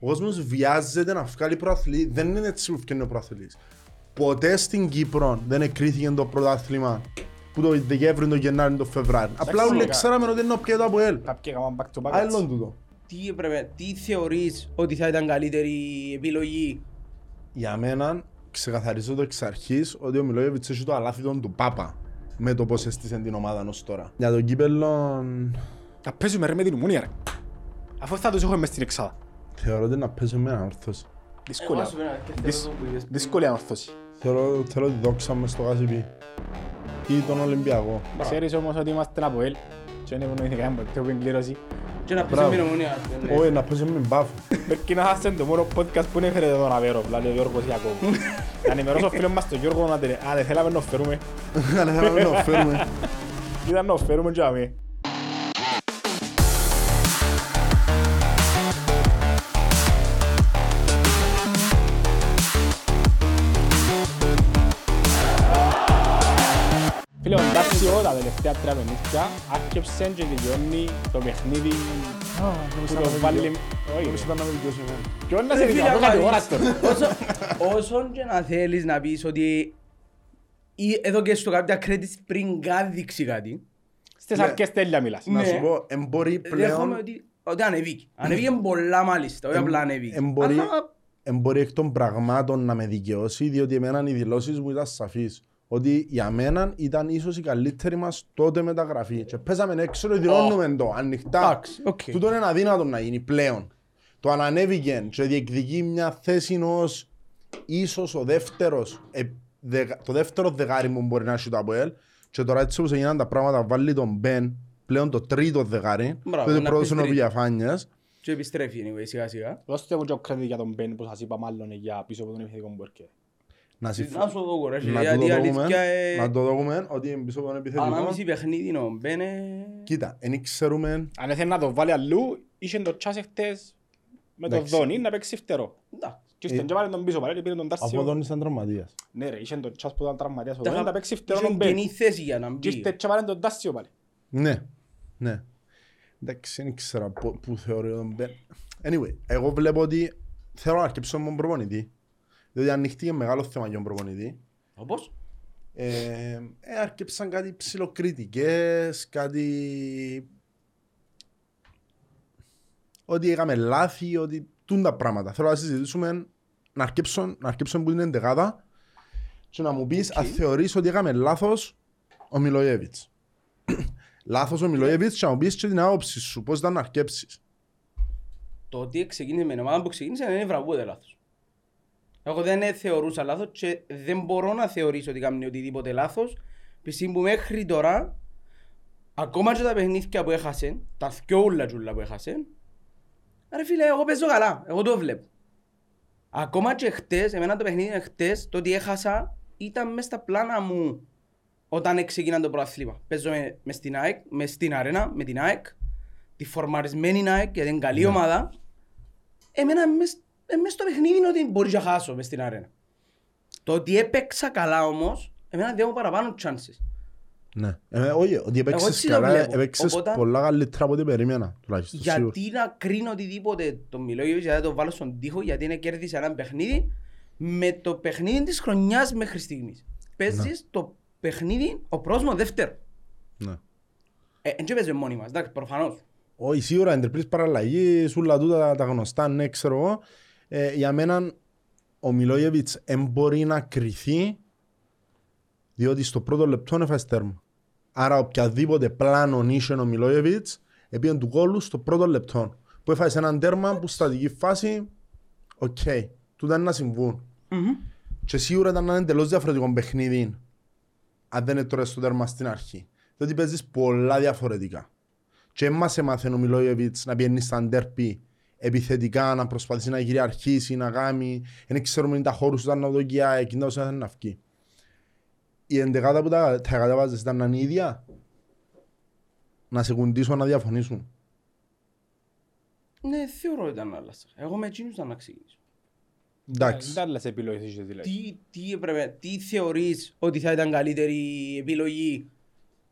Ο κόσμος βιάζεται να βγάλει προαθλή. Δεν είναι έτσι που φτιάχνει ο προαθλής. Ποτέ στην Κύπρο δεν εκρίθηκε το πρωτάθλημα που το Δεκέμβριο, το Γενάρη, το Φεβράρι. Απλά όλοι σίγουρα. ξέραμε ότι είναι ο πιέτο από ελ. Κάποιοι έκαναν back to back. Άλλον έτσι. τούτο. Τι, έπρεπε, τι θεωρείς ότι θα ήταν καλύτερη επιλογή; Για μένα ξεκαθαρίζω το εξ αρχής ότι ο Μιλόγεβιτς έχει το αλάθητο του Πάπα με το πώς έστησε την ομάδα ως τώρα. Για το κύπελλο Να παίζουμε ρε με την ομόνια ρε. Αφού θα τους έχουμε μες στην εξάδα. Θεωρώ ότι να παίζω με ανόρθωση. Δύσκολη. Εγώ σου πέρα, και Δυσ- θέλω το που είπες πριν. Δύσκολη ανορθώση. Θέλω, θέλω τη δόξα μες στο Γασιπί. Ή τον Ολυμπιακό. Ξέρεις όμως ότι είμαστε από ελ και δεν ευνοήθηκα ένα ποτέ που είναι κλήρωση. Και να πεις Μπράβο. με την ομονία. ναι. Όχι, να παίζω με μπάφο. Πρέπει να χάσετε το μόνο podcast που έφερε τον Αβέρο, δηλαδή ο Γιώργος Ιακώβου. Να ενημερώσω ο φίλος μας τον Γιώργο να τε- αν δεν θέλαμε να φέρουμε, Αλλά θέλαμε να φέρουμε. ήταν να φέρουμε και αμέ. Τα τελευταία τρία παιχνίδια άρκεψε και τελειώνει το παιχνίδι που το βάλει... Όχι, Μπορείς ρε. να με δικαιώσει εμένα. Κι όλα σε Ρε φίλε, δικαιώ, κάτι αγάπη, ώρα τώρα. όσο- Όσον και να θέλεις να πεις ότι ή έδωκες του κάποια credits πριν καν δείξει κάτι, Στις Ναι. αρκές τέλεια μιλάς. Να Ναι. σου πω, εμπορεί δέχομαι πλέον ότι, ότι ανεβήκε. Ανεβήκε πολλά μάλιστα, όχι απλά ανεβήκε. εμπορεί, Αλλά εμπορεί εκ των πραγμάτων να με δικαιώσει, διότι εμένα οι δηλώσεις μου ήταν σαφείς. Ότι για μένα ήταν ίσως η καλύτερη μας τότε μεταγραφή. Και παίζαμε έξω και δηλώνουμε το ανοιχτά. Εντάξει, οκ. Τούτο είναι αδύνατο να γίνει πλέον. Το ανανέβηκε και διεκδικεί μια θέση ως ίσως ο δεύτερος, ε, δεγα- το δεύτερο δεγάρι μου μπορεί να έχει το ΑΠΟΕΛ και τώρα έτσι όπως έγιναν τα πράγματα βάλει τον Μπεν πλέον το τρίτο δεγάρι, Μπράβο, τότε να πρώτος πεις είναι ο τρίτο. Βιαφάνιας. και επιστρέφει anyway σιγά σιγά. Δώστε μου και ο credit για τον Μπεν που σας είπα μάλλον για πίσω από τον επιθετικό μου έρχεται. Να, συμφ- Να σου το δω ρε φίλε, να, το γιατί η δούμε, αλήθεια ε, να το δούμε ότι είναι πίσω από τον επιθετικό. ανάμιση παιχνίδι ο Μπένε... Κοίτα, δεν ξέρουμε Αν ήθελε να το βάλει αλλού, είχε το τσάσε χτες με τον Εντάξει. Δόνι να παίξει φτερό. Εντάξει. Και ήρθε και βάλε τον πίσω πάλι, πήρε τον από Τάρσιο. τον ήταν τραυματίας. Ναι ρε, είχε τον τσάς που ήταν τραυματίας ο Τα Δόνι να παίξει φτερό είχε τον Μπεν. κοινή θέση για να Και μπει. ήρθε και βάλε τον Τάρσιο πάλι. Ναι, ναι. Εντάξει, δεν ξέρω πού- πού θεωρεί τον Μπεν. Anyway, εγώ βλέπω ότι θέλω να αρκεψω με τον προπονητή. Διότι ανοίχτηκε μεγάλο θέμα για τον προπονητή. Όπως; Ε, ε, αρκεψαν κάτι ψιλοκριτικές, κάτι... Ότι έκαμε λάθη, ότι τούν τα πράγματα. Θέλω να συζητήσουμε, να αρκέψω, να αρκέψω που είναι εντεγάδα και να μου πεις αν θεωρείς ότι έκαμε λάθος ο Μιλογεύιτς. λάθος ο Μιλογεύιτς και να μου πεις και την άποψη σου, πώς ήταν να αρκέψεις. Το ότι ξεκίνησε με την ομάδα που ξεκίνησε δεν είναι βραβούδε λάθος. Εγώ δεν θεωρούσα λάθος και δεν μπορώ να θεωρήσω ότι κάνει οτιδήποτε λάθος πιστεύω που μέχρι τώρα ακόμα και τα παιχνίδια που έχασε, τα δυο ούλα τζούλα που έχασε ρε φίλε εγώ παίζω καλά, εγώ το βλέπω. Ακόμα και χτες, εμένα το παιχνίδι είναι χτες, το ότι έχασα ήταν μέσα στα πλάνα μου όταν ξεκίναν το πρωτάθλημα. Παίζω με, μες στην ΑΕΚ, με στην αρένα, με την ΑΕΚ, τη φορμαρισμένη ΑΕΚ, γιατί είναι καλή ομάδα. Εμένα μες, ε, μες στο παιχνίδι είναι ότι μπορείς να χάσω μες στην αρένα. Το ότι έπαιξα καλά όμως, εμένα δεν έχω παραπάνω chances. Ναι. Ε, όχι, ότι έπαιξες έτσι το καλά, βλέπω. έπαιξες Οπότε- πολλά καλύτερα από ό,τι περίμενα. Τουλάχιστον, σίγουρα. Γιατί να κρίνω οτιδήποτε τον Μιλόγεβιτς, γιατί να το βάλω στον τοίχο, γιατί είναι κέρδισε ένα παιχνίδι με το παιχνίδι της χρονιάς μέχρι στιγμής. Παίζεις το παιχνίδι ο πρόσωπο δεύτερος. Ναι. Ε, δεν παίζουμε μόνοι μας, εντάξει, προφανώς. Όχι, σίγουρα εντρεπλής παραλλαγή, όλα τούτα τα γνωστά, ναι, ξέρω εγώ. Ε, για μένα ο Μιλόγεβιτς δεν μπορεί να κρυθεί διότι στο πρώτο λεπτό έφαες τέρμα. Άρα οποιαδήποτε πλάνο είχε ο Μιλόγεβιτς επίεν του κόλου στο πρώτο λεπτό. Που έφαες έναν τέρμα που στατική φάση, οκ, τούτα είναι να συμβούν. Μμμ. Και σίγουρα ήταν ένα εντελώς διαφορετικό παιχνίδι αν δεν έτρωες το τέρμα στην αρχή. Διότι παίζεις πολλά διαφορετικά. Και δεν μας έμαθε ο Μιλόγεβιτς να πιένει στα ντέρπι επιθετικά, να προσπαθήσει να κυριαρχήσει, να κάνει. Δεν ξέρουμε αν τα χώρους ήταν να δοκιά, εκείνα όσα ήταν να βγει. Η εντεγάδα που τα, τα κατέβαζες ήταν να είναι η ίδια; Να σε κουντήσουν να διαφωνήσουν. Ναι, θεωρώ ότι ήταν άλλα. Εγώ με εκείνους ήταν να ξεκινήσω. Εντάξει. Δεν άλλες επιλογές είχες δηλαδή. Τι, τι, έπρεπε, τι θεωρείς ότι θα ήταν καλύτερη επιλογή;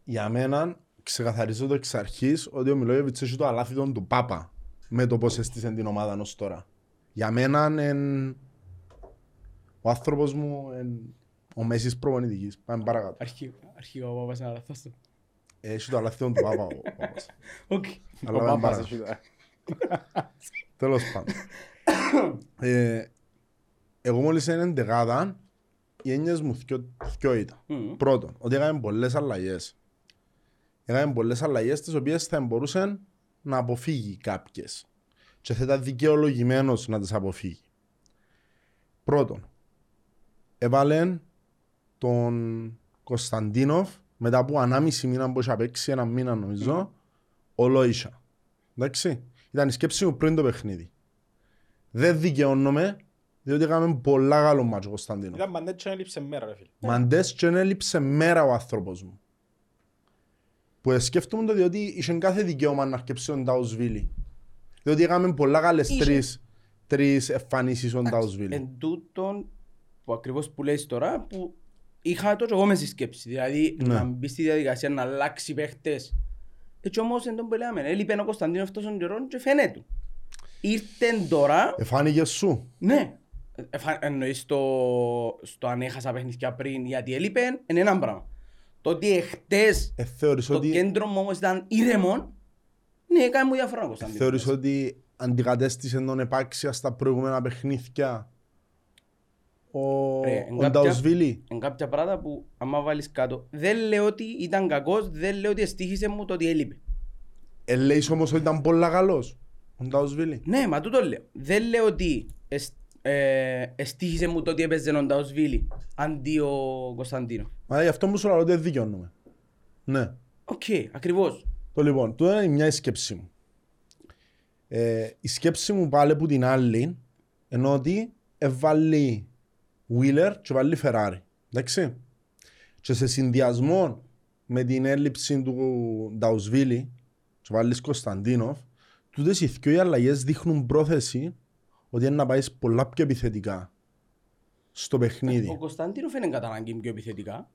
Για μένα, ξεκαθαρίζω το εξ αρχής ότι ο Μιλόγεβιτς έχει το αλάθητο του Πάπα με το πώς έστησε την ομάδα ως τώρα. Για μένα εν... ο άνθρωπος μου εν... ο Μέσης προπονητικής. Πάμε παρακάτω. Αρχι- Αρχικά ο Πάπας είναι λάθος του. Έχει το αλάθητον του Πάπα ο Πάπας. Οκ. Αλλά Ο πάμε Πάπας παρακάτω. έχει τα- Τέλος πάντων. Ε, εγώ μόλις είδα την εντεκάδα, οι έννοιες μου θκιο- θκιο ήταν. Μμμ. Πρώτον, ότι έκαμε πολλές αλλαγές. Έκαμε πολλές αλλαγές τις οποίες θα μπορούσε να αποφύγει κάποιες. Και θα ήταν δικαιολογημένος να τις αποφύγει. Πρώτον, έβαλε τον Κωνσταντίνοφ μετά από ανάμιση μήνα που είχε παίξει, ένα μήνα νομίζω, ο Λόισα. Εντάξει, ήταν η σκέψη μου πριν το παιχνίδι. Δεν δικαιώνομαι, διότι έκαμε πολλά καλό μάτσο ο Κωνσταντίνοφ. Ήταν μαντές και έλειψε μέρα ρε φίλε. Μαντές και έλειψε μέρα ο άνθρωπος μου. Που σκέφτομαι το διότι είχε κάθε δικαίωμα να αρκεψεί ο Ντάουσβίλη. Διότι έκαμε πολλά καλές Είχε. τρεις, τρεις εμφανίσεις ο Ντάουσβίλη. Εν τούτον που ακριβώς που λες τώρα που είχα το και εγώ μες στη σκέψη. Δηλαδή Ναι. να μπεις στη διαδικασία να αλλάξει παίχτες. Έτσι όμως δεν τον που λέμε. Έλειπε ο Κωνσταντίνος τόσο καιρό και φαίνεται. Ήρθε τώρα, Εφάνηκες σου; ναι. Εφα- Εννοείς το, στο αν έχασα παιχνίδια πριν γιατί έλειπε, είναι ένα πράγμα. Το ότι εχθές Ε, θεωρείς το ότι, κέντρο μου όμως ήταν ήρεμο, ναι, έκανε μου διαφορά ο Κωνσταντίνος. θεωρείς ότι αντικατέστησες τον επάξια στα προηγούμενα παιχνίδια; Ο, Ρε, εν ο κάποια- Ντάουσβίλη. Εν κάποια πράγματα που άμα βάλεις κάτω, δεν λέω ότι ήταν κακός, δεν λέω ότι εστίχησε μου το ότι έλειπε. Ε, λέεις όμως ότι ήταν πολλά καλός ο Ντάουσβίλη. Ναι, μα τούτο λέω. Δεν λέω ότι εσ, ε, εστοίχισε μου το ότι έπαιζε ο Νταουσβίλη αντί ο Κωνσταντίνο. Μα γι' αυτό μου σου λέω ότι δεν δικαιώνομαι. Ναι. Οκ, ακριβώς. Το λοιπόν, τούτο είναι μια σκέψη μου. Ε, η σκέψη μου πάλι που την άλλη ενώ ότι έβαλει Wheeler και βάλει Ferrari. Εντάξει. Και σε συνδυασμό με την έλλειψη του Νταουσβίλη και βάλεις Κωνσταντίνοφ τούτες οι δυο οι αλλαγές δείχνουν πρόθεση ότι είναι να πάει πολλά πιο επιθετικά στο παιχνίδι. Ο Κωνσταντίνο φαίνεται κατά ανάγκη πιο επιθετικά.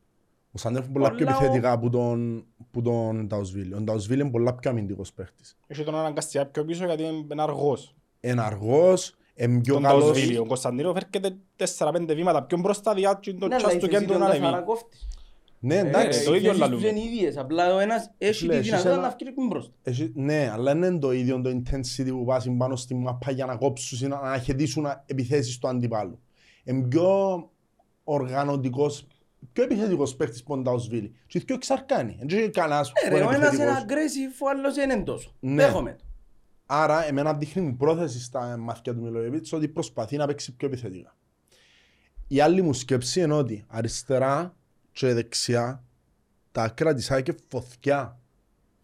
Ο Σάντερ είναι πολλά πιο Πολλά ο- επιθετικά από τον, που τον Νταουσβίλη. Ο Νταουσβίλη είναι πολλά πιο αμυντικός παίχτης. Έχει τον αναγκαστικά πιο πίσω γιατί είναι αργός. Είναι αργός, είναι πιο Τον καλός. Νταουσβίλη. Ο Κωνσταντίνοφ έρχεται 4-5 βήματα πιο μπροστά διάτει το Ναι, αλλά τσάς η του θέση κέντρου του να είναι ανεβεί. καθαρά κόφτης. Ναι, Ε, εντάξει. το οι ίδιο θέσεις λαλούμε. τους είναι ίδιες, απλά ο ένας έχει Λες, τη δυνατότητα εσένα- να φύγει μπροστά. Έχει- ναι, αλλά είναι το ίδιο το intensity που βάζει πάνω στη μαπά για να κόψουν, να αναχαιτήσουν επιθέσεις του αντιπάλου. Είναι πιο οργανωτικός, πιο επιθετικός παίχτης που ο Νταουσβίλη. Και πιο εξαρκάνει. Δεν έχει κανένας Ε, που ρε, είναι ο ένας είναι επιθετικός. aggressive, ο άλλος είναι τόσο. Ναι. Δέχομαι το. Άρα, εμένα δείχνει μου πρόθεση στα μαθηκιά του Μιλοεβίτς ότι προσπαθεί να παίξει πιο επιθετικά. Η άλλη μου σκέψη είναι ότι αριστερά και δεξιά τα άκρα της ΑΕΚ φωθιά.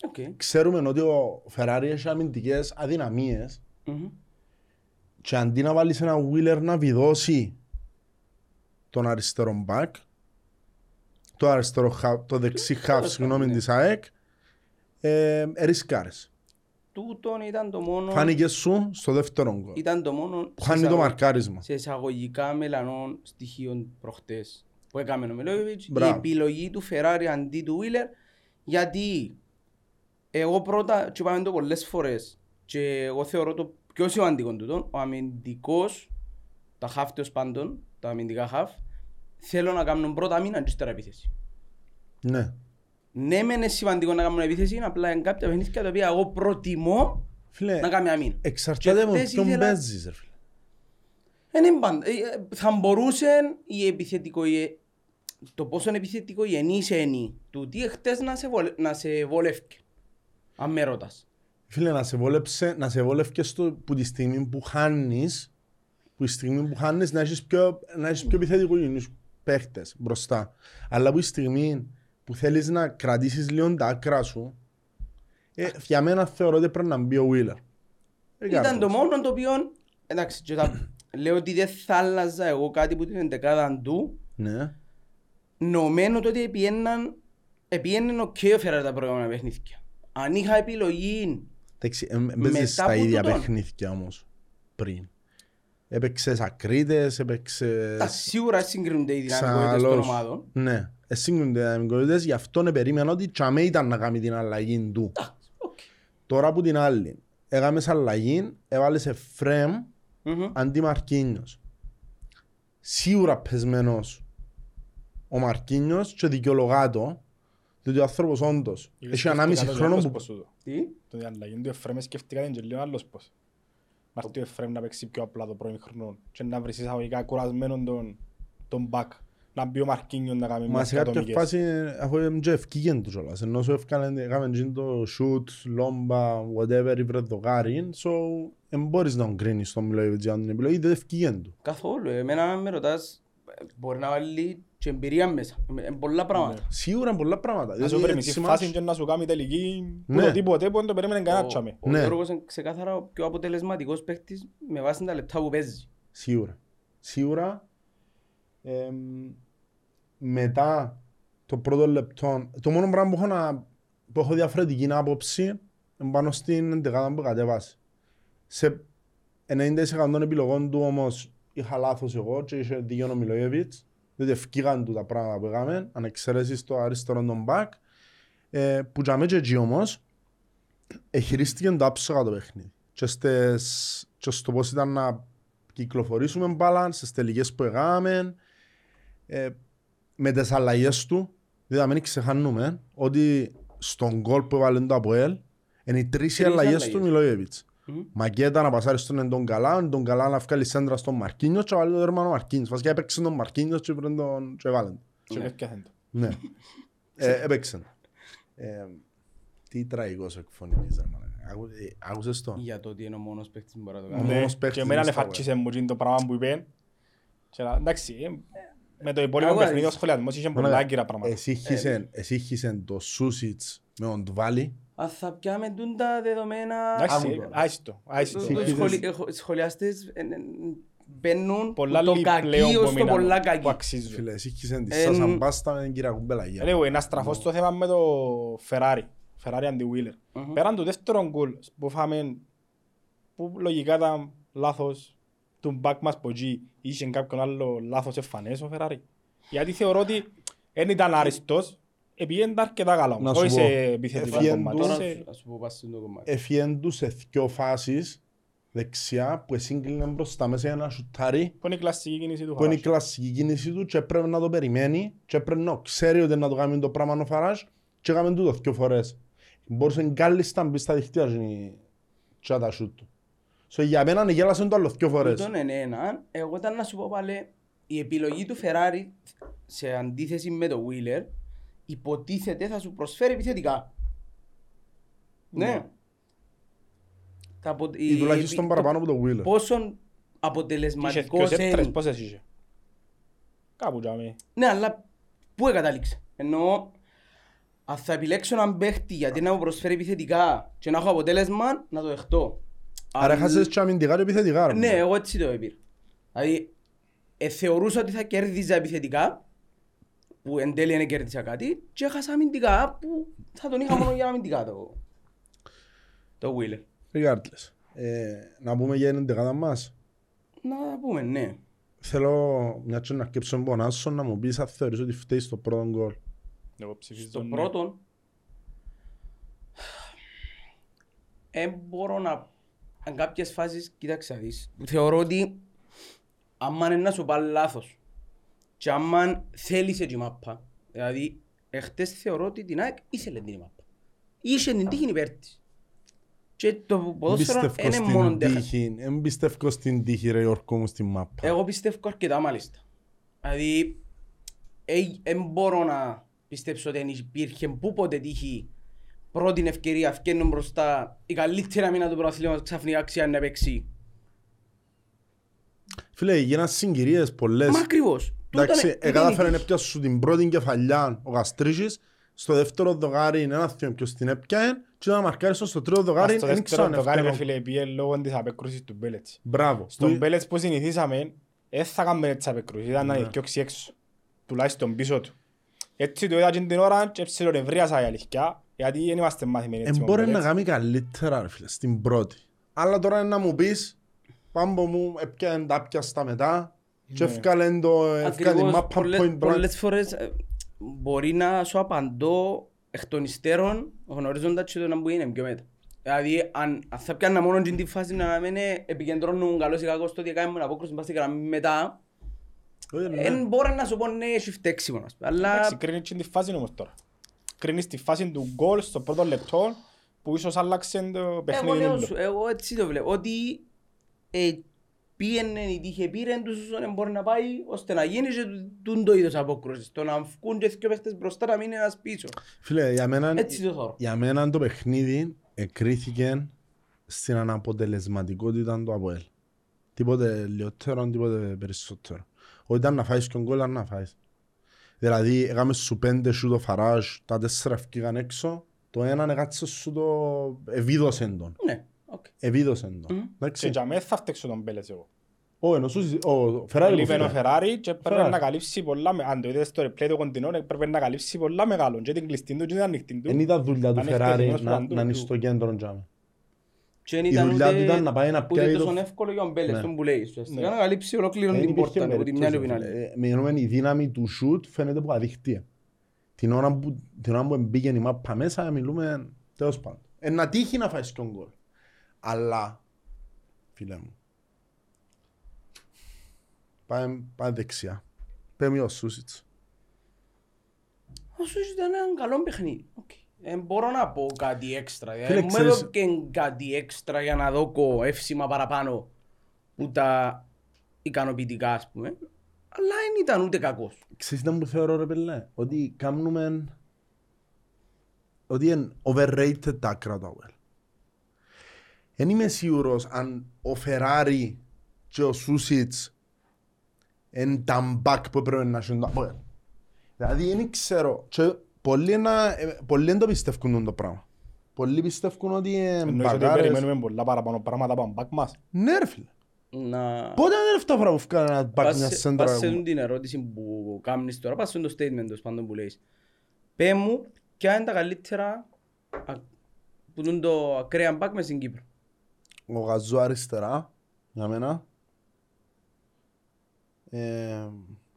Οκ. Ξέρουμε ότι ο Φεράρι έχει αμυντικές αδυναμίες Μμμ. και αντί να βάλεις ένα Wheeler να βιδώσει τον αριστερό μπακ, το, αριστερό, χα- το δεξί χαφ, συγγνώμη, ναι. της ΑΕΚ, ε, ε, ρισκάρες. Τούτον ήταν το μόνο... Φάνηκε σου στο δεύτερο γκολ. Ήταν το μόνο... Που χάνει το εισαγω- μαρκάρισμα. σε εισαγωγικά μελανών στοιχείων προχτές που έκαμε ο Μιλόγεβιτς, η Μπράβο. επιλογή του Φεράρι αντί του Βίλερ, γιατί εγώ πρώτα, και είπαμε το πολλές φορές, και εγώ θεωρώ το πιο σημαντικό τούτο, ο αμυντικός, τα χαφ τέλος πάντων, τα αμυντικά χαφ, θέλω να κάνουν πρώτα μήνα και ύστερα επίθεση. Ναι. Ναι, μεν είναι σημαντικό να κάνουν επίθεση, είναι απλά είναι κάποια παιχνίδια τα οποία εγώ προτιμώ Φίλε, να κάνει αμήν. εξαρτάται Και με χτες ποιον ήθελα- παίζεις, ρε φίλε. Δεν είναι πάντα. Ε, ε, Θα μπορούσε η επιθετικό, η- το πόσο επιθετικό γεννήσε είναι του τι χτες να σε, βολε, να σε βολεύκε. Αν με ρωτάς. Φίλε, να σε βόλεψε, να σε βόλευκε στο, που τη στιγμή που χάνεις, που τη στιγμή που χάνεις να έχεις πιο, να έχεις πιο επιθετικούς παίχτες μπροστά. Αλλά που τη στιγμή που θέλεις να κρατήσεις λίγο τα άκρα σου, ε, για μένα θεωρώ ότι πρέπει να μπει ο Wheeler. Ήταν το μόνο το οποίο, εντάξει, και τα, λέω ότι δεν θα άλλαζα εγώ κάτι που την εντεκάδα του, Ναι. νομένου το ότι επιέναν, επιέναν ο Κέφερα τα προηγούμενα παιχνίδια. Αν είχα επιλογή, Εντάξει, ε, ε, παίζεις Μετά στα από ίδια τούτον. παιχνίδια όμως πριν. Έπαιξες ακρίτες, έπαιξες... τα σίγουρα συγκρίνονται οι δυναμικότητες των Ξαλώς. ομάδων. Ναι, ε, σύγκρινται οι δυναμικότητες, γι' αυτό ναι, περίμενα ότι τσαμέ ήταν να κάνει την αλλαγή του. Εντάξει, οκ. Τώρα που την άλλη, έκαμες αλλαγή, έβαλες Εφρέμ Μμμ. αντί Μαρκίνιος. Σίγουρα πεσμένος ο Μαρκίνιος και δικαιολογά το, διότι ο άνθρωπος όντως έχει ανάμιση χρόνο που... Τι; Το διαλλαγή του Εφραίμ σκέφτηκα την και λίγο άλλος πώς. Να έρθει ο Εφραίμ να παίξει πιο απλά το πρώην χρόνο και να βρεις εισαγωγικά κουρασμένον τον, τον μπακ. Να μπει ο Μαρκίνιο να κάνει Μα μες σε κάποια ατομικές. φάση αφού είναι και ευκήγεν τους κιόλας, ενώ σου έφκανε, έκαμε τζιν το shoot, λόμπα, whatever, ή βρεδοκάρι, so δεν μπορείς να τον κρίνεις τον Μιλόγεβιτς για την επιλογή, δεν ευκήγεν του. Καθόλου. Εμένα με ρωτάς, ε, μπορεί να βάλει και εμπειρία μέσα. Ε, ε, πολλά πράγματα. Σίγουρα πολλά πράγματα. Να σου διότι βρει έτσι μισή μάτς- φάση και να σου κάνει τελική που Ναι. το τίποτε που δεν το περίμενε κανένα Ο- τσάμε. Ο Ναι. Γιώργος είναι ξεκάθαρα ο πιο αποτελεσματικός παίκτης με βάση τα λεπτά που παίζει. Σίγουρα. Σίγουρα. Εμ, μετά το πρώτο λεπτό, το μόνο πράγμα που έχω, να, που έχω διαφορετική άποψη είναι πάνω στην εντεκάδα που κατέβασε. Σε 90% των επιλογών του όμως είχα λάθος εγώ και είχε δίκιο ο Μιλόγεβιτς, διότι ευκήγαν του τα πράγματα που έκαμε, αν εξαιρέσεις το αριστερό τον μπακ, ε, που για μένα και εκεί όμως, εχειρίστηκε το άψογα το παιχνίδι. Και, στες, και στο πώς ήταν να κυκλοφορήσουμε μπάλα, στις τελικές που έκαναμε, ε, με τις αλλαγές του, δηλαδή να μην ξεχάνουμε ότι στον γκολ που έβαλε το Αποέλ, είναι οι τρεις οι Τρεις αλλαγές του αλλαγές. Μιλόγεβιτς. Μμμ. Μακέτα να πασάρει στον Εντον Καλά, τον Καλά να βγάλει σέντρα στον Μαρκίνιος και να βάλει το δέρμα ο Μαρκίνιος. Βασικά έπαιξε τον Μαρκίνιος και βρε τον και έβαλε τον. Και Ναι. έφτιαχεν το. Ναι. Ε, Έπαιξε. Ε, Τι τραγικός εκφωνητής. ρε μάνα. Άκου- ε, Άκουσες το. Για το ότι είναι ο μόνος παίκτης που μπορεί να το Ο κάνει. Ναι, μόνος παίκτης Και εμένα μες στα εφαρτσίσε μου εκείνο το πράγμα που είπε. Και να- Εντάξει, ε, με το υπόλοιπο Αγώνα παιχνίδι ο είσαι. σχολιασμός είχε πολλά Μάνα, άγκυρα πράγματα. εσύχησεν- Εσύχησεν το Σούσιτς με τον Τουβάλι. Αν θα πιάμε τούν τα δεδομένα... Εντάξει, άκου τώρα. άιστο, άιστο. Το- Εσύ το είδες- σχολι- έχω- Οι σχολιαστές ε, ε, μπαίνουν Πολλά που το λίγοι πλέον κακίο που στο μείναμε, πολλά που κακή. αξίζουν. Φίλε, εσύχησεν τη Ε, Σάσα μ. Μπάστα με την κυρία Κουμπελαγία. Anyway, να στραφώ στο θέμα με το Ferrari. Ferrari αντί Wheeler. Μμμ. Πέραν του δεύτερου γκολ που φάμε, που λογικά ήταν λάθος του μπακ μας που εκεί είχε κάποιον άλλο λάθος εμφανές ο Ferrari. Γιατί θεωρώ ότι δεν ήταν άριστος, επειδή ήταν αρκετά καλά. Να Όχι σου σε πω, επιθετικό εφιέν κομμάτι. τους- Τώρα σε- θα σου πω πας στο κομμάτι. Εφιέν του σε δυο φάσεις δεξιά που εσύγκλινε μπροστά μέσα για να σουτάρει Που είναι η κλασική κίνηση του που είναι η Φαράζ. κλασική κίνηση του και πρέπει να το περιμένει και πρέπει να ξέρει ότι να το κάνει το πράγμα ο Φαράζ και έκαμε τούτο δυο φορές. Μπορούσε κάλλιστα να μπει στα δικτύα και- και να τα σούτ του. So, για μένα γέλασε το άλλο δυο φορές. Τούτον είναι ένα. Εγώ ήταν να σου πω πάλι, η επιλογή του Ferrari σε αντίθεση με το Wheeler υποτίθεται θα σου προσφέρει επιθετικά. Ναι. Τα απο- Ή τουλάχιστον το- παραπάνω από το Wheeler. Πόσο Είχε αποτελεσματικός δυο σέπτρες, είναι. πόσες είχε. Κάπου τζάμε. Ναι, αλλά πού εγκατάληξε. Εννοώ, αν θα επιλέξω έναν παίχτη γιατί να μου προσφέρει επιθετικά και να έχω αποτέλεσμα, να το δεχτώ. Άρα Αν- έχασες και αμυντικά και επιθετικά. ρε. Ναι, εγώ έτσι το έπειρα. Δηλαδή, ε, θεωρούσα ότι θα κέρδιζα επιθετικά, που εν τέλει δεν κέρδισα κάτι, και έχασα αμυντικά, που θα τον είχα μόνο για αμυντικά το, το Wheeler. Regardless. Ε, να πούμε για την δεκάδα μας. Να πούμε, ναι. Θέλω μια και να αρκέψω τον Πονάσο να μου πεις αν θεωρείς ότι φταίει στο πρώτο γκολ. Εγώ ψηφίζω Στο ναι. πρώτον, δεν μπορώ να... Αν κάποιες φάσεις, κοίταξε να δεις, θεωρώ ότι άμα είναι να σου πάει λάθος και άμα θέλησε τη μάπα, δηλαδή εχθές θεωρώ ότι την ΑΕΚ ήθελε την μάπα. Είχε την τύχη υπέρ της. Και το ποδόσφαιρο Πιστεύω είναι μόνο στην τέχας. τύχη. Εν πιστεύω στην τύχη ρε Ιόρκο μου στην μάπα. Εγώ πιστεύω αρκετά μάλιστα. Δηλαδή, δεν μπορώ να πιστέψω ότι δεν υπήρχε που ποτέ τύχη πρώτη ευκαιρία φκένουν μπροστά η καλύτερη αμήνα του πρωταθλήματος ξαφνικά αξία να παίξει. Φίλε, έγιναν συγκυρίες πολλές. Μα ακριβώς. Τούτο Εντάξει, είναι- τούτο είναι εκατάφερε η να τύχη. πιάσει σου την πρώτη κεφαλιά ο Γαστρίχης, στο δεύτερο δοκάρι είναι ένα θείο ποιος την έπιανε και όταν μαρκάρισαν στο τρίτο δοκάρι Στο δεν δεύτερο ήξεραν το κάνει ρε ευκαιρία. φίλε πιέ λόγω της απέκρουσης του Μπέλετς. Μπράβο. Στον Που- Μπέλετς που συνηθίσαμε, δεν θα κάνουμε έτσι απέκρουση, ήταν να Ναι. διώξει έξω. Τουλάχιστον πίσω του. Έτσι το είδα και την ώρα και ψιλονευρίασα η αλήθεια, γιατί δεν είμαστε μαθημένοι έτσι Εν με τον μπορεί να Μπέλετς. κάνει καλύτερα ρε φίλε, στην πρώτη. Αλλά τώρα είναι να μου πεις, πάμπο μου, έπιανε τα πιάστα μετά και Ναι. έφκαλε το, έφκαλε την Ακριβώς, μάπα πολλές- point blank. πολλές φορές ε, μπορεί να σου απαντώ εκ των υστέρων γνωρίζοντας και το να μου είναι πιο μετά. Δηλαδή, αν, αν θα πιάνα μόνο την τη φάση να μην ε, επικεντρώνουν καλώς ή κακώς στο ότι έκαμε απόκρουση μπας στη γραμμή μετά, Όχι, ναι. δεν μπορεί να σου πω ναι, έχει φταίξιμο. ας πούμε. Αλλά Εντάξει, κρίνει και τη φάση όμως τώρα. Κρίνεις τη φάση του γκολ στο πρώτο λεπτό που ίσως άλλαξε το εγώ, παιχνίδι. λέω του. σου, εγώ έτσι το βλέπω. Ότι ε, πήγαινε η τύχη, πήρε τους όσον μπορεί να πάει ώστε να γίνει και τούν το είδος απόκρουσης. Το να βγουν και δύο παίχτες μπροστά να μείνει ένας πίσω. Φίλε, για μένα, Έτσι το θεωρώ. για μένα το παιχνίδι εκρίθηκε στην αναποτελεσματικότητα του ΑΠΟΕΛ. Τίποτε λιότερο, τίποτε περισσότερο. Ό,τι ήταν να φάεις και γκολ, ήταν να φάεις. Δηλαδή, έκαμε σου πέντε σου το φαράζ, τα τέσσερα ευκήγαν έξω, το έναν έκατσε σου το ευίδωσεν τον. Ναι, οκ. Ευίδωσεν τον. Μμμ. Και Εντάξει. για μένα θα φταίξω τον Μπέλες εγώ. Ω, ενώ σου συζη- ο Φεράρι που Λείπει ο φέρε. Φεράρι και πρέπει Φεράρι. να καλύψει πολλά, με- αν το είδες στο replay του κοντινό, πρέπει να καλύψει πολλά μεγάλο. Και την κλειστή του και την ανοιχτή του. Εν ήταν δουλειά του Αν Φεράρι εκτεθειμένος να, παντού να είναι του. στο κέντρο τζάμε. Και δεν Η ήταν δουλειά του ούτε, ήταν να πάει να ούτε πιάει τόσο το- εύκολο για τον Μπέλες, Ναι. τον που λέει. Ουσιαστικά Ναι. να καλύψει ολόκληρον Δεν την υπήρχε πόρτα από τη μια και από την περίπτωση, άλλη. φίλε. Ε, Μιλούμε, η δύναμη του σουτ φαίνεται που αδίκτυα. Την ώρα που, την ώρα που μπήκε η μάπα μέσα μιλούμε τέλος πάντων. Ε, να τύχει να φάεις και γκολ. Αλλά, φίλε μου, πάμε, πάμε δεξιά. Πέμε ο Σούσιτς. Ο Σούσιτς ήταν ένα καλό παιχνίδι. Οκ. Ε, μπορώ να πω κάτι έξτρα. Φίλε, Δηλαδή, μου ξέρεις- έδωκε κάτι έξτρα για να δω εύσημα παραπάνω που τα ικανοποιητικά, ας πούμε. Αλλά δεν ήταν ούτε κακός. Ξέρεις τι που θεωρώ ρε πελέ, ότι κάνουμε ότι είναι overrated τα άκρα του ΑΟΕΛ. Δεν είμαι σίγουρος αν ο Φεράρι και ο Σούσιτς είναι τα μπακ που έπρεπε να έχουν το ΑΟΕΛ. Δηλαδή δεν ξέρω, και πολλοί, να, ε, πολλοί δεν το πιστεύουν το πράγμα. Πολλοί πιστεύουν ότι είναι Εννοείς ότι μπακάρες. περιμένουμε πολλά παραπάνω πράγματα από τον μπακ μας. Ναι ρε φίλε. Να... Πότε είναι τελευταία φορά που φκάνε ένα μπακ Πας μια σε- σέντρα. πας σε τούτη την ερώτηση που κάνεις τώρα, πας σε το statement τέλος πάντων που λέεις. Πέ μου, ποια είναι τα καλύτερα α, που είναι το ακραία μπακ μες στην Κύπρο; Ο Γαζό αριστερά, για μένα. Ε,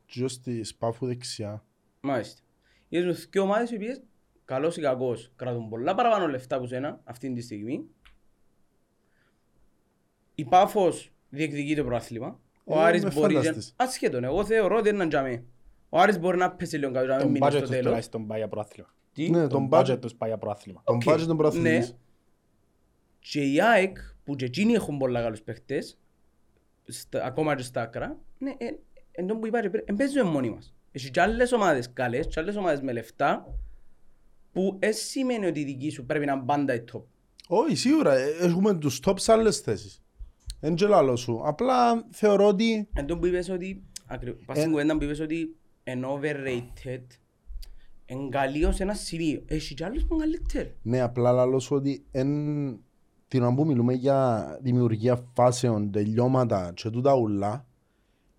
και ο στη Σπάφου δεξιά. Μάλιστα. Είδες μες δύο ομάδες οι οποίες, καλός ή κακός, κρατούν πολλά παραπάνω λεφτά από σένα αυτή τη στιγμή. Η Πάφος διεκδικεί το πρωτάθλημα. Ο Ε, Άρης με μπορεί... φανταστείς. Ασχέτον, εγώ θεωρώ ότι είναι τζιαμαί. Ο Άρης μπορεί να πέσει λίγο κάτω, να μην Τον μείνει budget στο τους τέλος. τουλάχιστον πάει για πρωτάθλημα. Τι; Ναι, Τον τον budget budget, τους πάει για πρωτάθλημα. τον OK. budget των πρωταθλητής. Ναι. Και η ΑΕΚ, που και εκείνοι έχουν πολλά καλούς παίχτες, στα- ακόμα και στα άκρα, ναι, εν, εν τω που είπα, ρε, πρέ- εν παίζουμε μόνοι μας. Έχει και άλλες ομάδες καλές, και άλλες ομάδες με λεφτά, που δεν σημαίνει ότι η δική σου πρέπει να είναι πάντα η top. Όχι, σίγουρα. ε, Έχουμε τους top σε άλλες θέσεις. Εν και λάλο σου. Απλά θεωρώ ότι Εν τω που είπες ότι, ακρι- πας Ε, στην κουβέντα που είπες ότι είναι overrated, εν καλύως ένα σημείο. Έχει και άλλες που είναι καλύτεροι. ναι, απλά λάλο σου ότι εν, την ώρα που μιλούμε για δημιουργία φάσεων, τελειώματα και τούτα ούλα,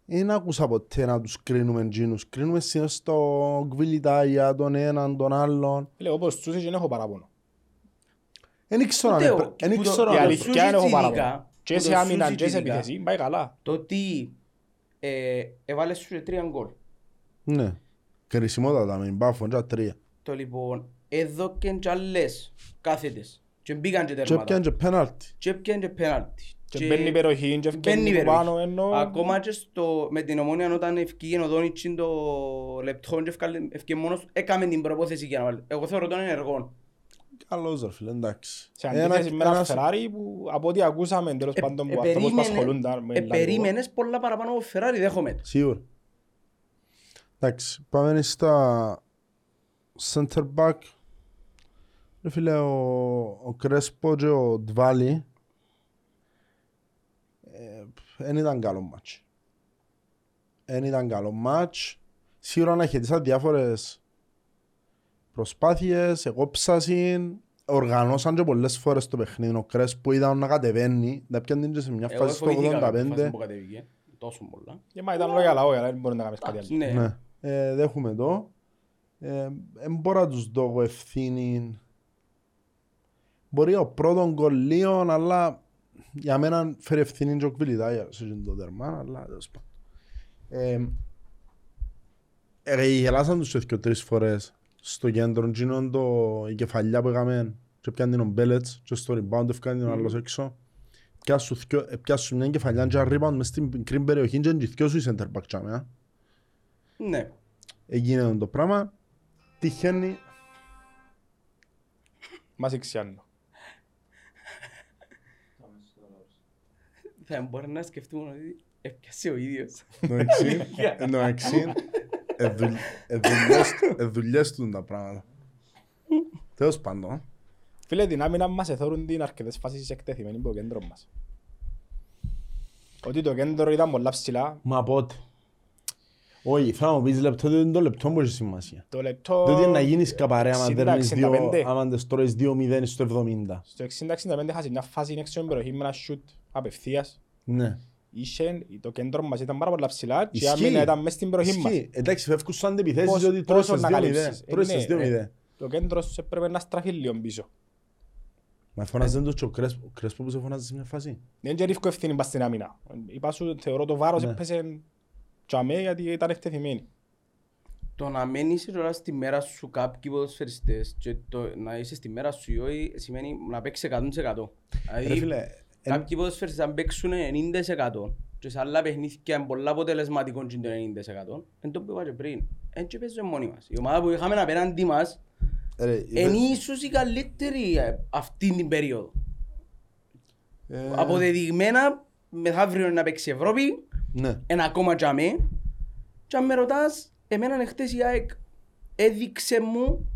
δεν άκουσα ποτέ να τους κρίνουμε εκείνους. Κρίνουμε συνήθως το γκβιλιτάγια, τον έναν, τον άλλον. Φίλε, όπως τους δεν έχω παράπονο. Δεν ήξερα Ούτε αν εγώ. έπρε- εν Που το- ήξερα Η ο αν αλήθεια Σούσιτς είναι έχω ειδικά, παράπονο. Και που σε το άμυνα Σούσιτς και σε ειδικά. επίθεση πάει καλά. Το ότι ε, έβαλες σου και τρία γκολ. Ναι. Κρισιμότατα με την Πάφο, και τρία. Το λοιπόν, εδώ και κι άλλες κάθετες. Και μπήκαν και Και τέρματα. έπιαν και πέναλτι. Και έπιαν και πέναλτι. Και μπαίνει υπεροχή και μπαίνει ευκαινεί που πάνω υπεροχή. ενώ... Ακόμα και στο, με την ομόνια όταν ευκήγε ο Δόνιτσιν το λεπτό και ευκάλε- ευκήγε μόνος, έκαμε την προπόθεση για να βάλει. Εγώ θεωρώ τον ενεργό. Καλός ρε φίλε, εντάξει. Σε Ένα- αντίθεση με ένα ένας- Φεράρι που από ό,τι ακούσαμε τέλος Ε, πάντων ε, που αυτός που περίμενε- ασχολούνταν με ε, λαγό. περίμενες πολλά παραπάνω από Φεράρι, δέχομαι. το. Σίγουρα. Εντάξει, πάμε στα center back. Ρε φίλε, ο, ο Κρέσπο και ο Ντβάλι δεν ήταν καλό μάτς. Δεν ήταν καλό μάτς. Σίγουρα να χαιτήσαν διάφορες προσπάθειες, εγώ ψάσιν, οργανώσαν και πολλές φορές το παιχνίδι. Ο Κρέσπο είδαν να κατεβαίνει, να πιάνε και σε μια Εγώ φάση στο φοβήθηκα κάποια φάση 85. που κατέβηκε. Τόσο πολλά. Και μα ήταν λόγια λαό, αλλά δεν μπορεί να κάνεις κάτι άλλο. Ναι. Ναι. Ε, δέχομαι το. Ε, εν μπορώ να τους δω εγώ ευθύνη. Μπορεί ο πρώτον γκολ λίγο, αλλά για μένα φέρει ευθύνη και ο Κβιλιτάγια σε εκείνο το τερμά, αλλά τέλος πάντων. Ε, ε, γελάσαν τους και τρεις φορές στο κέντρο, εκείνον το, η κεφαλιά που έκαμε και πιάνει ο Μπέλετς και στο rebound ευκάνει τον άλλος έξω. Πιάσου θκυο- ε, Πιάσου μια κεφαλιά και ένα rebound μες στην μικρή περιοχή και είναι και δυο σου οι center back τσάμε, α. Ναι. Έγινε το πράγμα. Τυχαίνει Μας εξιάνω. Θα μπορεί να σκεφτούμε ότι έπιασε ο ίδιος. Εντάξει, εντάξει, εδου- εδουλειές- εδουλειές του τα πράγματα. Τέλος πάντων, Φίλε, την άμυνα μας εθώρουν την αρκετές φάσεις εκτεθειμένη από το κέντρο μας. Ότι το κέντρο ήταν πολλά ψηλά, μα πότε. Όχι, θέλω να μου πεις λεπτό, διότι είναι το λεπτό που έχει σημασία. το λεπτό... Διότι να γίνεις καπαρέ άμα 60, δέρνεις δύο, 65. άμα δεν τρώεις 2-0 στο 70. Στο 60-65 χάσει μια φάση έξω στην περιοχή με ένα σιούτ απευθείας. Ναι. Είχε, το κέντρο μας ήταν πάρα πολλά ψηλά και η Ισχύει. άμυνα ήταν μες στην περιοχή μας. Ισχύει. Εντάξει, φεύγουν σαν επιθέσεις Πώς- ότι τρώεις πόσο στις να 2-0. καλύψεις. Ε, Τρώεις ναι, στις 2-0. Το κέντρο σου έπρεπε να στραφεί λίγο πίσω. Μα φωνάζε το και ο Κρέσπο, ο Κρέσπο που σε φωνάζει σε μια φάση. Δεν και ρίχνω ευθύνη πας στην άμυνα. Είπα σου, θεωρώ το βάρος Ναι. έπαιζε τζαμέ γιατί ήταν εκτεθειμένοι. Το να μένεις τώρα στη μέρα σου κάποιοι ποδοσφαιριστές και το να είσαι στη μέρα σου ή όχι σημαίνει να παίξεις 100%. Ρε Δηλαδή φίλε, εν- κάποιοι ποδοσφαιριστές αν παίξουν 90% και σε άλλα παιχνίδια είναι πολλά αποτελεσματικό και είναι το 90% εν το που είπα και πριν. Εν και παίζουμε μόνοι μας. Η ομάδα που είχαμε απέναντι μας ρε, είναι ίσως η καλύτερη ε, αυτή την περίοδο. ε, Αποδεδειγμένα μεθαύριο να παίξει Ευρώπη, Ναι. ένα ακόμα τζαμί. Και αν με ρωτάς, εμένα εχθές η ΑΕΚ έδειξε μου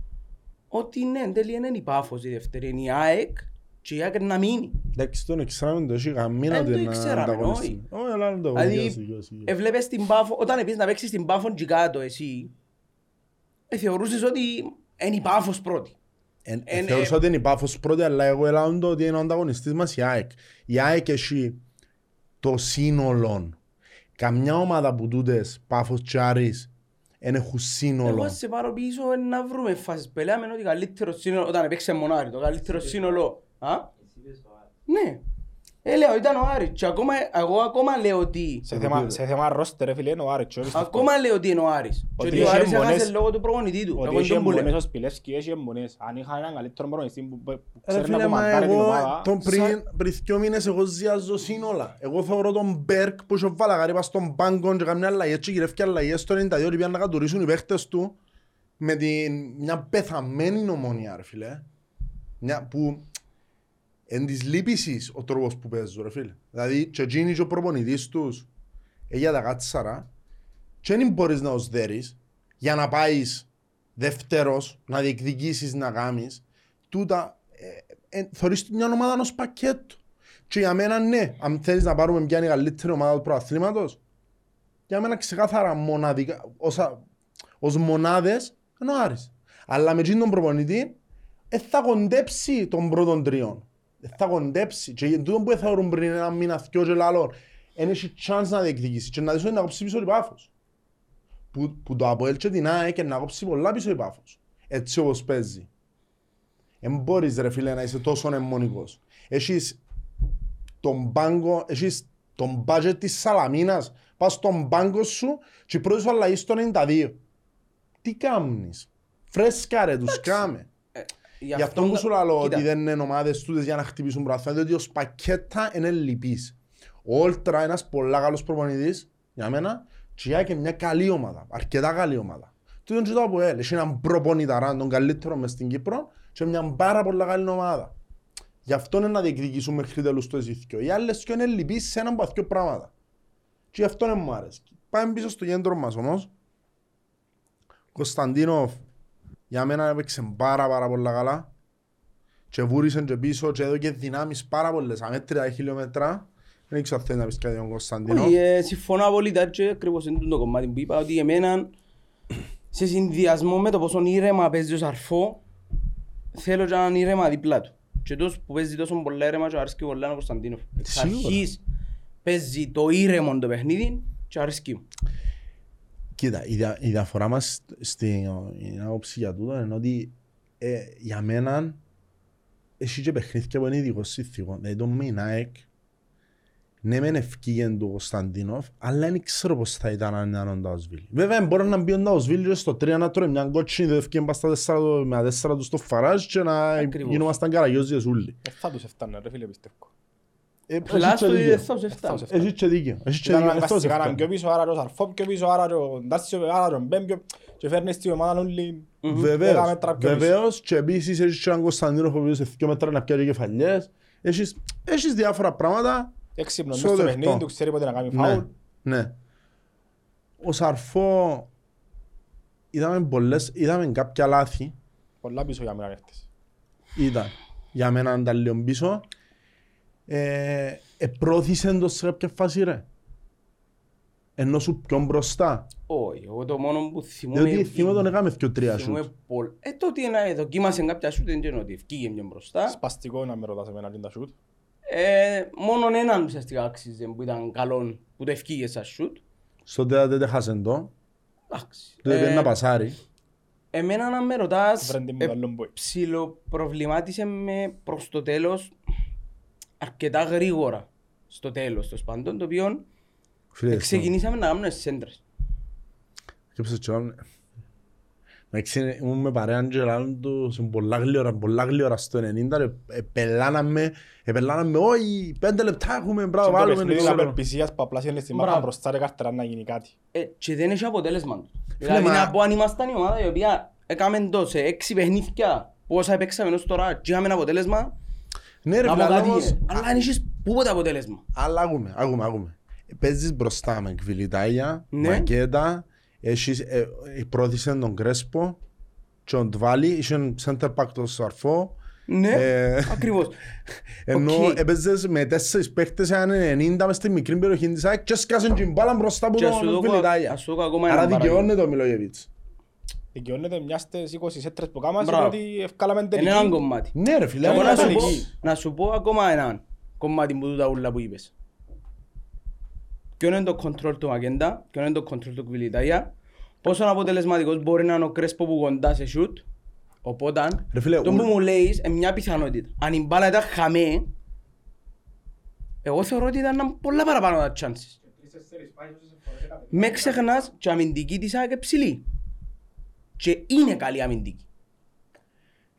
ότι ναι, εν τέλει είναι η Πάφος η δεύτερη, είναι η ΑΕΚ και η ΑΕΚ να μείνει. Εντάξει, τον εξτράμε το έχει γαμίνα Δεν του το είναι ήξεραμε, ανταγωνιστή. Όχι, αλλά είναι το Δηλαδή, δικαιώσει, δικαιώσει, δικαιώσει. Έβλεπες την Πάφο, όταν επίσης να παίξεις την Πάφο και κάτω εσύ, ε, θεωρούσες ότι είναι η Πάφος πρώτη. Εν- εν- Θεωρούσα ότι είναι η Πάφος πρώτη, αλλά εγώ ελάω το ότι είναι ο ανταγωνιστής μας η ΑΕΚ. Η ΑΕΚ έχει το σύνολο. Καμιά ομάδα που τούτες, Πάφος και Άρης, δεν έχουν Εγώ σύνολο. σε πάρω πίσω ε, να βρούμε φάσεις. Πελάμε ότι καλύτερο σύνολο, όταν έπαιξε μονάρι, το καλύτερο σύνολο. Α; Ναι. Ε, λέω, ήταν ο Άρης. Και ακόμα, εγώ ακόμα λέω ότι... Σε θέμα, σε θέμα ρόστερ, ρε φίλε, είναι ο Άρης. και όχι Ακόμα λέω ότι είναι ο Άρης. Και Ότι ότι ο είχε Άρης εμπονές- έχασε λόγω του προπονητή του. Ότι Εγώ είχε τον που λέω. εμπονές ο Σπιλεύσκι, έχει εμπονές. Αν είχαν έναν καλύτερο προπονητή που που Ρε ξέρει να φίλε, μα κομμαντάρει την εγώ ομάδα, τον σαν- πριν, πριν δυο μήνες εγώ ζιάζω σύνολα. Εγώ θεωρώ τον Μπέρκ που είχε ο Βαλαγάρη πας στον πάγκο και καμιά αλλαγές και γυρεύκει αλλαγές στο 92 ότι πήγαν να κατουρίσουν οι παίχτες του με την, μια πεθαμένη ομόνια ρε φίλε. Μια που εν της λύπησης ο τρόπος που παίζουν ρε φίλε. Δηλαδή και εκείνοι και ο προπονητής τους ε, για τα κάτσαρα και δεν μπορείς να τους δέρεις για να πάεις δεύτερος, να διεκδικήσεις να κάνεις τούτα ε, ε, θωρείς μια ομάδα ενός πακέτου. Και για μένα ναι, αν θέλεις να πάρουμε μια καλύτερη ομάδα του προαθλήματος, για μένα ξεκάθαρα μοναδικά, όσα, ως μονάδες, είναι ο Άρης. Αλλά με εκείνον τον προπονητή, ε, θα κοντέψει τον πρώτον τριών. Ε, θα κοντέψει. Και για τούτο που θεωρούν πριν ένα μήνα, δυο και λαλό, δεν έχει chance να διεκδικήσει. Και να δεις ότι να κόψει πίσω η Πάφος. Που, που το Αποέλ και την ΑΕΚ να κόψει πολλά πίσω η Πάφος. Έτσι όπως παίζει. Δεν μπορείς ρε φίλε να είσαι τόσο αιμονικός. Έχεις τον πάγκο, έχεις τον budget της Σαλαμίνας, πας στον πάγκο σου και η πρώτη σου αλλαγή στο 92. Τι κάνεις; Φρέσκα ρε, τους κάμε. Γι' αυτό που σου λέω Κοίτα, ότι δεν είναι ομάδες τούτες για να χτυπήσουν προαθλά, διότι ως πακέτα είναι λυπής. Ο Όλτρα είναι ένας πολλά καλός προπονητής, για μένα, και για και μια καλή ομάδα, αρκετά καλή ομάδα. Τούτον και το Αποέλ, έχει έναν προπονηταρά, τον καλύτερο μες στην Κύπρο, και μια πάρα πολλά καλή ομάδα. Γι' αυτό είναι να διεκδικήσουν μέχρι τέλους το εσύθκιο. Οι άλλες και είναι λυπείς σε έναν από δύο πράγματα. Και γι' αυτό είναι μου άρεσε. Πάμε πίσω στο κέντρο μας όμως. Κωνσταντίνοφ για μένα έπαιξε πάρα πάρα πολλά καλά και βούρισε και πίσω και έδωκε δυνάμεις πάρα πολλές αμέτρητα χιλιόμετρα δεν ήξερα αν θέλει να πεις κάτι τον Κωνσταντίνο Όχι, ε, συμφωνώ απόλυτα και ακριβώς είναι το κομμάτι που είπα ότι εμένα σε συνδυασμό με το πόσο ήρεμα παίζει ο Σαρφό θέλω και έναν ήρεμα δίπλα του. Και τόσο που παίζει τόσο πολλά ήρεμα και αρέσκει πολλά είναι ο Κωνσταντίνοφ. Εξ Σίγουρα. αρχής παίζει το ήρεμο το παιχνίδι και αρέσκει μου. Κοίτα, η, δια, η διαφορά μας στην στην άποψη για τούτο είναι ότι ε, για μένα έχει και παιχνίδια που είναι ειδικό σύνθηκο. Δηλαδή το Μινάεκ ναι μεν ευκήγεν του Κωνσταντίνοφ, αλλά δεν ξέρω πώς θα ήταν αν ήταν ο Νταοσβίλη. Βέβαια μπορεί να μπει ο Νταοσβίλη και στο 3 να τρώει μια κότσινη, δεν ευκήγεν πας στα τέσσερα του- με τα τέσσερα τους στο Φαράζ και να Ακριβώς. γινόμασταν καραγιόζιες όλοι. Ε, θα τους έφτανε ρε φίλε πιστεύω. Ε, έχεις Τουλάχιστον και δεν δίκιο. θα τους έφτανε. θα τους Έχεις και δίκιο. Έχεις και Ήταν δίκιο. Αυτό αναγκαστικά να έφτανε. είναι πιο πίσω, άρα και ο Σαρφό πιο πίσω, άρα και ο Ντάρσιο, άρα και ο Μπέμ πιο- και φέρνεις την ομάδα όλοι Μμμ. δέκα Βεβαίως, μέτρα πιο πίσω. βεβαίως και επίσης έχεις και έναν Κωνσταντίνος ο οποίος σε δύο μέτρα να πιάσει κεφαλιές. Έχεις, έχεις διάφορα πράγματα. Έξυπνος Στο μες στο δεχτώ. παιχνίδι του, ξέρει πότε να κάνει Ναι, φάουλ. ναι. Ο Σαρφό είδαμε πολλές, είδαμε κάποια λάθη. Πολλά πίσω για μένα έρθεις. Ήταν για μένα ήταν λίγο πίσω. Ε, επρόθυσε το σε κάποια φάση ρε; Ενώ σου πιο μπροστά. Όχι, εγώ το μόνο που θυμούμαι... Διότι θυμώ τον έκαμε και τρία θυμούμαι σουτ. πολλ- Ε, τότε να δοκίμασε κάποια σούτ, δεν είναι ότι ευκήγε πιο μπροστά. Σπαστικό να με ρωτάς εμένα τι είναι τα σούτ. Ε, μόνον έναν ουσιαστικά άξιζε που ήταν καλό που το ευκήγε σαν σούτ. Στο τέτα δεν χάσεν το. Εντάξει. Δεν Ε, πήγαινε να πασάρει. Εμένα να με ρωτάς, Βρέντε μου ε, το άλλο μποϊ. ψιλοπροβλημάτισε με προς το τέλος αρκετά γρήγορα στο τέλος των πάντων, το οποίο Φίλε, ξεκινήσαμε να κάνουμε σέντρες. Σκέψε και κάνω- Εντάξει, ήμουν με παρέαν και λάλλον του σε πολλά γλύωρα, πολλά γλύωρα στο 90 ρε, επελάναμε, επελάναμε, όχι, πέντε λεπτά έχουμε, μπράβο, Και το βάλουμε, παιχνίδι ξέρω. απελπισίας που απλά είναι στη μάχα Μπράβο. μπροστά ρε καρτερά να γίνει κάτι. Ε, και δεν έχει αποτέλεσμα. Δηλαδή μα- να πω αν ήμασταν η ομάδα η οποία έκαμε το σε έξι παιχνίδια που όσα παίξαμε ως τώρα και είχαμε ένα αποτέλεσμα, Ναι ρε να φίλε, πω αλλά κάτι, όμως, ε, αλλά δεν έχεις πούποτε αποτέλεσμα. αλλά άκουμε, άκουμε, άκουμε. Παίζεις μπροστά με Κβιλιτάια, Ναι. μακέτα, έχεις, ε, ε, πρόθυσε τον Κρέσπο, και τον Τβάλι, είχε center back τον Σαρφό, Ναι, Ε, ακριβώς. ενώ Οκ. έπαιζες με τέσσερις παίχτες έναν 90 μες στη μικρή περιοχή της ΑΕΚ και έσκασαν την μπάλα μπροστά από Και ας σου τον δω- Κβιλιτάγια. ας σου δω ακόμα Άρα έναν παράδειγμα. δικαιώνεται ο Μιλόγεβιτς. Δικαιώνεται μια στις 20 σέτρες που κάμασαι Μπράβο. ότι ευκάλαμε Είναι έναν τελική. κομμάτι. Ναι ρε φίλε, Και εγώ είναι να σου, πω, τελική. να σου πω ακόμα έναν κομμάτι που τούτα ούλα που είπες. Ποιο είναι το control του Μακέντα, ποιο είναι το control του Κβιλιτάγια, πόσο αποτελεσματικός μπορεί να είναι ο Κρέσπο που κοντά σε shoot, οπότε Ρε φίλε, το ου- που μου λέεις είναι μια πιθανότητα. Αν η μπάλα ήταν χαμένη, εγώ θεωρώ ότι ήταν πολλά παραπάνω τα chances. Με ξεχνάς και η αμυντική της ΑΕΚ ψηλή. Και είναι καλή αμυντική.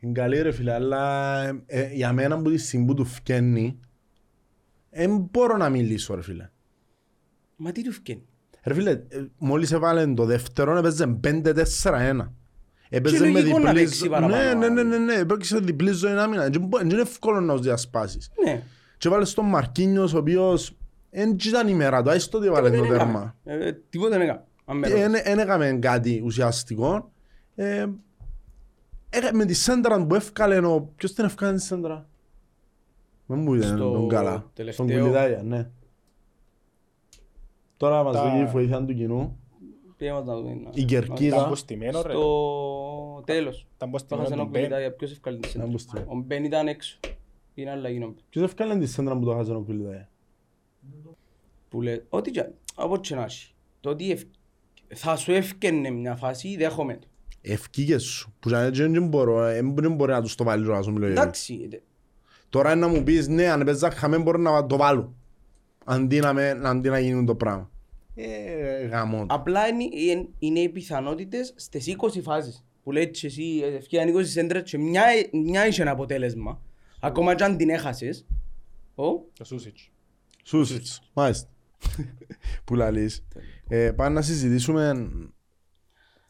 Είναι καλή ρε φίλε, αλλά ε, ε, για μένα που τη στιγμή που του φκένει, δεν μπορώ να μιλήσω ρε φίλε. Μα τι του φκένει. Ρε φίλε, ε, μόλις έβαλε το δεύτερο, έπαιζε 5-4-1. Έπαιζε με λογικό να διπλή παίξει ζω- παραπάνω, Ναι, ναι, ναι, άρα. ναι, ναι, έπαιξε διπλή ζωή άμυνα. Δεν μπο- δεν είναι εύκολο να τους διασπάσεις. Ναι. Και βάλες τον Μαρκίνιος, ο οποίος δεν ήταν η μέρα του, άιστο ότι έβαλε το Δεν τέρμα. έκαμε. Ε, Τίποτε δεν έκαμε. Αν με ρωτάς. Δεν έκαμε κάτι ουσιαστικό. Ε, ε, με τη σέντρα που έφκαλε, ο... ποιος την έφκαλε τη σέντρα; Δεν μου είδε Στο τον καλά. τελευταίο. Στον Κουλιδάγια, ναι. Τώρα μας Τα- δίνει η βοήθεια του κοινού. Πήγαμε να δούμε. να- Η Κερκίδα. Ήταν Είδα. αποστημένο ρε. Στο τέλος. Ήταν Το αποστημένο έχασε τον ο Μπεν. Κουλιτάγια. Ποιος ευκάλει τη σέντρα; Να μπω στο- Ο Μπεν ήταν έξω. Είναι αλλαγή νομίζω. Ποιος έφκαλε τη σέντρα που το χάσε ο Κουλιδάγια. Που λέει, ό,τι και από ό,τι και να έχει. Το ότι ευ- θα σου έφκαινε μια φάση, δέχομαι το. Ευκήγες σου. Που σαν έτσι δεν μπορώ, ε, δεν μπορεί να τους το βάλει τώρα, σου μιλώ. Εντάξει, ε, Τώρα είναι να μου πεις, ναι, αν παίζα χαμέν μπορώ να το βάλω. Αντί να, με, αντί να γίνει το πράγμα. Ε, γαμώ. το. απλά είναι, είναι- είναι οι πιθανότητες στις 20 φάσεις. Που λέει και εσύ, ε, ευκαιρία 20 σέντρες και μια, μια είχε ένα αποτέλεσμα. Ακόμα και αν την έχασες. Ω, Ο Σούσιτς. Σούσιτς, μάλιστα. Που λαλείς. Ε, πάμε να συζητήσουμε.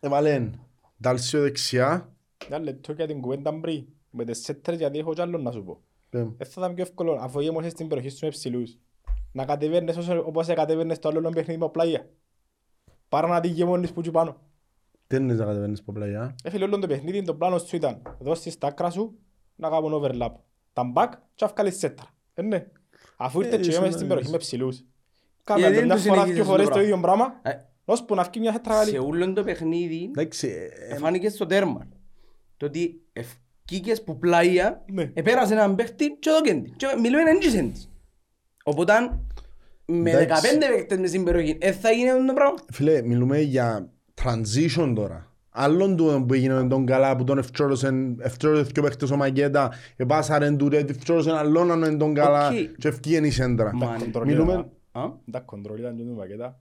Έβαλεν Ντάλσιο δεξιά. Ένα λεπτό για την κουβέντα πριν. Με τις σέτρες γιατί έχω κι άλλο να σου πω. Πέμ. Δεν θα ήταν πιο εύκολο αφού ήμουν στην περιοχή σου με ψηλούς. Να κατεβαίνεις όσο- όπως κατεβαίνεις στο άλλο παιχνίδι με πλάγια. Παρά να τη γεμώνεις που τσι πάνω. Τι είναι να κατεβαίνεις από πλαγιά. Ε, φίλε, όλο το παιχνίδι, το πλάνο σου ήταν δώσεις τα άκρα σου να κάνουν overlap. Τα back και να βγάλεις σέτρα. Ε, ναι. Αφού ήρθε Ε, και ήσουν- είμαι στην περιοχή με ψηλούς. Κάμε Γιατί το δεν μια το φορά, συνεχίζεις δύο το φορές το πράγμα. ίδιο πράγμα. Ε, Ώσπου να βγει μια σέτρα καλή. σε όλο το παιχνίδι Εντάξει, ε, φάνηκες στο τέρμα. Το ότι ευκήκες που πλάγια, Ναι. επέρασε έναν παίχτη και το κέντη. Και μιλούμε έναν τζισέντης. Οπότε με Εντάξει. 15 παίχτες μες στην περιοχή, ε, θα γίνει αυτό το πράγμα. φίλε, μιλούμε για transition τώρα. Άλλον του που έγινε με τον καλά που τον ευκαιρώσαν, ευκαιρώσαν και παίχτες ο Μαγκέτα, επάσαρεν του ρε, ευκαιρώσαν άλλον αν τον καλά Οκ. και ευκήγεν η σέντρα. Μα, Κοντρόλ Μιλούμε- ήταν. Α; Τα κοντρόλ ήταν και του πακέτα.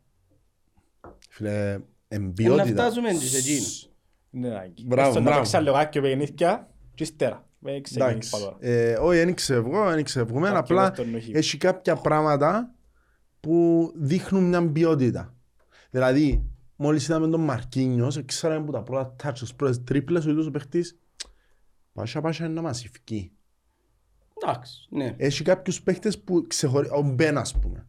Φίλε, Ε, Να εμπειότητα. φτάσουμε και σε εκείνο. Είναι ανάγκη. Μπράβο, Έστω να μπράβο. παίξα λιγάκι παιχνίδια και ύστερα. Με ξεκινήσεις Εντάξει. πα τώρα. Ε, Όχι, δεν ξεβγώ, δεν ξεβγούμε. Κάποιοι Απλά μες τον έχει. έχει κάποια πράγματα που δείχνουν μια ποιότητα. Δηλαδή, μόλις είδαμε τον Μαρκίνιος, ξέραμε που τα πρώτα touch, τις πρώτες τρίπλες, ο ίδιος ο παίχτης πάσα πάσα είναι να μας ευκεί. Εντάξει, ναι. Έχει κάποιους παίχτες που ξεχωρί... Ο Μπεν ας πούμε.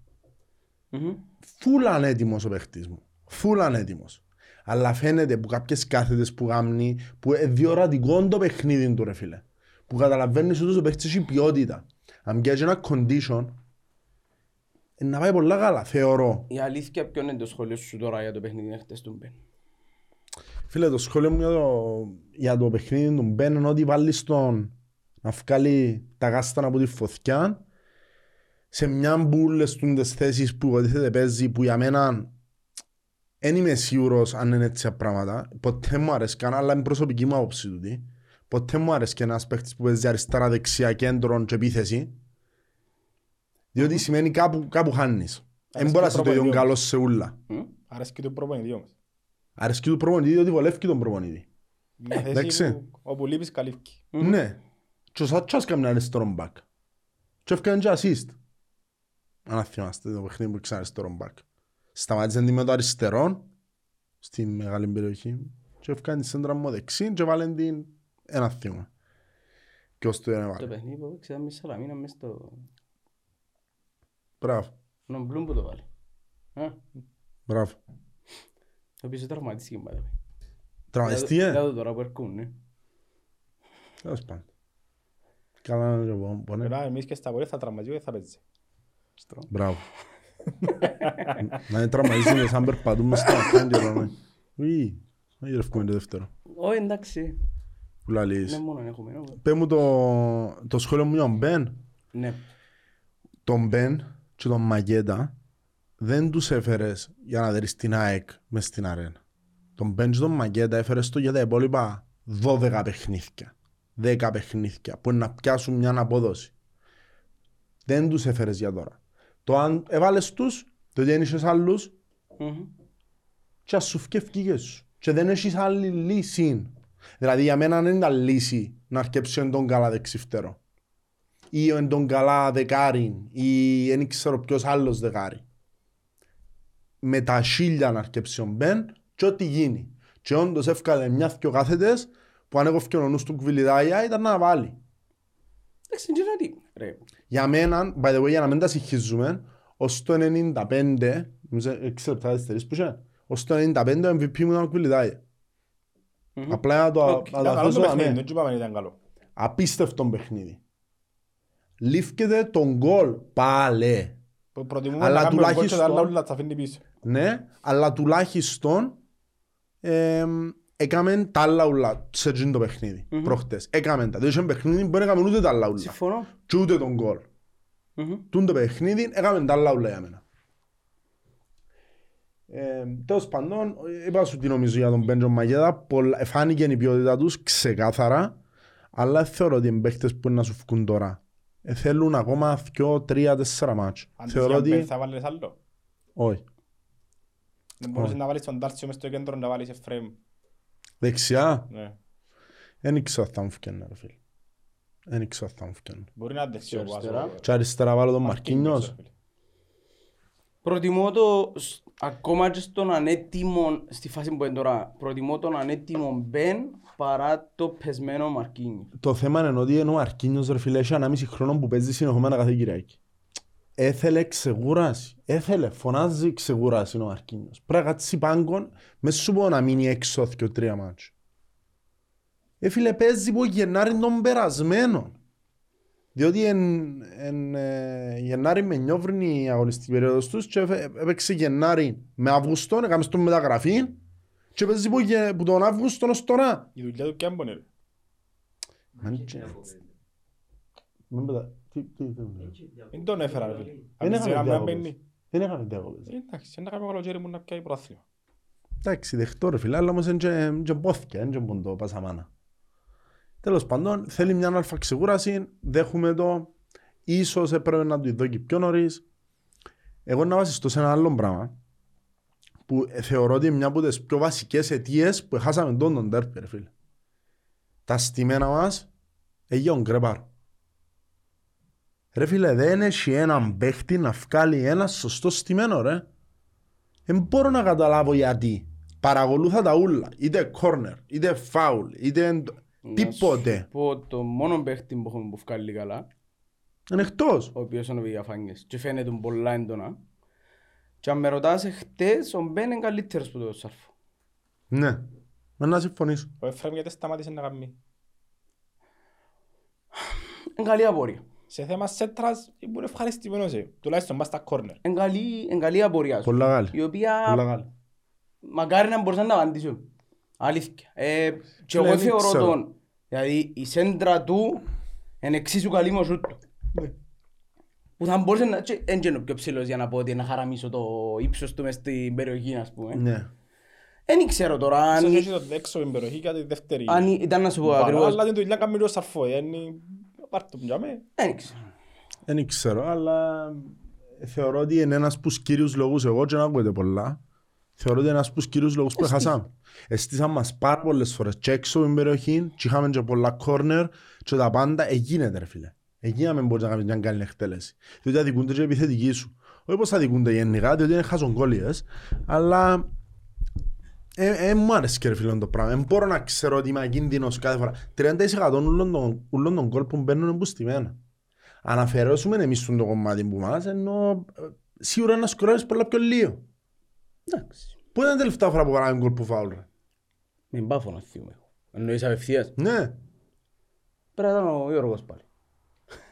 Μμμ. Φούλ ανέτοιμος ο παίχτης μου. Φούλ ανέτοιμος. Αλλά φαίνεται που κάποιες κάθετες που γάμνει, που είναι διορατικό το παιχνίδι του ρε φίλε. Που καταλαβαίνεις ότι ο παίχτης έχει ποιότητα. Αν πιάσει ένα condition, ε, να πάει πολλά καλά, θεωρώ. Η αλήθεια ποιο είναι το σχόλιο σου τώρα για το παιχνίδι χτες του Μπεν; Φίλε, το σχόλιο μου για το, για το παιχνίδι του Μπεν είναι ότι βάλεις τον να βγάλει τα γάστανα από τη φωτιά σε μια μπουλες τούντες θέσεις που υποτίθεται παίζει που για μένα δεν είμαι σίγουρος αν είναι έτσι τα πράγματα. Ποτέ μου αρέσκαν, αλλά είναι προσωπική μου άποψη τούτη. Ποτέ μου αρέσκει ένας παίχτης που παίζει αριστερά, δεξιά, κέντρο και επίθεση. Διότι σημαίνει κάπου, κάπου χάνεις. Δεν Αρέσκει μπορεί να το είσαι το ίδιο προπονητή καλός σε ούλα. Μμ. Αρέσκει του προπονητή όμως. Αρέσκει του προπονητή διότι βολεύει τον προπονητή. Μια θέση εντάξει. που όπου λείπεις καλύφκει. Μμμ. Ναι. Και ο Σάτσας κάνει αριστερό μπακ. Και έφκανε και assist. Αν θυμάστε το παιχνίδι που ξέρει αριστερό μπακ. Σταμάτησε την με το αριστερό στη μεγάλη περιοχή και έφκανε τη σέντρα μου δεξί και βάλε την ένα θύμα. Και ως το ένα Το βάλε. παιχνίδι που έπαιξε ήταν με Σαλαμίνα μες στο... Μπράβο. Τον Μπλουμ που το βάλε. Α, Μπράβο. Ο οποίος τραυματίστηκε πάντα. Τραυματιστήκε; Είδα το τώρα που έρχουν, ναι. Τέλος πάντων. Καλά να το πω. πονέ. Μετά εμείς και στα πορεία θα τραυματιούμε και θα παίζει. Μπράβο. Να είναι τραυματίζονται σαν περπατούμε στα κέντρο. ναι. Ουί. Να γυρευκούμε το δεύτερο. Ω, εντάξει. Που λαλείς. Ναι, μόνο έχουμε. ναι. Πες μου το, το σχόλιο μου για τον Μπεν. Ναι. Τον Μπεν και τον Μαγκέτα δεν τους έφερες για να δεις την ΑΕΚ μες στην αρένα. Τον Μπεν και τον Μαγκέτα έφερες το για τα υπόλοιπα 12 παιχνίδια. 10 παιχνίδια που είναι να πιάσουν μια απόδοση. Δεν τους έφερες για τώρα. Το αν έβαλες τους, το ότι δεν είχες άλλους Μμμ. και ας σου φκε ευκήγες σου. Και δεν έχεις άλλη λύση. Δηλαδή για μένα δεν ήταν λύση να αρκέψει τον καλά δεξιφτερό. Ή ο τον καλά δεκάρι. Ή δεν ξέρω ποιος άλλος δεκάρι. Με τα χίλια να αρκέψει ο Μπεν και ό,τι γίνει. Και όντως έφκαλε μια δυο κάθετες που αν έκοφηκε ο νους του κουβιλιδάγια ήταν να βάλει. Εντάξει, είναι γιατί. Ρε, Για μένα, by the way, για να μην τα συγχύζουμε, ως το 95, νομίζω, έξι λεπτά αριστερής που είχε, ως το 95 ο MVP μου ήταν ο Κβιλιτάια. Μμμ. Απλά να το, Οκ. να Ήταν το καλό το αφήσω παιχνίδι, δαμέ. δεν του είπαμε ήταν καλό. Απίστευτο παιχνίδι. Λείφκεται τον γκολ πάλι. Που Προτιμούμε Αλλά να κάνουμε γκολ και τουλάχιστον- τα άλλα όλα τα αφήνει πίσω. Ναι, αλλά τουλάχιστον εμ, έκαμε τα άλλα ούλα σε εκείνο το παιχνίδι, Μμμ. προχτές. Έκαμε τα. Δεν είχε παιχνίδι που δεν έκαμε ούτε τα άλλα ούλα. Συμφωνώ. Και ούτε τον γκολ. Μμμ. Τούν το παιχνίδι έκαμε τα άλλα ούλα για μένα. Ε, τέλος πάντων, είπα σου τι νομίζω για τον Μπέντζο Μαγέδα, πολλά- φάνηκε η ποιότητα τους ξεκάθαρα, αλλά δεν θεωρώ ότι είναι παίχτες που είναι να σου βγουν τώρα. Ε, θέλουν ακόμα 2, 3, 4 μάτς. Αν Θεωρώ τις Γιάννη ότι... θα βάλεις άλλο. Όχι. Δεν μπορείς να βάλεις τον Τάρτσιο μες στο κέντρο να βάλεις Εφραίμ. Δεξιά, Ναι. δεν ξέρω αν θα μου φκένε, ρε φίλε. Δεν ξέρω αν θα μου φκένε. Μπορεί να είναι δεξιό Και που αριστερά. βάζω. Και αριστερά βάλω τον Μαρκίνιος. ρε φίλε. Προτιμώ το, σ- ακόμα και στον ανέτοιμο, στη φάση που είναι τώρα, προτιμώ τον ανέτοιμο Μπεν παρά το πεσμένο Μαρκίνιο. Το θέμα είναι ότι είναι ο Αρκίνιος ρε φίλε, έχει ανάμιση χρόνο που παίζει συνεχόμενα κάθε Κυριακή. Έθελε ξεκούραση. Έθελε, φωνάζει ξεκούραση ο Αρκίνιος. Πρέπει να κάτσει πάγκον, μες σου πω να μείνει έξω και τρία μάτσο. Ε φίλε, παίζει που Γενάρη των περασμένων. Διότι εν, εν, ε, Γενάρη με νιόβρινη η αγωνιστική περίοδος τους και έφε- έπαιξε Γενάρη με Αύγουστον, έκαμε στον μεταγραφή και παίζει που, γε- που τον Αύγουστο ως τώρα. Η δουλειά του κι άμπονε ρε. Μαν και- Μην πετά- τι- τι- τι- Δεν τον έφερα ρε φίλε. Δεν Αν είχαμε δεν διάκοπες. μπαίνει. Δεν έκαμε διάκοπες. Ε, Εντάξει, να κάνουμε καλοκαίρι μου να πιάει πρωτάθλημα. Εντάξει, δεχτώ ρε φίλε, αλλά όμως είναι και- και μπόθηκε, είναι και που το πασαμάνα. Τέλος πάντων, θέλει μια αλφα ξεκούραση, δέχουμε το, ίσως έπρεπε να του δω και πιο νωρίς. Εγώ να βασιστώ σε ένα άλλο πράγμα, που ε, θεωρώ ότι είναι μια από τις πιο βασικές αιτίες που χάσαμε τον τον τέρπι, ρε φίλε. Τα στημένα μας, έγινε ο Γκρέπαρο. Ρε φίλε, δεν έχει έναν παίχτη να βγάλει ένα σωστό στημένο, ρε. Δεν μπορώ να καταλάβω γιατί. Παρακολούθα τα ούλα. Είτε corner, είτε foul, είτε τίποτε. Πω το μόνο παίχτη που έχουμε που βγάλει καλά, Είναι εκτός. ο οποίος είναι ο Βηγαφάνιες και φαίνεται πολλά έντονα. Και αν με ρωτάς χτες, ο Μπεν είναι καλύτερος που το Σάρφο. Ναι. Με να συμφωνήσω. Ο Εφραίμ γιατί σταμάτησε να κάνει. Είναι καλή απορία. Σε θέμα σέντρας ήμουν ευχαριστημένος. ε. Τουλάχιστον πας στα κόρνερ. Είναι καλή, είναι καλή απορία σου. Πολλά Γάλλη. Η οποία Πολλά Γάλλη. μακάρι να μπορούσαν να απαντήσουν. Αλήθεια. Ε, και Φίλε, εγώ δεν θεωρώ ξέρω. τον, δηλαδή η σέντρα του είναι εξίσου καλή με ο σούτ του. Που θα μπορούσε να... και Δεν είναι πιο ψηλός για να πω ότι να χαραμίσω το ύψος του μες στην περιοχή, ας πούμε. Ναι. Δεν ξέρω τώρα αν, Ίσως έχει το έξω την περιοχή για τη δεύτερη. αν ήταν να σου πω Παρά, ακριβώς. Αλλά την δουλειά κάνει λίγο σαρφό. ε, Είναι... Πάρ' το για μέ. Δεν ξέρω. Δεν ξέρω, αλλά θεωρώ ότι είναι ένας από τους κύριους λόγους, εγώ και να ακούγεται πολλά, θεωρώ ότι είναι ένας από τους κύριους λόγους που χάσαμε. Εστίσαν μας πάρα πολλές φορές και έξω από την περιοχή και είχαμε και πολλά corner και τα πάντα εγίνεται ρε φίλε. Εγίναμε μπορείς να κάνεις μια καλή εκτέλεση. Διότι αδικούνται και οι επιθετικοί σου. Όχι πως αδικούνται γενικά, διότι είναι χαζογκόλιες, αλλά ε, ε, μου άρεσε και ρε φίλε το πράγμα. Δεν μπορώ να ξέρω ότι είμαι ακίνδυνος κάθε φορά. 30% όλων των- όλων των γκολ που μπαίνουν είναι μπουστημένα. Αν αφαιρέσουμε εμείς το κομμάτι που μας, ενώ ε, σίγουρα να σκοράρεις πολλά πιο λίγο. Εντάξει. Πού ήταν η τελευταία φορά που κάναμε γκολ που φάουλ ρε; Μην πάω να θυμώ. Εννοείς απευθείας; Ναι. Πρέπει να ήταν ο Γιώργος πάλι.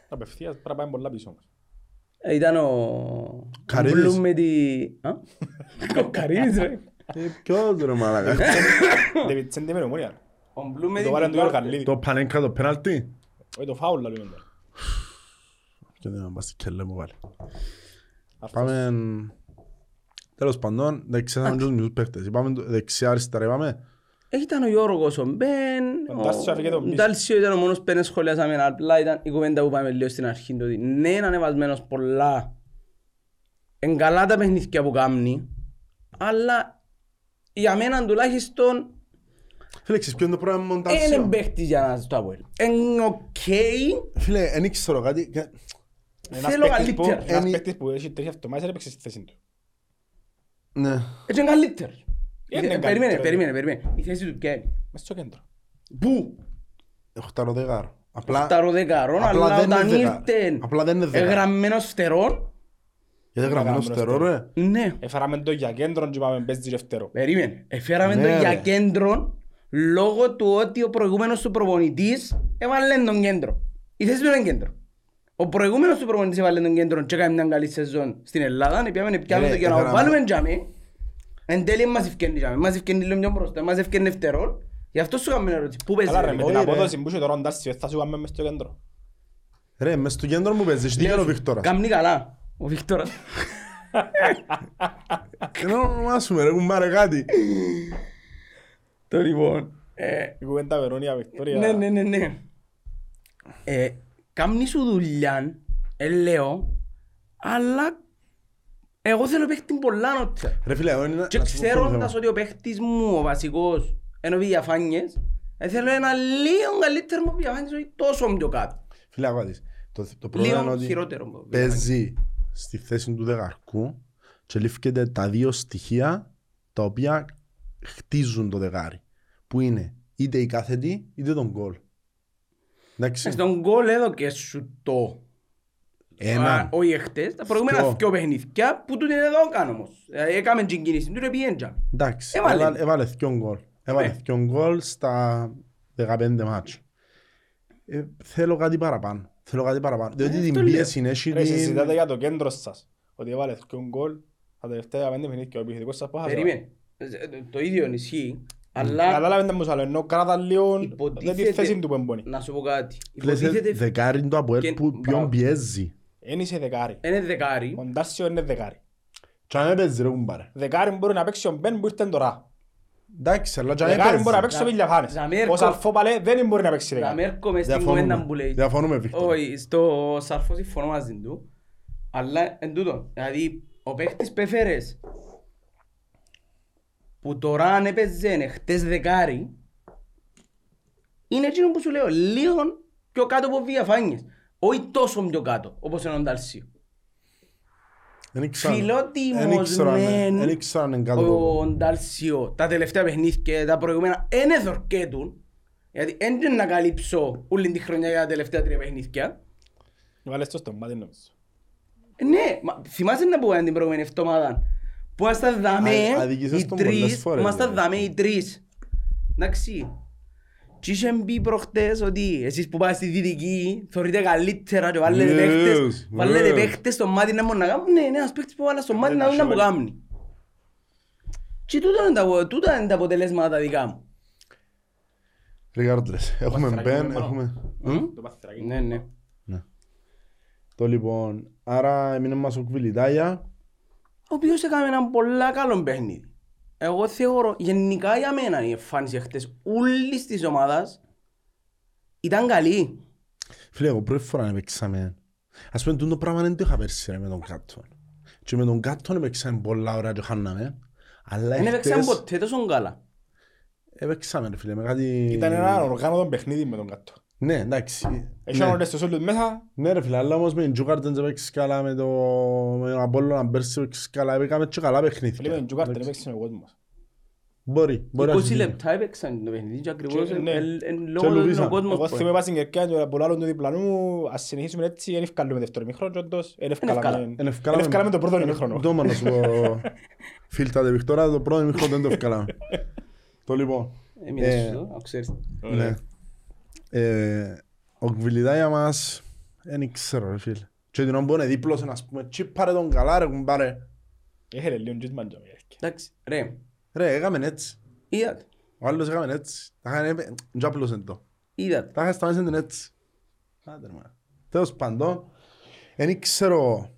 Απευθείας πρέπει να πάμε πολλά πίσω όμως. Ε, Ήταν ο... ο Καρύδης. Μπλουμ με τη... Α; Ο Καρύδης ρε. Ε, Ποιος ρε μαλάκα. David Τσέντε με νομόνια. Ο Μπλουμ με Το τη... βάλε του Ιωργαλίδη. Το πανέγκα το πέναλτι; Όχι το φάουλ λαλούμε τώρα. Και δεν μας την κελέ μου βάλει. Αρθός. Πάμε... Τέλος πάντων, δεξιά ήταν και τους μισούς παίχτες. Είπαμε το- δεξιά αριστερά είπαμε. Ήταν ο Γιώργος ο Μπεν, Ο Ντάλσιο έφυγε τον ο πίσω. Ντάλσιο ήταν ο μόνος που δεν σχολιάσαμε, απλά ήταν η κουβέντα που πάμε λίγο στην αρχή, το ότι ναι είναι ανεβασμένος πολλά, εν καλά τα παιχνίδια που κάνει, αλλά για μένα τουλάχιστον Φίλε, ξέρεις ποιο είναι το πρόβλημα με τον δεν είναι Τάρσιο. παίχτης για να στο Αποέλ. Είναι οκ, Φίλε, δεν ξέρω κάτι. και- Ένας Θέλω παίκτης που- καλύτερα. Ένας Εμεί- παίκτης που έχει τρεις εβδομάδες δεν έπαιξε στη θέση του. Ναι. έτσι είναι καλύτερος. Είναι Ε, Περίμενε, καλύτερος. περίμενε, περίμενε. Η θέση του ποια είναι. Μες στο κέντρο. Πού; Έχω τα ροδεγάρο. Απλά, Τα ροδεκαρών, απλά αλλά δεν είναι όταν δεκα- ήρθε απλά δεν είναι δεκάρο. εγγραμμένος φτερών, Γιατί γραμμένο Γραμμένο στερό ρε. ναι. Έφεραμε το για κέντρο και είπαμε παίζει δεύτερο. Περίμενε. Εφέραμε Ναι, το για ρε. κέντρο λόγω του ότι ο προηγούμενος του προπονητής έβαλε τον κέντρο. Η θέση του είναι κέντρο. Ο προηγούμενος του προπονητής έβαλε τον κέντρο και έκανε μια καλή σεζόν στην Ελλάδα. Επιάμε πιάμε Ρε, το για να το έφεραμε- βάλουμε τζάμε. Εν τέλει μας ευκαινεί τζάμε. Μας ευκαινεί λίγο πιο μπροστά. Μας ευκαινεί φτερό. Γι' αυτό σου έκαμε ερώτηση. Πού παίζει Αλλά ρε, ρε. με όχι, την ρε. απόδοση που είχε τώρα ο Ντάρσιο, θα σου κάνουμε μες στο κέντρο. Ρε, μες στο κέντρο μου παίζεις, τι κάνει ο Βίκτορας; Κάμνει καλά. Ο Βίκτορας. Δεν ονομάσουμε ρε, κουμπάρε κάτι. Το λοιπόν. ε, Η κουβέντα Βερόνια, Βικτόρια. Ναι, ναι, ναι, ναι. Ε, κάμνει σου δουλειά, ε, λέω, αλλά εγώ θέλω παίχτη πολλά νότια. Ρε φίλε, εγώ είναι Και να σου πω ποιο είναι το ξέροντας θέμα. ότι ο παίχτης μου, ο βασικός, είναι ο Βηγιαφάνιες, ε, θέλω ένα λίγο καλύτερο μου Βηγιαφάνιες, όχι τόσο πιο κάτω. Φίλε, άκου να δεις. Το, το πρόβλημα είναι Λίγο ότι χειρότερο μου Βηγιαφάνιες. παίζει στη θέση του δεκαρκού και λήφκεται τα δύο στοιχεία τα οποία χτίζουν το δεκάρι. Που είναι είτε η κάθετη είτε τον γκολ. Εντάξει. Στον γκολ έδωκε σου το Ένα. Α, όχι εχθές, τα προηγούμενα Δυο. δυο παιχνίδια που τούτο είναι εδώ κάνω όμως. Δηλαδή, Έκαμε την κίνηση, του πιέντζα. Εντάξει. Έβαλε. Έβαλε, έβαλε δυο γκολ. Έβαλε Ναι. δυο γκολ στα 15 μάτσο. Ε, θέλω κάτι παραπάνω. Θέλω κάτι παραπάνω. Διότι Ε, την αυτό λέω. πίεση έχει Ρε, την... συζητάτε για το κέντρο σας. Ότι έβαλε δυο γκολ τα τελευταία πέντε παιχνίδια και ο επιθετικός σας πόχασε. Περιμένε. Ε, Το ίδιο ισχύει, αλλά Καταλάβετε μου άλλο, ενώ κράτα λίγο δεν τη υποτίθεται... θέση του που εμπονεί. Να σου πω κάτι. Φίλε, σε Υποτίθεται δεκάρι είναι το Αποέλ και- που ποιον μπράβο. πιέζει. Εν είσαι δεκάρι. είναι δεκάρι. Ο Ντάρσιο είναι δεκάρι. Και αν έπαιζε ρε κουμπάρε. Δεκάρι μπορεί να παίξει ο Μπεν που ήρθε τώρα. Εντάξει, αλλά και αν Δεκάρι μπορεί να έπαιζε. παίξει ο Βιλιαφάνες. Ζαμέρκο- Ο Σαρφό παλέ δεν μπορεί να παίξει Να δεκάρι. μες έρχομαι στην κουβέντα που Διαφωνούμε. λέει. Διαφωνούμε, Βίκτορ. Όχι, στο Σαρφό συμφωνώ μαζί του. Αλλά εν τούτο, δηλαδή ο παίχτης που έφερες που τώρα αν έπαιζε χτες δεκάρι είναι εκείνο που σου λέω, λίγο πιο κάτω από διαφάνειες. Όχι τόσο πιο κάτω, όπως είναι ο Νταλσίου. Δεν ήξερα- δεν Φιλότιμος ήξερα αν- μεν Δεν ήξερα αν είναι κάτω από- ο Νταλσίο τα τελευταία παιχνίδια και τα προηγούμενα δεν εθορκέτουν γιατί δεν να καλύψω όλη τη χρονιά για τα τελευταία τρία παιχνίδια. Βάλες το στο μάτι νομίζω. Ε, Ναι, μα, θυμάσαι να πούμε την προηγούμενη εβδομάδα; Που ήμασταν δαμέ Α- αδικήσες οι τον πολλές τρεις, φορές, ήμασταν βέβαια. δαμέ οι τρεις. Εντάξει. Και είχαν πει προχτές ότι εσείς που πάτε στη Δυτική θεωρείτε καλύτερα και βάλετε Yes, παίχτες, βάλετε yes. παίχτες στο μάτι να μπορούν να κάνουν. Ναι, ναι, ένας παίχτης που βάλα στο μάτι να δουν να μου κάνει. Και τούτο είναι τα- τούτα είναι τα αποτελέσματα τα δικά μου. Regardless, έχουμε Παθρακή μπεν, μόνο. έχουμε... Μμ; Το παθρακί. Ναι, ναι. Το λοιπόν, άρα έμεινε μας ο Κβιλιτάγια. Ο οποίος έκαμε ένα πολλά καλό παιχνίδι. Εγώ θεωρώ, γενικά για μένα η εμφάνιση χτες όλης της ομάδας ήταν καλή. Φίλε, εγώ πρώτη φορά έπαιξαμε. Ας πούμε, τούτο πράγμα δεν το είχα πέρσι ρε, με τον Κάτον. Και με τον Κάτον έπαιξαμε πολλά ώρα και χάναμε. Αλλά Δεν έπαιξαν εχθές ποτέ τόσο καλά. έπαιξαμε ρε φίλε, με κάτι... Ήταν ένα οργάνωτο παιχνίδι με τον κάτω. Ναι, εντάξει. Έχαν Ναι. όλες τους όλους μέσα. Ναι ρε φίλε, αλλά όμως με την Τζούκαρτ δεν έπαιξε καλά, με το... με τον Απόλλωνα πέρσι έπαιξε καλά, έπαιξαμε και καλά Φίλε παιχνίδια. με τον Τζουκάρ δεν Εντάξει. έπαιξε ο κόσμος. Μπορεί, μπορεί να 20 συμβεί. λεπτά έπαιξαν το παιχνίδι και ακριβώς Και- εν- ναι. εν- εν- Και λόγω του λουβίσαν. ο κόσμος Εγώ που θυμάμαι στην Κερκιά και πολλά άλλων του διπλανού μου, ας συνεχίσουμε έτσι, δεν ευκάλουμε δεύτερο ημίχρονο και όντως δεν ευκάλαμε- Εν δεν ευκάλαμε- ευκάλαμε το πρώτο Ε, ημίχρονο. Το να σου πω. Φίλτα δε Βικτόρα, το πρώτο ημίχρονο δεν το ευκάλαμε. Το λοιπόν. Έμεινες Ε, στο, να ξέρεις. Ναι. Ε, Ο Κβιλιδάγια μας, δεν ξέρω ρε φίλε. Και την ώρα που είναι δίπλος, ας πούμε, τσι πάρε τον καλά ρε κουμπάρε. Έχερε λίγο τζίτμαν και ο Κερκιά. Εντάξει, ρε, Ρε, έκαμε έτσι. είδατε, Ο άλλος έκαμε έτσι. Τα είχαν έπαι- και απλώσαν το. είδατε. Τα είχαν σταμάτησαν την έτσι. Άντε ρε μα. Τέλος πάντων, δεν ξέρω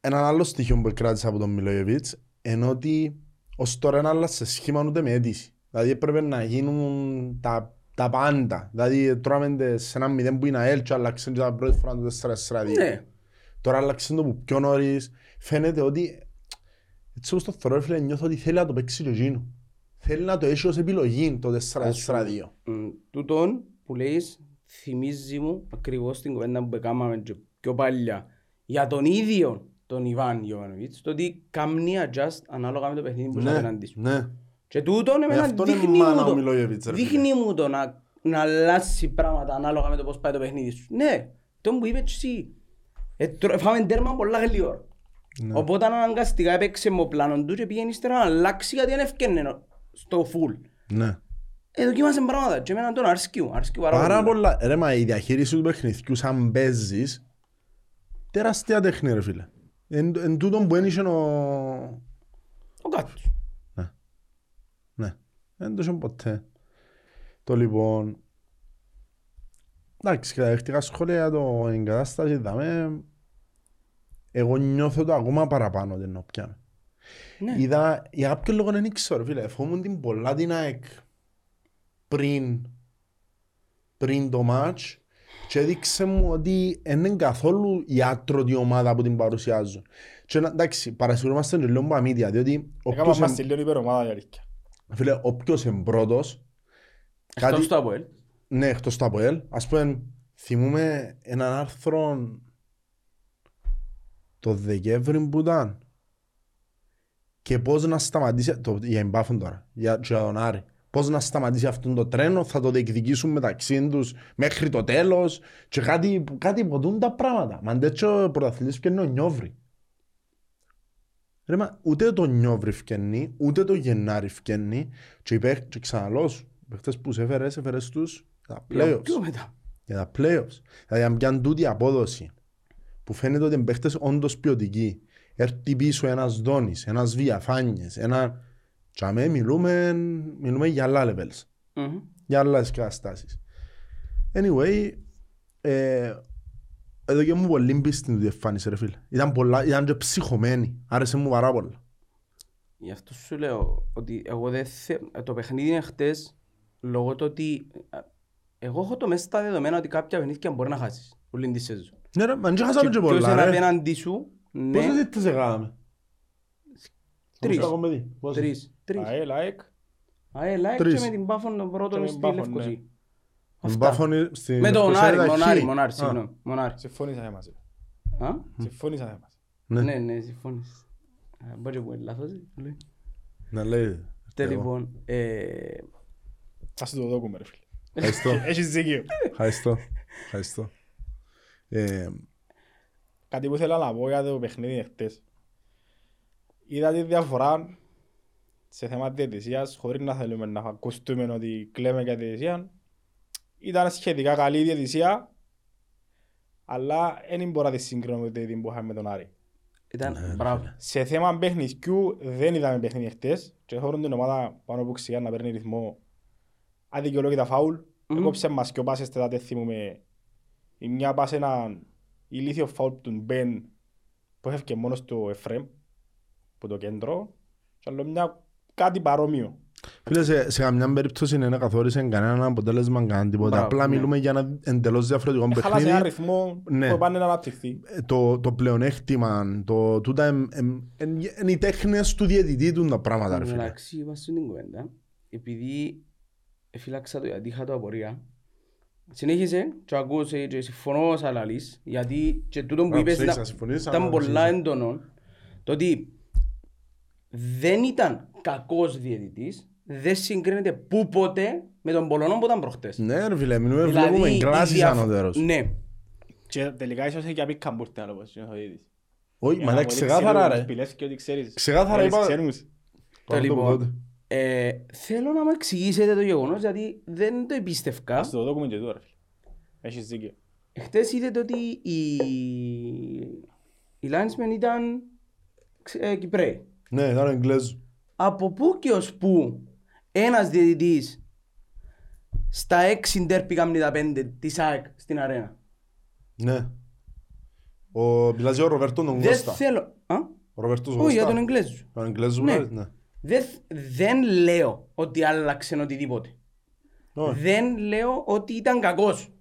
έναν άλλο στοιχείο που κράτησα από τον Μιλόγεβιτς ενώ ότι ως τώρα δεν άλλασε σχήμα ούτε με αίτηση. Δηλαδή έπρεπε να γίνουν τα, τα πάντα. Δηλαδή τρώμε σε ένα μηδέν που είναι ΑΕΛ και άλλαξαν και τα πρώτη φορά το 4-4-2. Ναι, Τώρα άλλαξαν το που πιο νωρίς. Φαίνεται ότι έτσι όπως το θεωρώ ρε φίλε νιώθω ότι θέλει να το παίξει και εκείνο. Θέλει να το έχει ως επιλογή το 4-4-2. Μ, τούτον που λέεις θυμίζει μου ακριβώς την κουβέντα που έκαναμε και πιο παλιά για τον ίδιο τον Ιβάν Γιωβανοβίτς το ότι κάνει adjust ανάλογα με το παιχνίδι που είσαι Ναι, απέναντι σου. Ναι. Και τούτον εμένα αυτό είναι δείχνει μάνα μου ο το, Μιλόγεβιτς, ρε φίλε. δείχνει μου το να, να αλλάξει πράγματα ανάλογα με το πώς πάει το παιχνίδι σου. Ναι, τον που είπες και εσύ. Ε, τρο- Φάμε τέρμα πολλά γλυόρα. Ναι. Οπότε αναγκαστικά έπαιξε με ο πλάνο του και πήγαινε ύστερα να αλλάξει γιατί δεν ευκαινε στο full. Ναι. Ε, δοκίμασε πράγματα και εμένα τον αρσκιού, αρσκιού πάρα, Πάρα πολύ. πολλά. Ρε μα η διαχείριση του παιχνιδιού σαν παίζεις τεράστια τέχνη ρε φίλε. Εν, εν τούτον που ένιξε ο... Ο κάτος. Ναι. Δεν το είχε ποτέ. Το λοιπόν... Εντάξει, και τα δεχτικά σχόλια για το εγκατάσταση είδαμε. Εγώ νιώθω το ακόμα παραπάνω δεν είναι πια. Ναι. Είδα, για κάποιο λόγο δεν ήξερα, φίλε. Φοβούμουν την πολλά την ΑΕΚ πριν, πριν το μάτς και έδειξε μου ότι δεν είναι καθόλου η άτρωτη ομάδα που την παρουσιάζουν. Και να- εντάξει, παρασυρωμαστε και λίγο παμίδια, διότι Έκαμε όποιος, μας εν- τη λίγο υπερομάδα η αλήθεια. Φίλε, όποιος είναι πρώτος, Εκτός κάτι- του Αποέλ. ναι, εκτός το ΑΠΟΕΛ, ας πούμε, θυμούμε έναν άρθρο το Δεκέμβρη που ήταν και πώς να σταματήσει, το, για εμπάφον τώρα, για, για τον Άρη, πώς να σταματήσει αυτό το τρένο, θα το διεκδικήσουν μεταξύ τους μέχρι το τέλος και κάτι, κάτι ποτούν τα πράγματα. Μα τέτοιο ο πρωταθλητής φτιάχνει ο Νιόβρη. Ρε μα, ούτε το Νιόβρη φτιάχνει, ούτε το Γενάρη φτιάχνει και, υπέρ, και ξαναλώς σου, οι παίχτες που σε έφερες, έφερες τους τα Για playoffs πιο μετά; για τα playoffs. Δηλαδή αν πιάνουν τούτη απόδοση που φαίνεται ότι οι παίχτες όντως ποιοτικοί έρθει πίσω ένας Δόνης, ένας Βιαφάνιες, ένα... Και αμέ μιλούμε, μιλούμε για άλλα levels, Μμμ. για άλλες καταστάσεις. Anyway, ε, εδώ και μου πολύ πίστη του εμφάνισε ρε φίλε. Ήταν, πολλά, ήταν και ψυχωμένη, άρεσε μου πάρα πολλά. Γι' αυτό σου λέω ότι εγώ δεν θε... το παιχνίδι είναι χτες λόγω του ότι ε, εγώ έχω το μέσα στα δεδομένα ότι κάποια παιχνίδια μπορεί να χάσεις όλη τη σεζόν. Ναι ρε, μα δεν χάσαμε και ποιος είναι πολλά ρε. απέναντι σου, ναι, Πόσες ήττες έκαναμε. τρεις. Πόσες έχουμε δει; Πόσες; Τρεις. Τρεις. ΑΕΛ, ΑΕΚ. Α, ε, like Τρεις. και με την Πάφον τον πρώτο Και με στη την Πάφον, Λευκοσία. Ναι. Με Αυτά. Πάφωνη στην Με τον Λευκοσία Άρη, ήταν Μονάρη, χ. Μονάρη, Α, συγγνώμη. Μονάρη. Συμφωνήσαμε μαζί. Α; Συμφωνήσαμε μαζί. Ναι, Ναι, ναι, συμφώνησες. Α, Μπορεί να πούμε λάθος. ε, λέει. να λέει. Τε, Εγώ. Λοιπόν, ε, Θα σου το δώκουμε ρε φίλε. Ευχαριστώ. Έχεις δίκιο. Ευχαριστώ. Ευχαριστώ. Ε, Κάτι που ήθελα να πω για το παιχνίδι χτες. Είδα τη διαφορά σε θέμα διαιτησίας, χωρίς να θέλουμε να ακουστούμε ότι κλαίμε για διαιτησία. Ήταν σχετικά καλή η διαιτησία, αλλά δεν μπορώ να τη συγκρίνω με την που είχαμε με τον Άρη. ήταν μπράβο. Σε θέμα παιχνιδιού δεν είδαμε παιχνίδι χτες και θεωρούν την ομάδα πάνω που ξηγά να παίρνει ρυθμό αδικαιολόγητα φάουλ. Μμμ. Έκοψε μας και ο πάσες τετάτε θυμούμε η μια πάσες ένα ηλίθιο φάουλ του Μπεν που έφυγε μόνος στο Εφρέμ που το κέντρο και άλλο μια κάτι παρόμοιο. Φίλε, σε, σε καμιά περίπτωση δεν καθόρισε κανένα αποτέλεσμα, κανένα τίποτα. Μπράβο, Απλά ναι. μιλούμε για ένα εντελώς διαφορετικό Χάλασε ένα παιχνίδι. ρυθμό Ναι. που πάνε να αναπτυχθεί. Ε, Το, το πλεονέκτημα, το, τούτα εμ- εμ- εν- είναι οι τέχνες του διαιτητή του τα πράγματα, ρε φίλε. Εντάξει, είπα στην κουβέντα, επειδή εφύλαξα το γιατί είχα το απορία, συνέχισε και ακούσε και συμφωνώ σαν λαλής, γιατί και τούτο που Μπράβο, είπες συνέχισα, ήταν, συμφωνείς, ήταν αλλά πολλά συνέχισα. έντονο, το ότι δεν ήταν κακός διαιτητής, δεν συγκρίνεται που ποτέ με τον Πολωνό που ήταν προχτές. Ναι ρε φίλε, μιλούμε, Δηλαδή, βλέπουμε η κλάσεις διαφο- ανώτερος. Ναι, Και τελικά ίσως έχει και απίκα μπουρτέ άλλο πως είναι ο διαιτητής. Όχι, Για μα να λέει μπορεί ξεκάθαρα ξέρουν ρε. τους πηλεύεις και ό,τι ξέρεις. Ξεκάθαρα Όλες είπα- ξέρουν. Πάμε το λοιπόν, πότε. ε, θέλω να μου εξηγήσετε το γεγονός γιατί δεν το εμπίστευκα. Ας το δώκουμε και τώρα. φίλε. Έχεις δίκιο. Χτες είδατε ότι οι, οι linesmen ήταν ξε- ε, Κυπρέοι. Ναι, ήταν Εγγλέζου. Από πού και ως πού ένας διαιτητής στα έξι ντέρπι κάνει τα πέντε της ΑΕΚ στην αρένα; Ναι. Ο, μιλάς για ο Ροβέρτο τον Δεν Κώστα. θέλω... Α; Ο Ροβέρτος ο Όχι, για Κώστα. τον Εγγλέζο. Τον Εγγλέζου Ναι. ναι. ναι. Δεν, δεν λέω ότι άλλαξε οτιδήποτε. Όχι. Δεν λέω ότι ήταν κακός.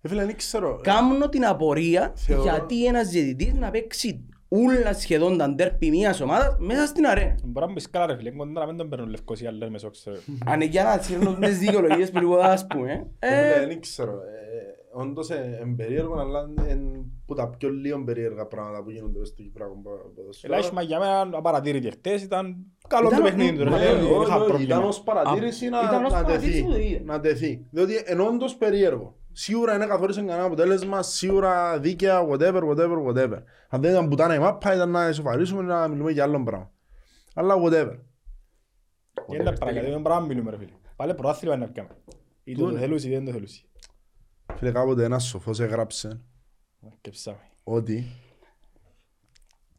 Ε, φίλε, δεν ξέρω. Κάμνω την απορία Θεωρώ- γιατί ένας διαιτητής να παίξει όλα σχεδόν τα ντέρπι μιας ομάδας μέσα στην αρένα. Μπορεί να μπεις καλά ρε φίλε, κοντά να μην τον παίρνουν λευκοσία λες μεσόξερο. Αν είναι για να σύρνω τις δικαιολογίες που λίγο ας πούμε. Ε, ε, φίλε, Δεν ξέρω. Ε, Όντως είναι περίεργο, αλλά είναι που τα πιο λίγο περίεργα πράγματα που γίνονται μες στο Κυπριακό ποδόσφαιρο. Ελάχισμα για μένα απαρατήρητη χτες ήταν καλό Ήταν- το παιχνίδι του ρε Μα, φίλε, ε, δεν Όχι, είχα όχι, πρόβλημα. Ήταν ως παρατήρηση να, ήταν ως να παρατήρηση τεθεί. που το είδε. Να τεθεί. Διότι είναι όντως περίεργο. Σίγουρα είναι καθόρισε κανένα αποτέλεσμα, σίγουρα δίκαια, whatever, whatever, whatever. Αν δεν ήταν πουτάνα η μάπα, ήταν να ισοφαρίσουμε να μιλούμε για άλλο πράγμα. Αλλά whatever. Είναι τα πράγματα, δεν πράγμα μιλούμε ρε φίλε. Πάλι πρωτάθλημα είναι να πιάμε. Είτε το Τούτο. θέλουν είτε δεν το θέλουν. Φίλε, κάποτε ένας σοφός έγραψε Και ψάμε. ότι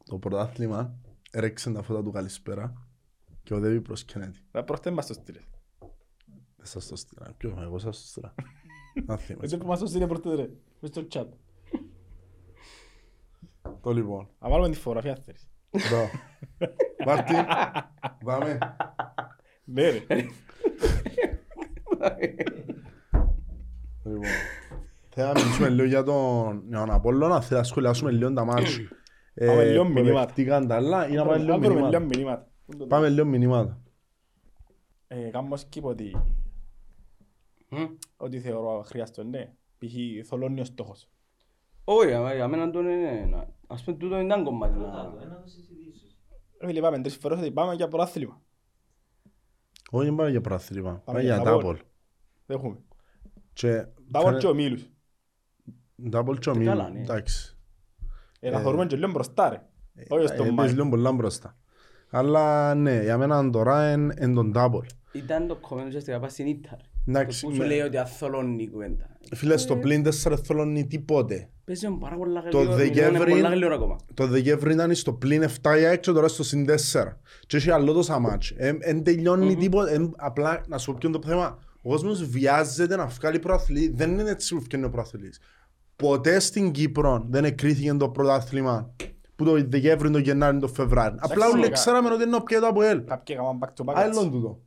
το πρωτάθλημα έρεξε τα φώτα του καλησπέρα και οδεύει προς Κενέτη. Δεν προχτές μας το στείλες. Δεν σας το στείλα. Ποιο, εγώ σας το στείλα. Να θυμάσαι. Έτσι που μας το στείλε προχτές ρε. Μες στο chat. Το λοιπόν. Να βάλουμε τη φωτογραφία θέλεις. Μπράβο. Μάρτι, πάμε. Ναι ρε. Λοιπόν, θέλω να μιλήσουμε λίγο για τον, για τον Απόλλωνα, θέλω να σχολιάσουμε λίγο τα μάτς. ε, Πάμε λίγο που μηνύματα. παιχτήκαν τα άλλα ή να πάμε λίγο Να βρούμε μηνύματα. λίγο μηνύματα. Πάμε λίγο μηνύματα. Ε, Κάμω skip ότι μ. Ότι θεωρώ χρειάστο, ναι. Π.χ. θολώνει ο στόχος. Όχι, για για μένα το είναι... να- Ας πούμε τούτο δεν ήταν κομμάτι. να- Ρε φίλε, είπαμε τρεις φορές ότι πάμε για πρωτάθλημα. Όχι, δεν πάμε για πρωτάθλημα, πάμε για για double. double. Δεν έχουμε. Και Double και ομίλους. double και ο Τι καλά, Μίλου, ναι. εντάξει. Ε, να θεωρούμε και λίγο μπροστά ρε. Όχι στον Ε, Μάη. παίζει λίγο πολλά μπροστά. Αλλά ναι, για μένα τώρα είναι εν τον double. Ήταν το κομμένο ουσιαστικά πάει στην Ήττα. Ρε. Εντάξει, Το που σου με- λέει ότι αθολώνει η κουβέντα. Φίλε, στο πλήν τέσσερα θολώνει τίποτε. Παίζει με πάρα πολλά Το γλυόρα, Δεκέμβρη- μιλάμε πολλά γλυόρα ακόμα. Το Δεκέμβρη ήταν στο πλήν 7 για έξω, τώρα στο συν 4. Και έχει άλλο τόσα μάτς. Εν τελειώνει τίποτα, εν- απλά να σου πω ποιο είναι το θέμα. Ο κόσμος βιάζεται να βγάλει προαθλή, δεν είναι έτσι που βγαίνει ο προαθλής. Ποτέ στην Κύπρο δεν εκρίθηκε το πρωτάθλημα που που το Δεκέμβρη, το Γενάρη, το Φεβράρι. Απλά όλοι σιγά. ξέραμε ότι είναι όποιο το από ελ. Κάποιοι έκαναν back to back Άλλον έτσι, τούτο.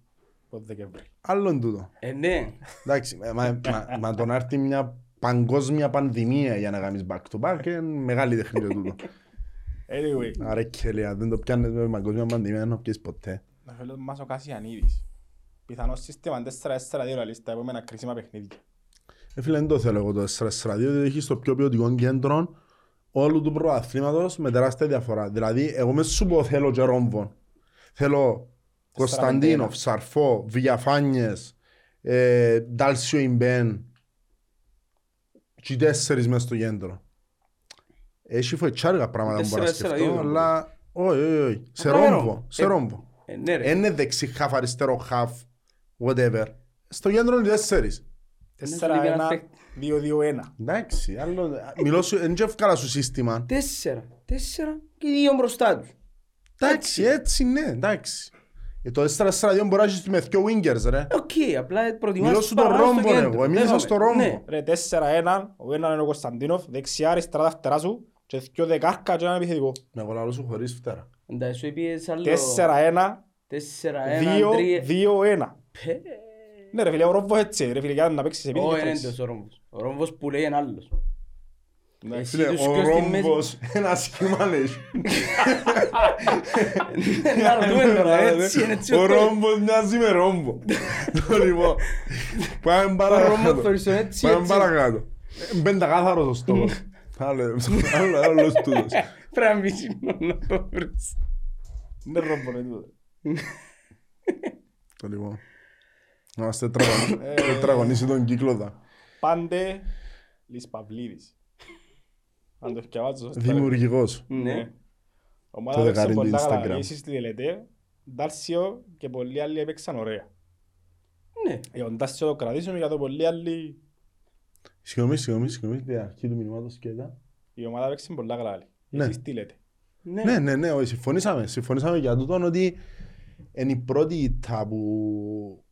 Το Δεκέμβρη. Άλλον τούτο. Ε, ναι. Εντάξει, μα, μα, μα, μα το να έρθει μια παγκόσμια πανδημία για να κάνεις back to back είναι μεγάλη τεχνική τούτο. Anyway, Άρα κελία, δεν το πιάνεις με παγκόσμια πανδημία, δεν το πιέσεις ποτέ. ο φίλος μας ο Κασιανίδης. Πιθανό σύστημα 4-4-2 λαλείς τα επόμενα κρίσιμα παιχνίδια. Ε, φίλε, δεν το θέλω εγώ το 4-4-2, διότι έχεις το πιο ποιοτικό κέντρο όλου του προαθλήματος με τεράστια διαφορά. Δηλαδή, εγώ μες σου πω θέλω και ρόμβον. Θέλω Κωνσταντίνοφ, Σαρφό, Βηγιαφάνιες, ε, Ντάλσιο Ιμπέν και οι τέσσερις μες στο κέντρο. Έχει φοητσάρικα πράγματα που μπορώ να 4-4-2, σκεφτώ, αλλά όχι, όχι, όχι. Σε Απλά ρόμβο, σε ε, ρόμβο. Ε, ναι ρε. Είναι δεξί χαφ, αριστερό χαφ, whatever. Στο κέντρο είναι οι τέσσερις. Ναι, σου λείπει ένας 4-1-2-2-1. Εντάξει, άλλο... Μιλώ σου, δεν ευκάλα σου σύστημα. Τέσσερα. Τέσσερα και δύο μπροστά τους. Εντάξει, έτσι ναι, εντάξει. Ε, το 4-4-2 μπορεί να έχεις με δυο wingers, ρε. Οκ, απλά προτιμάς Μιλώ τους σου το παραπάνω στο ρόμβο, κέντρο. εγώ. Εμείς Λέγαμε. στο ρόμβο. Ναι. Ρε 4-1, ο έναν είναι ο Κωνσταντίνοφ, δεξιά αριστερά τα φτερά σου και δυο δεκάρκα και έναν επιθετικό. Με εγώ λαλώ σου χωρίς φτερά. Εντάξει, σου είπες άλλο... 4-1, Τέσσερα, ένα, τρία... 2-2-1. Πε. Ναι ρε φίλε, ο Ρόμπος έτσι, ρε φίλε, για να παίξεις επίτη Όχι, και είναι φορές. εντός ο Ρόμβος. Ο Ρόμβος που λέει είναι άλλος. Ναι. Εσύ Φίλε, τους ο σκιώ στη μέση. ρόμβος ένα σχήμα έχει. Να ρωτούμε τώρα, έτσι είναι έτσι. Ο ρόμβος μοιάζει με ρόμβο. Το λοιπόν. Πάμε Ο παρακάτω. Ρόμβος περισσότερο έτσι, Πάμε έτσι. παρακάτω. Ε, Πεντακάθαρος ο στόχος. Άλλο, άλλο, άλλος τούτος. Πρέπει να μπεις μόνο να το βρεις. Είναι Ρόμπο, είναι τούτο. Το λοιπόν. Να μας τετραγωνι- τετραγωνίσει τον κύκλο δα. Πάντε Λης Παυλίδης. Αν το διαβάζω σωστά. Δημιουργικός. Ναι. Ομάδα Το παίξε δεκάρι του πολλά καλά. Instagram. Εσείς στη τελετέ, Ντάρσιο και πολλοί άλλοι έπαιξαν ωραία. Ναι. Ε, Ο Ντάρσιο το κρατήσουμε για το πολλοί άλλοι Συγγνώμη, συγγνώμη, συγγνώμη, την αρχή του μηνύματος και ήταν. η ομάδα παίξε πολλά καλά. άλλοι. Ναι. Εσείς τι λέτε; Ναι. Ναι, ναι, ναι, όχι, συμφωνήσαμε. Συμφωνήσαμε για τούτον ότι είναι η πρώτη ήττα που,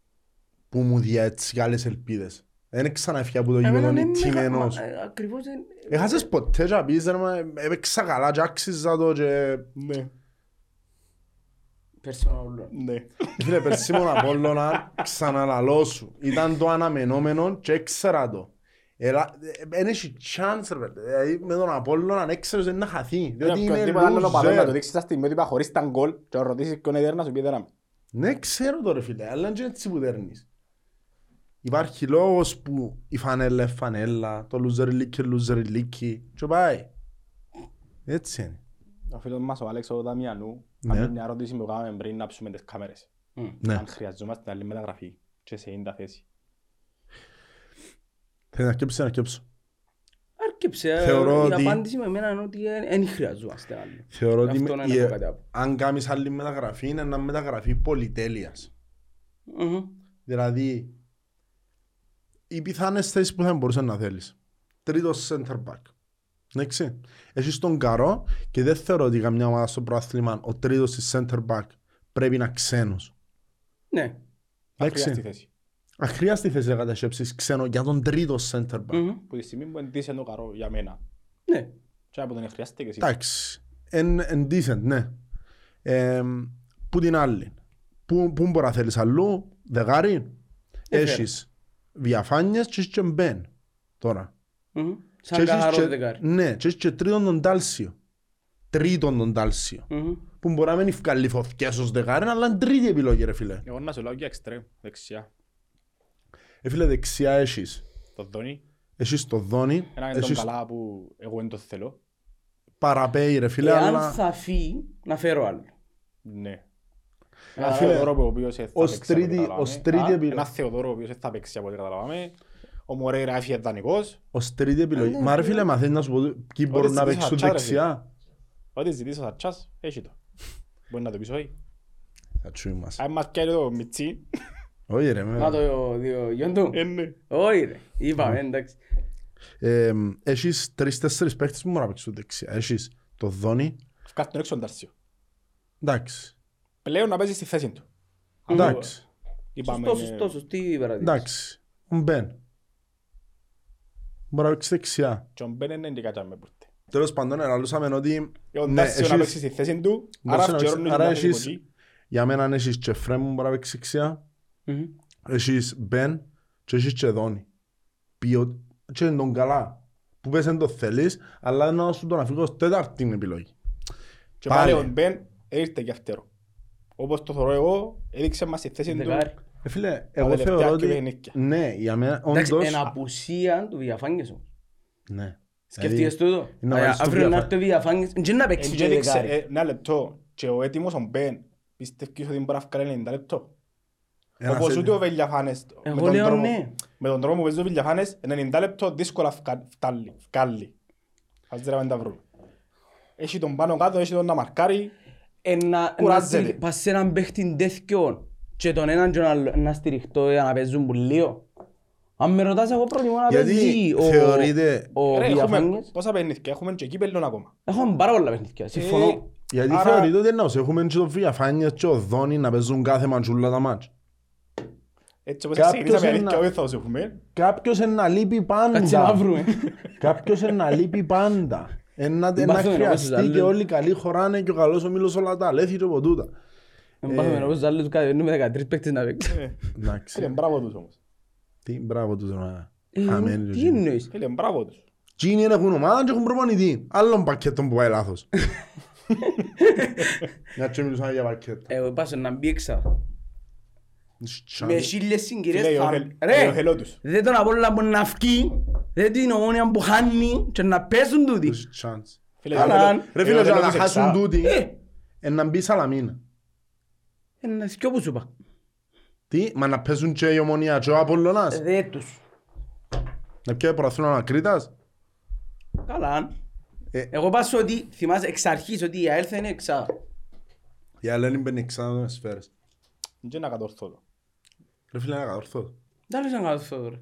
που μου διέτσι άλλες ελπίδες. Δεν ξαναεφιά από το Εμένα γήπεδο ναι, είναι με τιμένος. κα- ε, Ακριβώς δεν... Έχασες ποτέ και πεις, ρε, μα, έπαιξα καλά και άξιζα το και... Ναι. Personal. Ναι. Φίλε, πέρσι mon Απόλλωνα, ξαναλαλώ σου. Ήταν το αναμενόμενο και έξερα το. Δεν έχει chance, ρε παιδί. Δηλαδή, με τον Απόλλωνα αν έξερες δεν να χαθεί. Διότι είναι Οποιοδήποτε άλλο παδό να το loser. δείξεις στα στιγμή ότι είπα χωρίς τα γκολ και να ρωτήσεις ποιον έδερ να σου πει δέραμε. Ναι, ξέρω το ρε φίλε, αλλά είναι έτσι που δέρνεις. Υπάρχει λόγος που η φανέλα είναι φανέλα, το loser league είναι loser league και πάει. Έτσι είναι. Ο φίλος μας ο Άλεξ ο Δαμιανού Ναι. κάνει μια ερώτηση που κάναμε πριν να ψούμε τις κάμερες. Μμ. Ναι. Αν χρειαζόμαστε άλλη μεταγραφή και σε ίντα θέση. Θέλει να σκέψει, να σκέψω. Άρκεψε. Θεωρώ Η ότι- απάντηση με εμένα είναι ότι δεν χρειαζόμαστε άλλο. Θεωρώ ότι Αυτό με- είναι η- έχω κάτι από. αν κάνεις άλλη μεταγραφή είναι ένα μεταγραφή πολυτέλειας. Μμμ. Δηλαδή, οι πιθανές θέσεις που θα μπορούσες να θέλεις. Τρίτος center back. Εντάξει. Έχεις τον Καρό και δεν θεωρώ ότι καμιά ομάδα στο προάθλημα ο τρίτος της center back πρέπει να ξένος. Ναι. Αχρίαστη Εντάξει. θέση. Αχρίαστη θέση να κατασχέψεις ξένο για τον τρίτο center back. Μμμ. Που τη στιγμή που εντύσσε το καρό για μένα. Ναι. Και από τον χρειάστηκε και εσύ. Εντάξει. Εν, εν decent, ναι. Ε, που την άλλη. Πού, πού μπορεί να θέλεις αλλού, δεκάρι. Ε, Έχεις διαφάνειες και έχεις και μπεν. Τώρα. Μμμ. Και Σαν έχεις καθαρό και- δεκάρι. Ναι, και έχεις και τρίτον τον Τάλσιο. Τρίτον τον Τάλσιο. Μμμ. Που μπορεί να μην ευκάλλει φωτιές ως δεκάρι, αλλά είναι τρίτη επιλογή ρε φίλε. Εγώ να σου λέω για εξτρέμ, δεξιά. Ε, φίλε, δεξιά έχεις. Το Δόνι. Έχεις το Δόνι, Ένα είναι τον έχεις καλά που εγώ δεν το θέλω. παραπέει ρε φίλε, Εάν αλλά θα φύγει, να φέρω άλλο. Ναι. Α, Ένα φίλε, Θεοδόρο που ο οποίος θα ως παίξει από ό,τι τρίτη- καταλάβαμε. ως τρίτη Α, επιλογή. Ένας Θεοδόρο ο οποίος δεν θα παίξει από ό,τι καταλάβαμε. Ο Μορέιρα έφυγε δανεικός. ως τρίτη επιλογή. ναι, Μα ρε ναι. φίλε, μαθαίνεις να σου πω ποιοι μπορούν να ζητήσεις παίξουν ατσά, ρε δεξιά. Ό,τι ζητήσω θα τσάς, έχει το. Μπορεί να το πεις όχι. Θα τσούει μας. Αν μας πιάνει το μιτσί, Όχι ρε, Να με. το δει γιον του. ε, ναι. Όχι ρε. Είπαμε εντάξει. Ε, Έχεις τρεις-τέσσερις παίχτες που μπορούν να παίξουν δεξιά. Έχεις το Δόνι, Βγάλει τον έξω τον Τάρσιο. εντάξει. Πλέον να παίζεις στη θέση του. Εντάξει. Είπαμε, Σωστός, ε, σωστός, σωστή παρατήρηση. Εντάξει. Ο Μπεν. Μπορεί να παίξεις δεξιά. και ο Μπεν είναι και κάτι με πουρτε. Τέλος πάντων, ελαλούσαμε ότι... Ο ναι, Ντάρσι να έχεις- παίξει στη θέση του, Ντάρσι άρα να φτιάχνουν παίξει- και άρα να παίξει έχεις- πολύ. Για μένα έχεις και Φρέμου που μπορεί να παίξεις δεξιά, Μμμ. έχεις Μπεν και έχεις και Δόνι. Ποιο... Και είναι τον καλά. Που πες δεν το θέλεις, αλλά να σου τον αφήγω ως τέταρτη επιλογή. Και Πάλι. πάλι ο Μπεν ήρθε και αυτέρο. Όπως το θεωρώ εγώ, έδειξε μας στη θέση του. Δεκάρι. Ε, φίλε, εγώ τελευταία θεωρώ και ότι... παιχνίδια. Ναι, για μένα, Εντάξει, όντως... εν απουσία του Βιαφάνγκες όμως. Ναι. Σκεφτείες Δηλαδή, τούτο; είναι ο Α, Βάρης του Αύριο να Βιαφάνγκη. έρθει ο Βιαφάνγκες. Δεν να παίξει Εν και και έδειξε, δεκάρι. ε, Ένα λεπτό. Και ο έτοιμος ο Μπεν πιστεύεις ότι μπορεί να βγάλει 90 λεπτό; ένας Όπως έτσι. ούτε ο Βελιαφάνες. με Εγώ τον λέω τρόπο- ναι. Με τον τρόπο που παίζει ο Βελιαφάνες, 90 λεπτό δύσκολα φκα- φτάλει, βγάλει. Ας δεν να τα βρούμε. Έχει τον πάνω κάτω, έχει τον να μαρκάρει. Ε, να- να Κουράζεται. στηρι- πας σε έναν παίχτη τέτοιον και τον έναν και τον άλλο να στηριχτώ για να παίζουν που λίγο. Αν με ρωτάς εγώ προτιμώ να Γιατί παίζει ο- θεωρείται- ο Ρε, έχουμε Βιαφάνγκες. πόσα παιχνίδια, έχουμε και κύπελλον ακόμα. Έχουμε πάρα πολλά παιχνίδια, συμφωνώ. Ε, Γιατί Άρα- θεωρείται ότι εννοώς, έχουμε και το Βιαφάνιες και ο Δόνι να παίζουν κάθε ματσούλα τα μάτς. Έτσι όπως Κάποιος ξεκινήσαμε, ένα- αλήθεια, όχι θα τους έχουμε. Κάποιος είναι να λείπει Κάτσε να πάντα. βρούμε. Κάποιος είναι να λείπει πάντα. Ένα Δεν να πάθουμε όπως τους χρειαστεί και άλλους. όλοι οι καλοί χωράνε και ο καλός ο μήλος όλα τα αλέθη και από τούτα. Δεν πάμε να πω στους άλλους κατεβαίνουμε 13 παίκτες να παίξουν. Ε, Εντάξει. Φίλε, μπράβο τους όμως. Τι μπράβο τους ρε. Ε, Χαμένοι τους Τι είναι. εννοείς; Φίλε, μπράβο τους. Τσίνοι έχουν ομάδα και έχουν προπονητή. Άλλον πακέτο που πάει λάθος. Μια και μιλούσαμε για πακέτο. Εγώ πάσω να μπει έξα. Μες Chance. χίλιες συγκυρίες Φίλε, θα... ο Χελ- Ρε, ο Χελό τους. δεν τον Απόλλωνα που να βγει, δεν την ομόνια που χάνει και να παίζουν τούτοι. Τους chance. Φίλε, Καλά, ο Χελό- αν- Ρε ο φίλε, Χελό για να τους χάσουν εξά. τούτοι, Ε, ε, να μπει Σαλαμίνα. ένα σκιο που σου είπα. Τι, μα να παίζουν και η Ομονία και ο Απολλωνάς. Δε τους. Να πιάει προαθλήμα Κρήτας. Καλά. Ε. Εγώ πάσω ότι θυμάσαι εξ αρχής ότι η ΑΕΛ θα είναι εξάδα. Η Αλένη μπαίνει ξανά με σφαίρες. Δεν είναι ακατορθώτο. Ρε φίλε, ένα κατόρθωτο. Δεν λες να κάνω αυτό τώρα.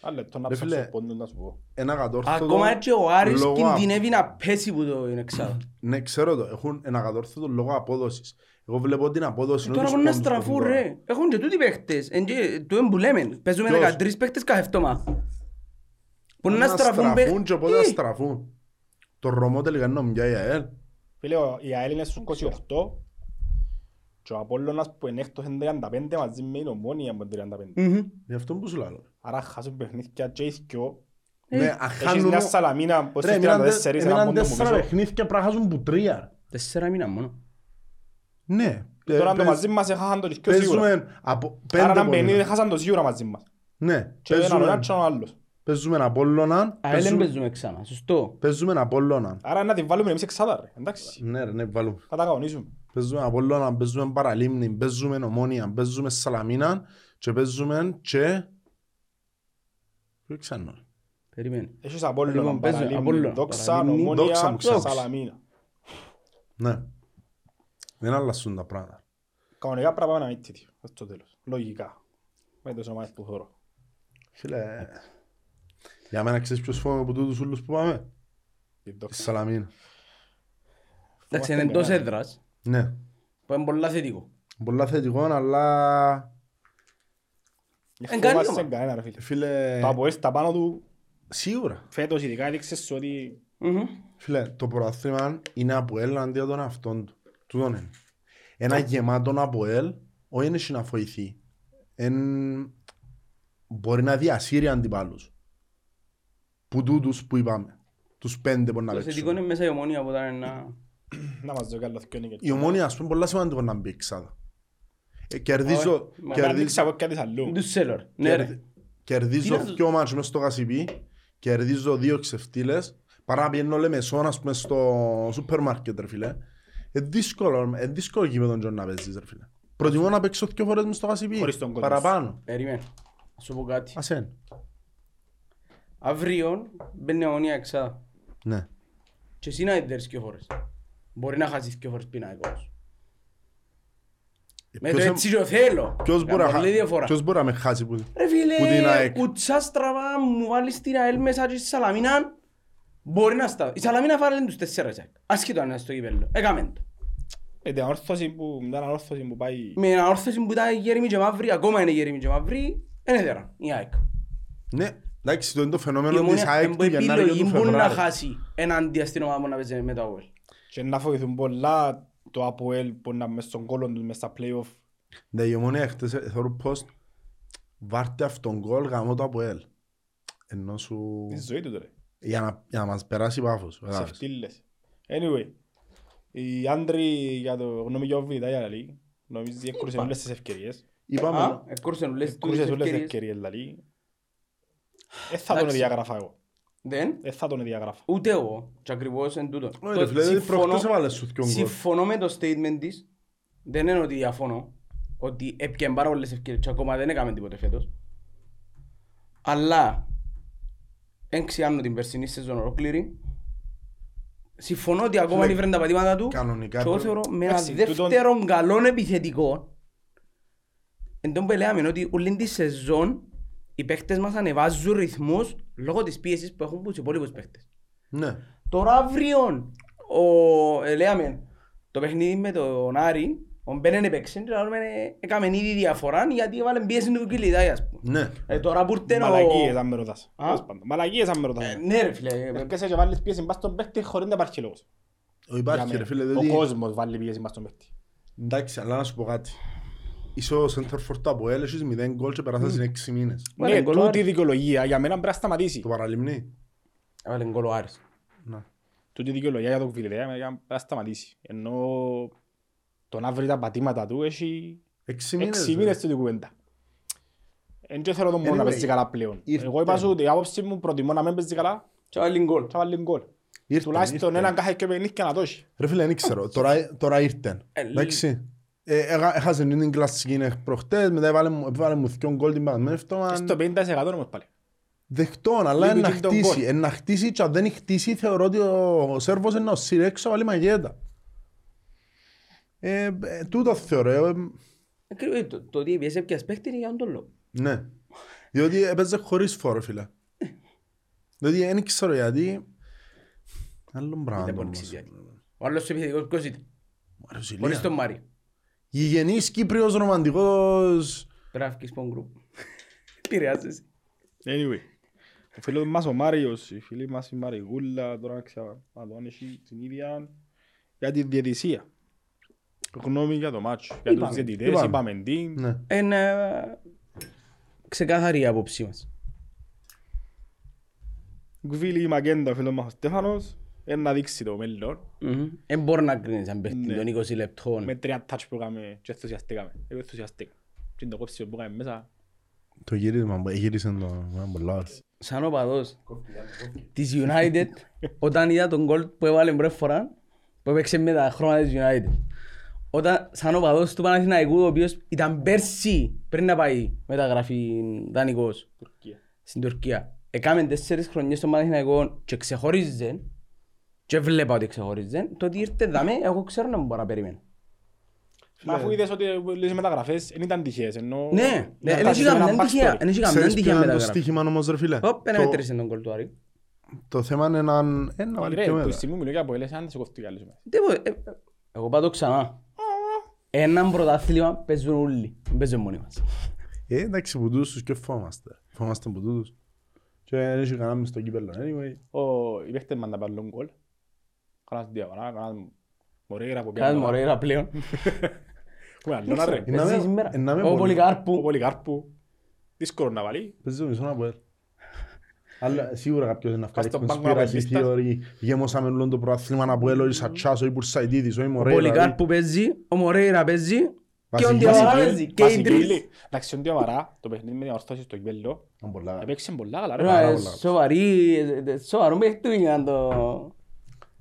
Άλλο λεπτό να Ρε ψάξω φίλε. πόντο να σου πω. Ένα κατόρθωτο. Ακόμα έτσι ο Άρης λόγω κινδυνεύει να πέσει που το είναι εξάδα. Ναι, ξέρω το. Έχουν ένα κατόρθωτο λόγω απόδοσης. Εγώ βλέπω την απόδοση. Ε, Τώρα τους μπορεί να πόντους που στραφούν έχουν τώρα. ρε. Έχουν και τούτοι παίχτες. Εν και τούτοι που λέμε. Παίζουμε Ποιος; 13 παίχτες κάθε εβδομάδα. Μπορεί να Να στραφούν παίχτες. στραφούν και οπότε να στραφούν. Το Ρωμό τελικά είναι νομιά η ΑΕΛ. Φίλε, ο- η ΑΕΛ είναι στους 28 και ο Απόλλωνας που είναι έκτος είναι 35 μαζί με την Ομόνια που είναι 35. Μμμ. Γι' αυτό που σου λέω. Άρα χάσουν παιχνίδια και οι δυο. Ναι, Έχεις αχάνουν... μια Σαλαμίνα που Ρε, στους μείναν 34 τε- ένα μείναν πόντο που τέσσερα πίσω. παιχνίδια πρέπει να χάσουν που τρία. Τέσσερα μήνα μόνο. Ναι. Και Τώρα Ε, το παίζ- μαζί μας έχασαν το και σίγουρα. Παίζουμε από Άρα πέντε έναν παιχνίδι πόντους. έχασαν το σίγουρα μαζί μας. Ναι. Και έναν ο Παίζουμε- ένας και ο άλλος. Παίζουμε Απόλλωνα. ΑΕΛ δεν παίζουμε- παίζουμε ξανά. Σωστό. Παίζουμε Απόλλωνα. Άρα να την βάλουμε εμείς εξάδα ρε. Εντάξει. Ναι ρε, ναι, βάλουμε. Θα τα κανονίσουμε. Παίζουμε Απόλλωνα, παίζουμε Παραλίμνη, παίζουμε Ομόνια, παίζουμε Σαλαμίνα και παίζουμε και... Ποιο ξέρω. Περίμενε. Έχεις Απόλλωνα, Λοιπόν, παίζουμε Παραλίμνη, Απόλλωνα, Δόξα, Παραλίμνη. Ομόνια, Δόξα μου ξέρεις. Σαλαμίνα. Ναι. Δεν αλλάσουν τα πράγματα. Κανονικά πρέπει να πάμε ένα μύτη στο τέλος. Λογικά. Με τις ομάδες που θεωρώ. Φίλε, για μένα ξέρεις ποιος φοβάμαι από τούτους ούλους που πάμε. Η Η Δόξα. Σαλαμίνα. Εντάξει, Φοβάστε είναι με εντός έναν. έδρας. Ναι. Που είναι πολλά θετικό. Πολλά θετικό, αλλά... Δεν Εν καλή φοβάσαι ομάδα. κανένα ρε φίλε. Φίλε, Το Αποέλ στα πάνω του σίγουρα. φέτος ειδικά έδειξες ότι Μμμ. Φίλε, το πρωτάθλημα είναι από ελ αντί για τον αυτόν του. Τούτον είναι. Ένα γεμάτο από ελ, όχι είναι να βοηθεί. Εν... Μπορεί να διασύρει αντιπάλους. Που τούτους που είπαμε. Τους πέντε μπορεί να Το θετικό παίξουν. είναι μέσα η ομόνια που ήταν ένα... να μας δω καλά δυο νίκες. Η ομόνια, ας πούμε, πολλά σημαντικό να μπει εξάδα. Ε, κερδίζω, Όχι, μα Κερδί... κερδίζω, από κάτι αλλού. Του Σέλορ. Ναι ρε. κερδι- κερδίζω Τι να- δυο ματς μες στο ΓΣΠ, κερδίζω δύο ξεφτύλες, παρά να πηγαίνω Λεμεσόν, ας πούμε, στο σούπερ μάρκετ, ρε φίλε. Ε, δύσκολο, ε, δύσκολο γήπεδο Τζον να παίζεις, ρε φίλε. Προτιμώ να παίξω δύο φορές μες στο ΓΣΠ, Χωρίς τον κόσμο παραπάνω. Περίμενε. Να σου πω κάτι. Ας είναι. Αύριο μπαίνει η Ομόνοια εξάδα. Ναι. Και εσύ να δέρεις δύο φορές. Μπορεί να χάσεις δύο φορές πινάκος. Ε, Με το ποιος έτσι το θέλω. Ποιος μπορεί, να, Καμπολή χα- διαφορά. ποιος μπορεί να με χάσει που... Ρε που την φίλε, ΑΕΚ. κουτσά στραβά μου βάλεις την ΑΕΛ μέσα και στη Σαλαμίνα. Μπορεί να σταθεί. Η Σαλαμίνα φάρελε τους τέσσερις ΑΕΚ. Άσχετο αν είναι στο κύπελλο. Έκαμε το. Με την ανόρθωση που, με την ανόρθωση που πάει... Με ένα όρθωση που ήταν γέριμοι και μαύροι, ακόμα είναι γέριμοι και μαύροι, είναι δέρα η ΑΕΚ. Ναι. Εντάξει, το είναι το Η φαινόμενο της Ομόνια ΑΕΚ είναι του Γενάρη και επιλογή του που να Φεβράρη. χάσει εναντία στην ομάδα που να παίζει με το ΑΟΕΛ. Και να φοβηθούν πολλά το ΑΠΟΕΛ που να μες στον κόλλο τους μες στα play-off. Ναι, η Ομόνια χτες ε, θεωρώ πως βάρτε αυτόν γκολ γαμώ το από ελ. Ενώ σου... Τη ζωή του τώρα. Για να, για να μας περάσει πάφος. Σε κατάλαβες. φτύλες. Anyway, οι άντροι για το γνώμη για οβίδα για λαλή. Νομίζεις έκρουσαν όλες τις ευκαιρίες. Είπαμε, Α, εκκούρσαν όλες τις Έκρουσαν όλες τις ευκαιρίες. ευκαιρίες λαλή. Δεν θα τον Εντάξει. διαγράφα εγώ. Δεν, Δεν θα τον διαγράφα. ούτε εγώ. Και ακριβώς εν τούτο. Όχι Το ρε φίλε, δηλαδή συμφωνώ- προχτές έβαλες σου δυο γκολ. Συμφωνώ με το statement της. Δεν είναι ότι διαφωνώ. Ότι έπιαν πάρα πολλές ευκαιρίες και ακόμα δεν έκαμε τίποτε φέτος. Αλλά δεν ξέρω την περσινή σεζόν ολόκληρη. Συμφωνώ ότι ακόμα Φίλε, ήβρε τα πατήματα του. κανονικά Και εγώ πρέπει- θεωρώ με ένα Εντάξει, τούτον- δεύτερο καλό επιθετικό. Εν τόν που λέμε ότι όλη τη σεζόν οι παίχτες μας ανεβάζουν ρυθμούς λόγω της πίεσης που έχουν από τους υπόλοιπους παίχτες. Ναι. Τώρα αύριο, ο, ε, λέμε, το παιχνίδι με τον Άρη, ο Μπένεν έπαιξε και λέμε, έκαμε ήδη διαφορά γιατί έβαλε πίεση του Κιλιτάι, ας πούμε. Ναι. Ε, τώρα που ήρθε ο... Μαλακίες αν με ρωτάς. Α; Τέλος πάντων. Μαλακίες αν με Ε, ρωτάς. Ναι ρε φίλε, ε, Έρχεσαι και βάλεις πίεση μπας στον παίχτη χωρίς να υπάρχει λόγος. Ο Υπάρχει Για ρε μένα. φίλε, Ο δηλαδή... κόσμος βάλει πίεση μπας στον παίχτη. Εντάξει, αλλά να σου πω κάτι. Είσαι ο center for το από ελ, έχεις μηδέν γκολ και περάσασες είναι έξι μήνες. Βάλε Ναι, γκολ ο τούτη η Άρης. δικαιολογία για μένα πρέπει να σταματήσει. Το παραλιμνεί. έβαλε γκολ ο Άρης. Να. Τούτη η δικαιολογία για τον Κβιλιδέα για μένα πρέπει να σταματήσει. Ενώ το να βρει τα πατήματα του έχει Έξι μήνες. έξι ρε. μήνες στην κουβέντα. Εν και θέλω τον μόνο να Anyway, παίζει καλά πλέον. ήρθε. Εγώ είπα σου ότι η άποψη μου προτιμώ να μην παίζει καλά Και έβαλε γκολ. θα βάλει γκολ. Ήρθε, Τουλάχιστον ήρθε. έναν κάθε και παιχνίδι και να το έχει. Ρε φίλε, δεν ξέρω. Τώρα, τώρα ήρθε. Ε, Εντάξει. Ε, έχα- Έχασε την κλασική είναι προχτές, μετά έβαλε μου- έβαλε μου δυο γκολ την παραμένη Και στο εβδομάδα. 50% όμως πάλι. Δεχτών, αλλά Λείπει είναι να και τον χτίσει. γκολ. Είναι να χτίσει και αν δεν χτίσει θεωρώ ότι ο Σέρβος είναι να σύρει έξω βάλει μαγέτα. Ε, ε, τούτο θεωρώ. ε, Ακριβώς, το- Το ότι έπιασε πιας παίχτη είναι για τον λόγο. Ναι. Διότι έπαιζε χωρίς φόρο, φίλε. Διότι δεν ξέρω γιατί. Άλλο πράγμα. Δεν μπορεί να όμως. ξέρεις γιατί. Ο άλλος ο επιθετικός ποιος ήταν. Μάριος Ηλίας. Χωρίς τον Μάρη. Γηγενής Κύπριος ρομαντικός. Πρέπει να βγεις από τον γκρουπ. Επηρεάζεσαι. Anyway. Ο φίλος μας ο Μάριος, η φίλη μας η Μαριγούλα, τώρα ξέρω να το αν έχει την ίδια για τη διαιτησία. Γνώμη για το μάτσο. Για τους Είπαμε. διαιτητές, Είπαμε. είπαμε τι. Ναι. Είναι ε, ξεκάθαρη η άποψή μας. Γκουβίλη η Μαγκέντα, ο φίλος μας ο Στέφανος, είναι να δείξει το μέλλον. Δεν μπορεί να κρίνεις αν παίχτη Ναι. των 20 λεπτών. Με τρία touch που έκαμε και ενθουσιαστήκαμε. Εγώ ενθουσιαστήκα. Και το κόψιμο που έκαμε μέσα. Το γύρισμα, που- γύρισε το ήταν πολύ λάθος. Σαν οπαδός της United, όταν είδα τον γκολ που έβαλε πρώτη φορά, που έπαιξε με τα χρώματα της United. Όταν, σαν οπαδός του Παναθηναϊκού, ο οποίος ήταν πέρσι, πριν να πάει μεταγραφή δανεικός Τουρκία. στην Τουρκία. Έκαμε τέσσερις χρονιές στον Παναθηναϊκό και ξεχώριζε και βλέπα ότι ξεχώριζε, το ότι ήρθε δάμε, εγώ ξέρω να μου μπορώ να περιμένω. Μα αφού είδες ότι όλες οι μεταγραφές δεν ήταν τυχαίες, ενώ... Ναι, ήταν δεν τα έχει σε ένα καμιά τυχαία, backstory. δεν έχει καμιά Ξέρεις ποιο τυχαία είναι το μεταγραφή. στοίχημα όμως ρε φίλε; Ωπ, ένα Το- μέτρησε τον γκολ του Άρη. Το θέμα είναι να ε, να βάλει Ρε, πιο που η μετά. στιγμή μιλώ για από ελές, αν δεν σε κοφτεί άλλες μέρες. Τίποτε, ε, ε, Εγώ πάω το ξανά. Έναν πρωτάθλημα παίζουν όλοι. Δεν παίζουν μόνοι μας. Ε, εντάξει, που τούτους τους και φόμαστε. Φόμαστε που τούτους. Και δεν έχει κανένα μες στο κύπελλο. Anyway, Ο- Οι παίχτες μας να πάρουν γκολ. Κάνας διαβαρά, κάνας Μορέιρα που Κάνεις πιάνει. Μορέιρα πλέον. Πού είναι, Λόνα, ρε. Είναι Παίζει με- σήμερα. είναι με Ο πολύ. Ο Πολυκάρπου. Πολυκάρπου. Δύσκολο να βάλει. παίζει το μισό να πω. ε. Αλλά σίγουρα κάποιος είναι να βγάλει στον πάγκο να conspiracy παίζεις theory. Γέμωσαμε όλο το προαθλήμα να πω έλω, η Σατσάς, ο Ιμπουρσαϊτίδης, ο Ο Ιμορέιρα. Πολυκάρπου παίζει, ο Μορέιρα παίζει και ο Βασική- Διαβαρά βασική- παίζει. Και οι Βασική τρεις. ύλη. Εντάξει, ο Διαβαρά, το παιχνίδι με διαμορφώσεις στο κυπέλλο, Είναι πολλά. έπαιξε πολλά καλά. ρε. Ρε, πάρα ε, πολλά. Σοβαρή, ε, ε, σοβαρό παίχτη για να το...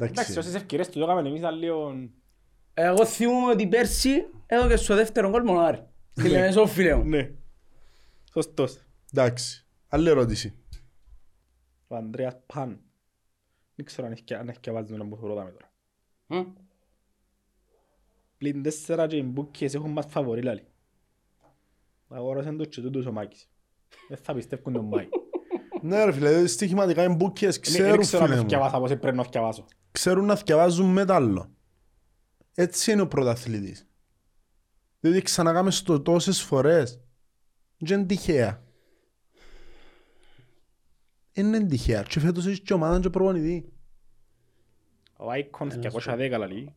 Εντάξει, Εντάξει. όσες ευκαιρίες του έκαμε εμείς ήταν λίγο... Εγώ θυμούμαι ότι πέρσι έδωκε στο δεύτερο γκολ μονάρι. Στη Λεμεσό φίλε μου. Ναι. Σωστός. Εντάξει. Άλλη ερώτηση. Ο Ανδρέας Παν. Δεν ξέρω αν έχει- αν έχει καβάζει να μου το ρωτάμε τώρα. Μμ. Πλην τέσσερα και οι μπούκιες έχουν μας φαβορί λάλη. Αγόρασαν τους και τούτους ο Μάκης. Δεν θα πιστεύουν τον Μάκη. Ναι ρε φίλε, δηλαδή στοιχηματικά οι μπούκες Δεν ξέρουν ξέρω φίλε αν μου. θυκευάσα πώς πρέπει να θυκευάσω. Ξέρουν να θυκευάζουν μέταλλο. Έτσι είναι ο πρωταθλητής. Δηλαδή ξανακάμε στο τόσες φορές. Δεν είναι τυχαία. είναι τυχαία. Και φέτος έχει και ομάδα και προπονητή. Ο Άικον 210 λαλεί.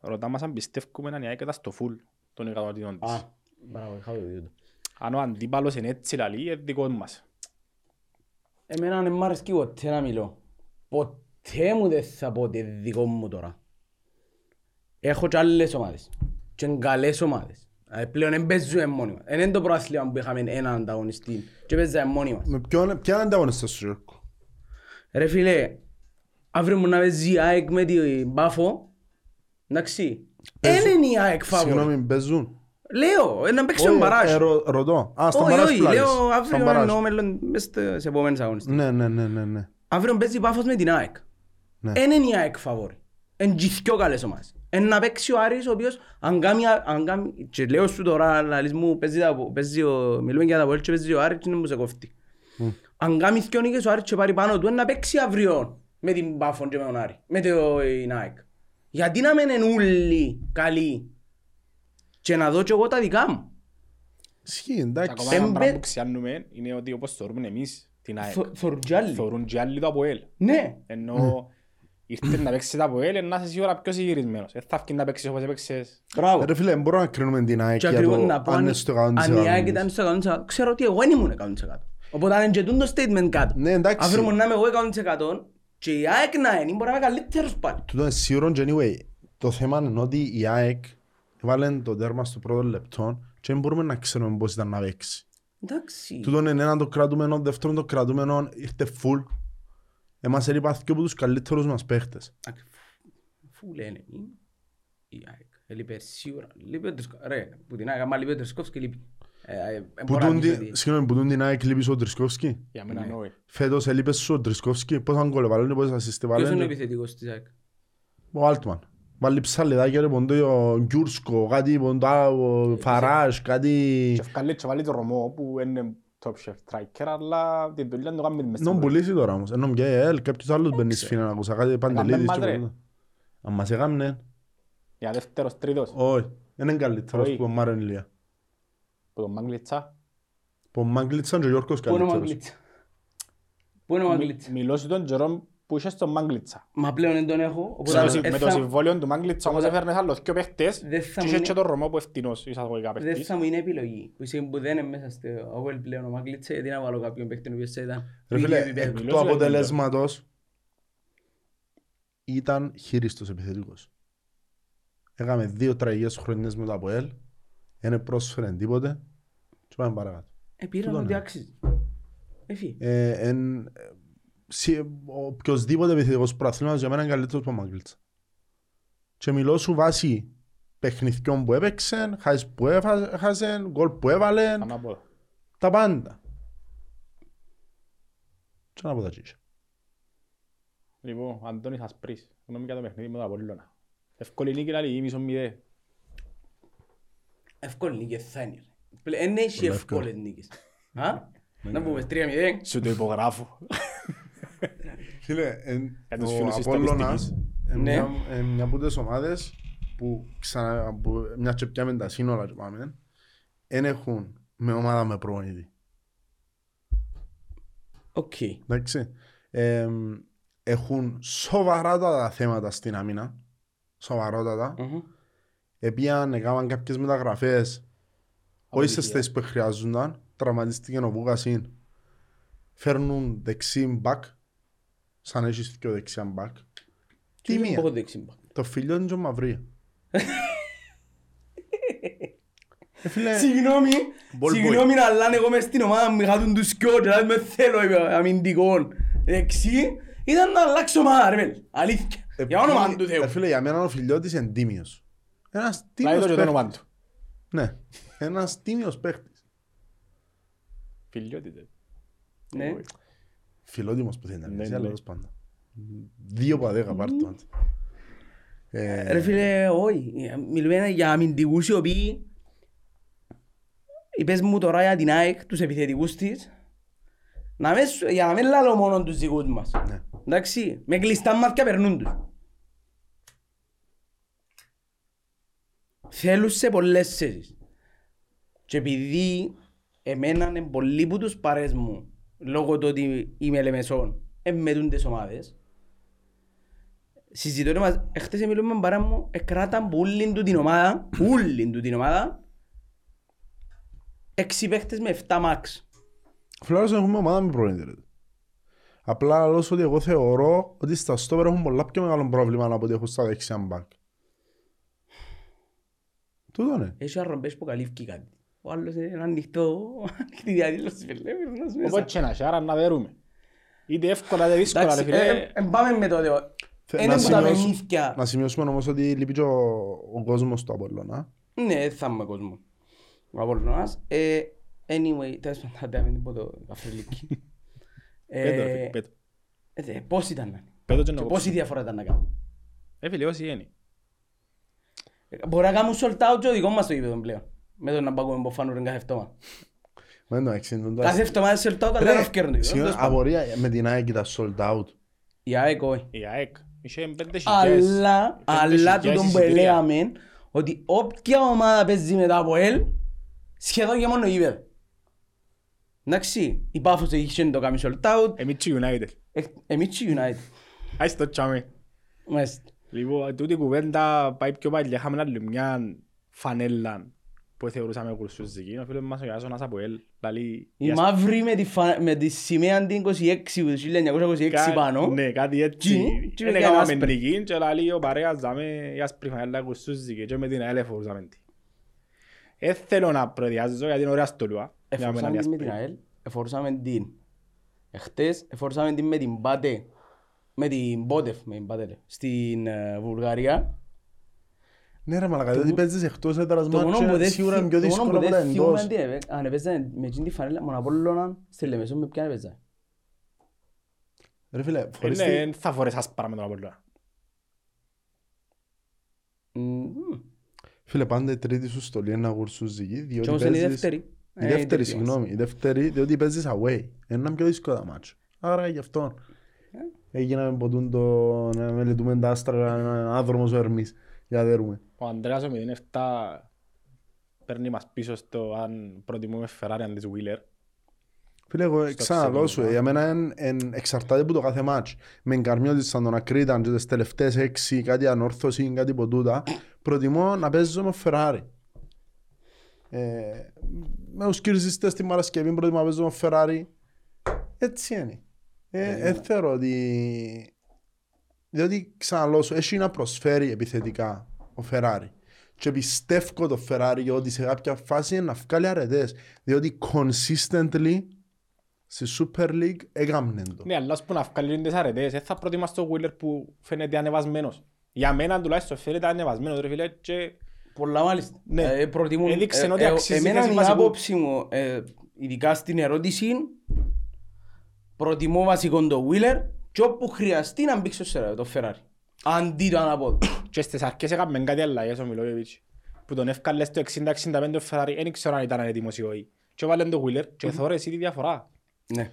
Ρωτά μας αν πιστεύουμε να είναι η ΑΕΚ ήταν στο φουλ των εκατομμάτων της. Α, μπράβο, είχα το δει το. Αν ο αντίπαλος είναι έτσι λαλεί, είναι δικός μας. Εμένα δεν μ' αρέσκει ποτέ να μιλώ. Ποτέ μου δεν θα πω ότι είναι δικό μου τώρα. Έχω και άλλες ομάδες. Και είναι καλές ομάδες. Δηλαδή πλέον δεν παίζουμε μόνοι μας. Δεν είναι το προάθλημα που είχαμε έναν ανταγωνιστή και παίζαμε μόνοι μας. Με ποιον, ποια ανταγωνιστά σου Γιώργο. Ρε φίλε, αύριο μου να παίζει η ΑΕΚ με την Πάφο. Εντάξει. Δεν είναι η ΑΕΚ φαβορή. Συγγνώμη, παίζουν. Λέω, ε, να παίξουμε Όχι, μπαράζ. ε, ρω- Ρωτώ. Α, στα Όχι, μπαράζ όχι, πλάρες. λέω Στα αύριο μπαράζ. εννοώ μέλλον μες στις επόμενες αγωνιστές. Ναι, ναι, ναι, ναι, ναι. Αύριο παίζει η Πάφος με την ΑΕΚ. Ναι. Εν είναι η ΑΕΚ φαβόρη. Εν και οι δυο καλές ομάδες. Εν να παίξει ο Άρης ο οποίος αν κάνει, αν κάνει και λέω σου τώρα λαλείς μου παίζει, τα- παίζει ο, μιλούμε για τα πόλη και παίζει ο Άρης και είναι μου σε κόφτει. Αν κάνει δυο νίκες ο Άρης και πάρει πάνω του εν να παίξει αύριο με την Πάφο και με τον Άρη, με το την ΑΕΚ. Γιατί να μένουν όλοι καλοί; Και να δω και εγώ τα δικά μου. Ισχύει, Και εντάξει. Ακόμα ένα Εμπε- πράγμα που ξιάνουμε είναι ότι όπως θεωρούμε εμείς την ΑΕΚ. Θο- Θωρούν και άλλοι. Θεωρούν και άλλοι το ΑΠΟΕΛ. Ναι. Ενώ ήρθε να παίξεις το ΑΠΟΕΛ, να είσαι σίγουρα πιο συγυρισμένος. Δεν θα βγει να παίξεις όπως έπαιξες. Μπράβο. Ρε φίλε, μπορούμε να κρίνουμε την ΑΕΚ Και για ακριβώς το να πω αν αν είναι στο αν 100%. η ΑΕΚ ήταν στο 100% ξέρω ότι εγώ δεν ήμουν 100%. Οπότε αν είναι και τούτο statement κάτω. Ναι, εντάξει. Αύριο μου να είμαι εγώ 100% και η ΑΕΚ να είναι, μπορεί να είμαι καλύτερος πάλι. Τούτο είναι σίγουρο και anyway. Το θέμα είναι ότι η ΑΕΚ βάλε το τέρμα στο πρώτο λεπτό και δεν μπορούμε να ξέρουμε πώς ήταν να παίξει. Εντάξει. Τούτο είναι ένα το κρατούμενο, δεύτερον το κρατούμενο ήρθε full. Εμάς έλειπα και από τους καλύτερους μας παίχτες. Φου λένε είναι η ΑΕΚ. Έλειπε σίγουρα. Λείπει ο Τρισκόφ. Ρε, που την ΑΕΚ άμα λείπει ο Τρισκόφ και λείπει. Ε, ε, ε, Που μπορώ να τούν πεις τη- ότι- Συγγνώμη, που τούν την ΑΕΚ λείπεις ο Τρισκόφσκι; Για μένα Ναι. όχι. Φέτος έλειπες σου ο Τρισκόφσκι. Πώς αν κολεβάλουν, πώς ασίστε Ποιος είναι ο βάλουν. επιθετικός της ΑΕΚ; Ο Altman. Βάλει ψαλιδάκια ρε ποντό ο Γκιούρσκο, κάτι ποντά, ο Φαράζ, κάτι... Και ευκάλει και βάλει το Ρωμό που είναι top chef striker, αλλά την δουλειά του κάνει μες Νόμ πουλήσει τώρα όμως. Ενώ και ελ, κάποιος άλλος μπαίνει σφίνα να ακούσα κάτι παντελίδης. μας, και ρε. podobno. Αν μας έκαμνε, Για δεύτερος, τρίτος, όχι. Δεν είναι καλύτερος Όχι. που ο Μάρον Ηλία. που τον Μάγκλητσα. Που ο Μάγκλιτσαν και ο Γιώργος Πού είναι ο καλύτερος. Μαγκλίτσα; Πού είναι ο Μαγκλίτσα; Μιλώ σου τον καιρό που είχε στον Μάγκλητσα. Μα πλέον δεν τον έχω. οπότε Με το συ- δεν Με θα- το συμβόλαιο του Μάγκλητσα όμως Οπότε- έφερνες άλλους δυο παίχτες Δεν θα και μου είχε είναι- και τον Ρωμό που ευθυνός εισαγωγικά Δεν παίχτης. θα μου είναι επιλογή. Που είσαι που δεν είναι μέσα στο Οβέλ πλέον ο Μαγκλίτσα γιατί να βάλω κάποιον παίκτη ο οποίος θα ήταν Ρε του φίλε, ίδιου επίπεδου. εκ Μιλώ του σου, αποτελέσματος ήταν χείριστος επιθετικός. Έκαμε δύο τραγικές χρονιές με το ΑΠΟΕΛ, δεν πρόσφερε τίποτε και πάμε παρακάτω. Ε, πήραν Τούτο ότι είναι. άξιζε. Έφυγε. Ε, εν, ε, σι- ο οποιοσδήποτε επιθετικός προαθλήματος για μένα είναι καλύτερος από τον Μάγκλητσα. Και μιλώ σου βάσει παιχνιδιών που έπαιξε, χάσεις που έχασε, γκολ που έβαλε, Ανάποδα. τα πάντα. Και να πω τα τσίσια. Λοιπόν, Αντώνης Ασπρής, γνώμη για το παιχνίδι με τον Απόλλωνα. Εύκολη νίκη λέει ή μισό μηδέ. Εύκολη νίκη θα είναι. ρε. Πλε- Εν έχει Πολύ εύκολες νίκες. Α; Να πούμε 3-0. Σου το υπογράφω. Φίλε, εν, Για τους ο φίλους της Απόλλωνας στατιστικής. είναι Ναι. μια, εν μια από τις ομάδες που ξανά, που, μια και πιάμε τα σύνολα και πάμε, δεν έχουν με ομάδα με προπονητή. Οκ. Εντάξει. Ε, έχουν σοβαρότατα θέματα στην άμυνα. Σοβαρότατα. Μμμ. Επίαν, έκαναν κάποιες μεταγραφές όχι στις Αποτυχία. θέσεις που χρειάζονταν. Τραυματίστηκε ο Βούκασιν. Φέρνουν δεξί μπακ. Σαν έχεις και ο δεξιά μπακ. Και Τι δεν μία. έχω δείξει μπακ; Το φίλιο είναι και ο Μαυρία. Ε, φίλε, Συγγνώμη, Ball boy. συγγνώμη αλλά αν εγώ μες στην ομάδα μου είχα τον τους σκιό και να με θέλω ε, αμυντικών δεξί ήταν να αλλάξω ομάδα ρε μέλ, αλήθεια, ε, για όνομα φίλε, του Θεού. ε, Φίλε, για μένα ο φιλιώτης είναι τίμιος. Ένας Λάει τίμιος το και το όνομα παίχτης. του. Ναι, ένας τίμιος παίχτης. Φιλιότητε. Ναι. Φιλότιμος που θέλει να Ναι, είναι, ναι. αλλά τέλος πάντων. Δύο από δέκα πάρ' το. Ε, Ρε φίλε, όχι, μιλούμε για αμυντικούς οι οποίοι είπες μου τώρα για την ΑΕΚ, τους επιθετικούς της να μην σου- για να μην λάλλω μόνο τους δικούς μας. Ναι. Εντάξει, με κλειστά μάτια περνούν τους. Θέλουν σε πολλές θέσεις. Και επειδή εμένα είναι πολλοί που τους παρές μου λόγω του ότι είμαι Λεμεσόν, εμμετούν τις ομάδες. Συζητώ ρε μας, εχθές μιλούμε με παρά μου, εκράταν που όλη του την ομάδα, όλη του την ομάδα, έξι παίχτες με 7 μάξ. Φλάρος έχουμε ομάδα με πρόβλημα. Απλά λέω ότι εγώ θεωρώ ότι στα στόπερ έχουν πολλά πιο μεγάλο πρόβλημα από ότι έχουν στα δεξιά μπακ. Τούτο ναι. Έχει αρρομπές που καλύφθηκε κάτι. Ο άλλος είναι ανοιχτό, ανοιχτή διαδήλωση, φίλε, μέσα μέσα. Οπότε και να σε, άρα να δέρουμε. Είτε εύκολα είτε δύσκολα ρε Εντάξει, φίλε. ε, ε, πάμε με το δεο. Θε- Είναι να που τα σημειώσω- παιχνίδια. Να σημειώσουμε όμως ότι λείπει και ο, ο κόσμος του Απόλλωνα. Ναι, δεν θα είμαι κόσμο. Ο Απολλωνάς. Ε, Anyway, τέλος πάντων, θα τα μην πω το Αφριλίκη. Πέτω ρε φίλε, Ε, πέτω. ε, δε, Πώς ήταν να είναι; Πέτω και Και να πόση διαφορά ήταν να κάνω. Ε φίλε, όσοι είναι. Ε, Μπορεί να κάνουμε sold out και ο δικός μας το γήπεδο πλέον. Με το να πάγουμε από φάνούρεν κάθε εβδομάδα. Μα εντάξει, είναι το- Κάθε εβδομάδα sold out, αλλά Ρε, δεν ευκαιρνούν το γήπεδο. συγγνώμη, Τέλος πάντων. Απορία με την ΑΕΚ ήταν sold out. Η ΑΕΚ όχι. Η ΑΕΚ είχε πέντε χιλιάδες. Αλλά, πέντε αλλά χιλιάδες τούτον που εισιτήρια. έλεγαμε ότι όποια ομάδα παίζει μετά από ελ, σχεδόν και μόνο γήπεδο. Εντάξει, η Πάφος είχε το κάνει sold out, Εμείς και United. ε, εμείς και η United. Άις το τσάμε. Μάλιστα. Λοιπόν, τούτη η κουβέντα πάει πιο παλιά. Είχαμε άλλη μια φανέλα που θεωρούσαμε κουρσούζικη. Ο φίλος μας ο Ιάσονας από ελ. Λαλεί... Η μαύρη με τη, φα... με τη σημαία την 26 τους 1926 Κα- πάνω. Ναι, κάτι έτσι. Τι, τι Δεν με έκαναμε κάνεις άσπρη. νική και λαλεί ο παρέας δάμε η άσπρη φανέλα κουρσούζικη και με την ΑΕΛ εφορούσαμε τη. Δεν θέλω να προδιάζω γιατί είναι ωραία στολούα. Για μένα Εφορούσαμε η την με την άσπρη. ΑΕΛ, εφορούσαμε την. Εχθές εφορούσαμε την με την Πάτε, με την Μπότεφ, με την Πάτε, λέει, στην ε, Βουλγαρία. Ναι ρε μαλακα, διότι παίζεις εκτός έδρας Το μόνο που μάτια δεν σίγουρα είναι θυ- πιο το μόνο δύσκολο που από τα δεν θυμούμαι εντός. τι είναι, αν έπαιζε με εκείνη τη φανέλα, μόνο Απόλλωνα, στη Λεμεσό με ποιαν έπαιζε. Ρε φίλε, Ε, φορείς ναι, τη- δεν θα φορές άσπρα με τον Απόλλωνα. Μμμ. Φίλε, πάντα η τρίτη σου στολή είναι να γουρσούζικη, Και διότι όμως είναι η παίζεις... δεύτερη. Η Ε, δεύτερη, τρίτη μας. συγγνώμη, η δεύτερη, διότι παίζεις away. Είναι πιο δύσκολο μάτσο. Άρα γι' αυτό. Ε. Έγιναμε ποτούν το να μελετούμε τα άστρα, ένα άδρομος ο Ερμής. Για δέρουμε. Ο Ανδρέας ο 07 παίρνει μας πίσω στο αν προτιμούμε Ferrari αν της Wheeler. Φίλε, εγώ ξαναλώ σου, ξεκίνημα. για μένα εν- εν- εξαρτάται από το κάθε μάτς. Με εγκαρμιώτης σαν τον Ακρίταν και τις τελευταίες έξι, κάτι ανόρθωση, κάτι ποτούτα, προτιμώ να παίζω με Ferrari. Ε, με τους κυριζιστές την Παρασκευή προτιμώ να παίζω με Ferrari. Έτσι είναι. Ε, ε, θεωρώ ότι... Διότι ξαναλώ σου, έχει να προσφέρει επιθετικά ο Ferrari. Και πιστεύω το Ferrari ότι σε κάποια φάση είναι να βγάλει αρετές. Διότι consistently στη Super League έκαμνε το. Ναι, αλλά ας που να βγάλει τις αρετές, δεν θα προτιμάς το Wheeler που φαίνεται ανεβασμένος. Για μένα τουλάχιστον φαίνεται ανεβασμένος ρε φίλε και Πολλά μάλιστα. Ναι. Ε, προτιμούν, Έδειξε ε, ότι ε, αξίζει Εμένα θέση η βασικούς. άποψη μου, ε, ειδικά στην ερώτηση, προτιμώ βασικό το Wheeler και όπου χρειαστεί να μπήξω σε το Ferrari. Αντί το αναπόδο. και στις αρχές έκαμε κάτι αλλαγές ο Μιλόγεβιτς που τον έφκαλε στο 60-65 ο Ferrari, δεν ξέρω αν ήταν έτοιμος ή όχι. Και έβαλε το Wheeler και θωρώ εσύ τη διαφορά. ναι.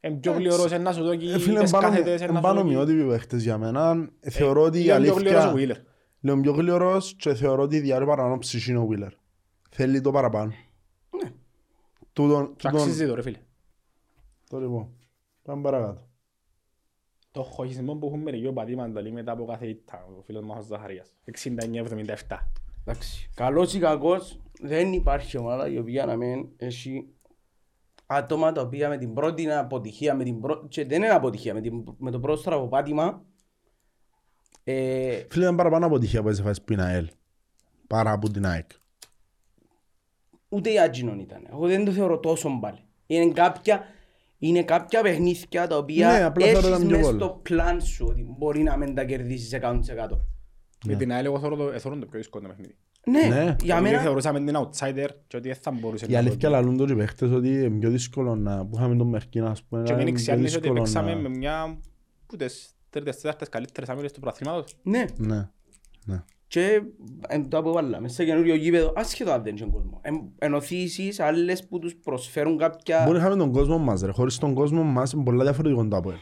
Είναι πιο γλυωρός, ένα σου δώσει Ε, φίλε, τις εμπάνω- κάθετες, ένα σου εμπάνω δώσει- μειότυποι παίχτες για μένα. Ε, Θεωρώ ότι η Λίγο πιο γλυωρός ο αλήθεια... Wheeler. Λέω πιο γλυωρός και θεωρώ ότι διάρκει παραπάνω ψυχή είναι ο Wheeler. Θέλει το παραπάνω. Ναι. Τούτον, Και τούτον, αξίζει το ρε φίλε. το λοιπόν. Πάμε παρακάτω. Το χωχισμό που έχουν μερικοί πατήματα λέει μετά από κάθε ήττα, ο φίλος μας ο Ζαχαρίας. 69-77. Εντάξει. Καλός ή κακός, δεν υπάρχει ομάδα η οποία να μην έχει άτομα τα οποία με την πρώτη αποτυχία, με την πρω... και δεν είναι αποτυχία, με, την... με το πρώτο στραβοπάτημα ε, Φίλε, ήταν παραπάνω αποτυχία που έφαγες πριν ΑΕΛ. Παρά από την ΑΕΚ. ούτε η Άτζινον ήταν. Εγώ δεν το θεωρώ τόσο μπάλε. Είναι κάποια, είναι κάποια παιχνίδια τα οποία Ναι, απλά έχεις θεωρώ ήταν πιο μες γκολ. στο πλάν σου ότι μπορεί να μην τα κερδίσεις 100%. Με την ΑΕΛ εγώ θεωρώ το- ε, θεωρώ το πιο δύσκολο το παιχνίδι. Ναι, Ναι. για Γιατί μένα θεωρούσαμε την outsider και ότι δεν θα μπορούσε Η να αλήθεια το- λαλούν το και οι παίχτες ότι είναι πιο δύσκολο να... που είχαμε τον Μερκίνα, ας πούμε. Και είναι μην πιο ξέρεις ότι δύσκολο παίξαμε να- με μια που τις τρίτες τέταρτες καλύτερες άμυλες του πρωταθλήματος. ναι. Ναι. Ναι. Και εν το που βάλαμε σε καινούριο γήπεδο, άσχετο αν δεν έχει κόσμο. Εν- Ενωθήσεις άλλες που τους προσφέρουν κάποια... Μπορεί να είχαμε τον κόσμο μας ρε. Χωρίς τον κόσμο μας είναι πολλά διαφορετικό το ΑΠΟΕΛ.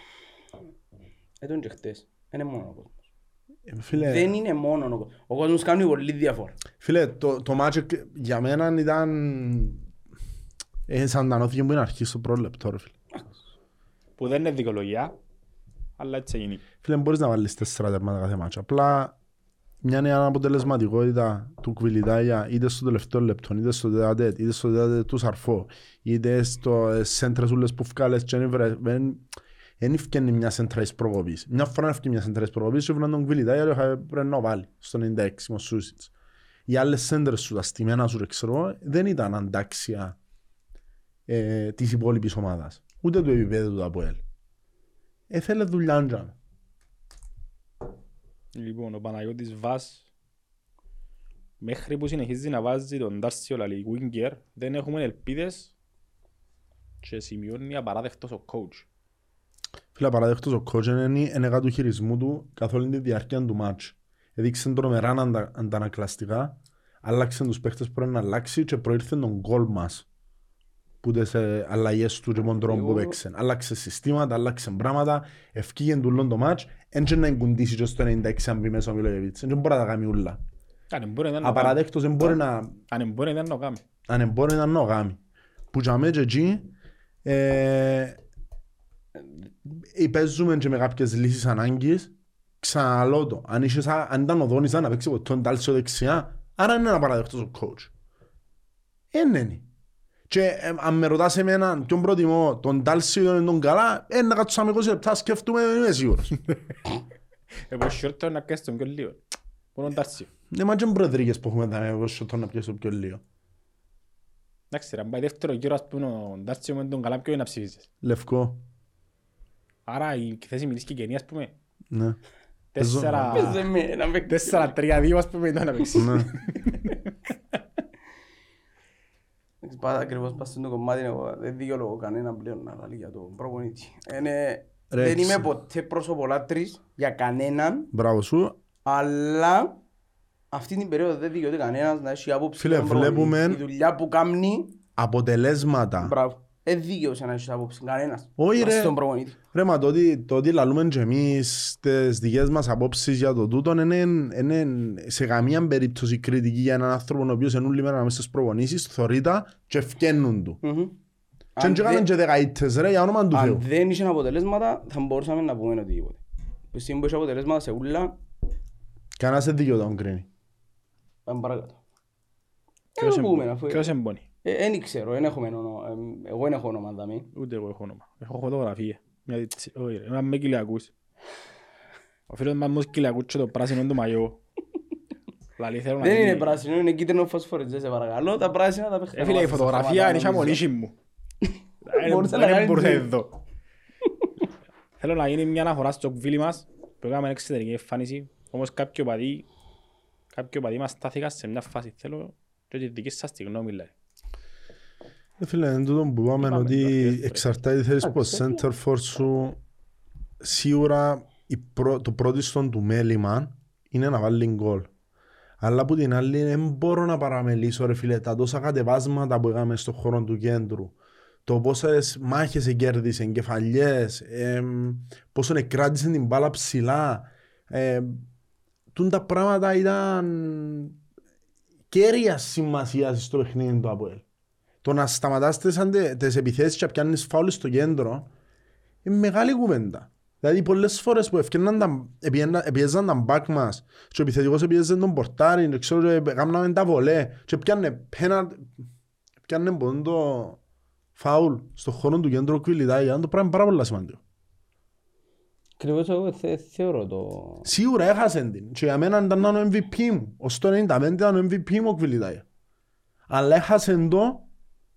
Έτον και χτες. Δεν είναι μόνο ο κόσμος. Ε, Φίλε, Δεν είναι μόνο ο κόσμος. Ο κόσμος κάνει πολύ διαφορά. φίλε το, το μάτσο εκ- για μένα ήταν... Ε, σαν να νόθηκε που είναι αρχή στο πρώτο λεπτό ρε φίλε. που δεν είναι δικαιολογία, αλλά έτσι γίνει. Φίλε, μπορείς να βάλεις τέσσερα τέρματα κάθε μάτσα. Απλά μια νέα αναποτελεσματικότητα του Κβιλιτάγια είτε στο τελευταίο λεπτό, είτε στο τετατέτ, είτε στο τετατέτ του Σαρφό, είτε στο ε, σέντρες ούλες που βγάλες και δεν βρε- δεν δεν ευκαινεί μια σέντρας εις προκοπής. Μια φορά ευκαινεί μια σέντρας εις προκοπής και βρουν τον Κβιλιτάγια και είχα- πρέπει να βάλει στο 96 με ο Σούσιτς. Οι άλλες σέντρες σου, τα στημένα σου, ρε ξέρω, εγώ, δεν ήταν αντάξια ε, της υπόλοιπης ομάδας. Ούτε του επίπεδου του ΑΠΟΕΛ. Έθελε δουλειά τζάμε. Λοιπόν, ο Παναγιώτης Βάς μέχρι που συνεχίζει να βάζει τον Ντάρσιο Λαλή Winger δεν έχουμε ελπίδες και σημειώνει απαράδεκτος ο coach. Φίλε, παραδέχτως ο coach είναι ενεργά του χειρισμού του καθ' όλη τη διάρκεια του μάτς. Έδειξε τρομερά αντα, αντανακλαστικά, άλλαξε τους παίχτες που πρέπει να αλλάξει και προήρθε τον γκολ μας που τις ε, αλλαγές του και τον τρόπο που Εγώ- παίξε. Άλλαξε συστήματα, άλλαξε πράγματα, ευκήγεν του όλον το μάτς, έντια να εγκουντήσει και στο 96 αν πει μέσα ο Μιλόγεβιτς. Δεν μπορεί να τα κάνει ούλα. Αν μπορεί να το κάνει. Απαραδέχτως δεν μπορεί να, Αν μπορεί να το κάνει. αν μπορεί να νογάμει. Που για μένα και εκεί ε, ε, παίζουμε και με κάποιες λύσεις ανάγκης ξαναλώ το. Αν, είχες, α- αν ήταν ο Δόνης να παίξει από τον Τάλσιο δεξιά άρα είναι απαραδεκτός ο coach. Είναι. Είναι. Και ε, αν με ρωτάς εμένα ποιον προτιμώ τον Τάλσιο ή τον Καλά ε, να κάτσουμε 20 λεπτά σκέφτομαι δεν είμαι σίγουρος. Εγώ σιόρτο να κάνεις τον πιο λίγο. Μόνο τον Ντάρσιο. Δεν μάτια προεδρικές που έχουμε τα εγώ σου να πιέσω πιο λίγο. Εντάξει ρε, αν πάει δεύτερο γύρο ας πούμε ο Ντάρσιο με τον καλά ποιο είναι να ψηφίσεις. Λευκό. Άρα η θέση μιλής και γενία ας πούμε. Ναι. Παίζω- Τέσσερα... Παίζε με να παίξει. Τέσσερα, τρία, δύο ας πούμε ήταν να παίξεις. Ναι. Εντάξει, Πάντα ακριβώς πας στο κομμάτι, εγώ δεν δικαιολογώ κανένα πλέον να λέει για τον προπονητή. Είναι- Ρε, Δεν είμαι ξε- ποτέ πρόσωπολάτρης για κανέναν, Μπράβο σου. αλλά αυτή την περίοδο δεν δικαιούται κανένας να έχει άποψη Φίλε, για τον προπονητή. βλέπουμε- Η δουλειά που κάνει, αποτελέσματα. μπράβο. Δεν δικαιούσε να έχεις άποψη κανένας. Όχι, Βάσει ρε. τον προπονητή. Ρε, μα το ότι, το ότι λαλούμε και εμείς τις δικές μας απόψεις για το τούτο είναι, είναι σε καμία περίπτωση κριτική για έναν άνθρωπο ο οποίος είναι όλη μέρα μέσα στις προπονήσεις, θωρείται και ευκαινούν του. Μμμ. Και Αν δεν έκαναν δεν- και δεκαήτες ρε, για όνομα του Θεού. Αν δεν είχε αποτελέσματα, θα μπορούσαμε να πούμε οτιδήποτε. Που στιγμή που είχε αποτελέσματα σε ούλα, Κανένας δεν δικαιούται να τον κρίνει. πάμε παρακάτω. Ποιος Ε, εμπο- πούμε, αφού- Ποιος εμπονεί. Ε, Δεν ξέρω, δεν έχουμε όνομα. ε, Εγώ δεν έχω όνομα δαμή. Ούτε εγώ έχω όνομα. Έχω φωτογραφία. Μια διτσι- Όχι ρε, είμαι με κοιλιακούς. Ο φίλος μας μου κοιλιακούς και το πράσινο του μαγιό. Λαλή θέλω να Δεν γίνει- είναι πράσινο, είναι κίτρινο φωσφοριτζέ, σε παρακαλώ. Τα πράσινα τα Ε, παιχνίδια. φίλε, η φωτογραφία είναι σαν μολύσι μου. Ε, Μπορούσε να Δεν κάνεις μπορούσα δύο. εδώ. Θέλω να γίνει μια αναφορά στο κβίλι μας που έκαμε εξωτερική εμφάνιση. Όμως κάποιο παδί, κάποιο παδί μας στάθηκα σε μια φάση. Θέλω και τη δική σας τη γνώμη λέει. Ε, Φίλε, είναι τούτο που είπαμε Είπαμε ότι το, ε, εξαρτάται τη θέση που ο center for σου σίγουρα η πρω- το πρώτο στον του μέλημα είναι να βάλει γκολ. Αλλά από την άλλη δεν μπορώ να παραμελήσω ρε φίλε τα τόσα κατεβάσματα που είχαμε στον χώρο του κέντρου. Το πόσες μάχες εγκέρδισε, κεφαλιές, εμ, πόσο εκράτησε την μπάλα ψηλά. Ε, τούν τα πράγματα ήταν κέρια σημασίας στο παιχνίδι του ΑΠΟΕΛ. Το να σταματάς τις, αντε, τις επιθέσεις και να πιάνεις φάουλ στο κέντρο είναι μεγάλη κουβέντα. Δηλαδή πολλές φορές που ευκαιρναν τα, επιέντα- επιέζαν τα μπακ μας και ο επιθετικός επιέζαν τον πορτάρι και ξέρω και έκαναμε τα βολέ και πιάνε πένα πιάνε πον το φάουλ στο χώρο του κέντρου κβιλιτάει το πράγμα είναι πάρα πολύ σημαντικό. Ακριβώς εγώ θε- θεωρώ το... Σίγουρα έχασε την και για μένα ήταν ο MVP μου. Ως το 95 ήταν ο MVP μου ο Κβιλιτάια. Αλλά έχασε το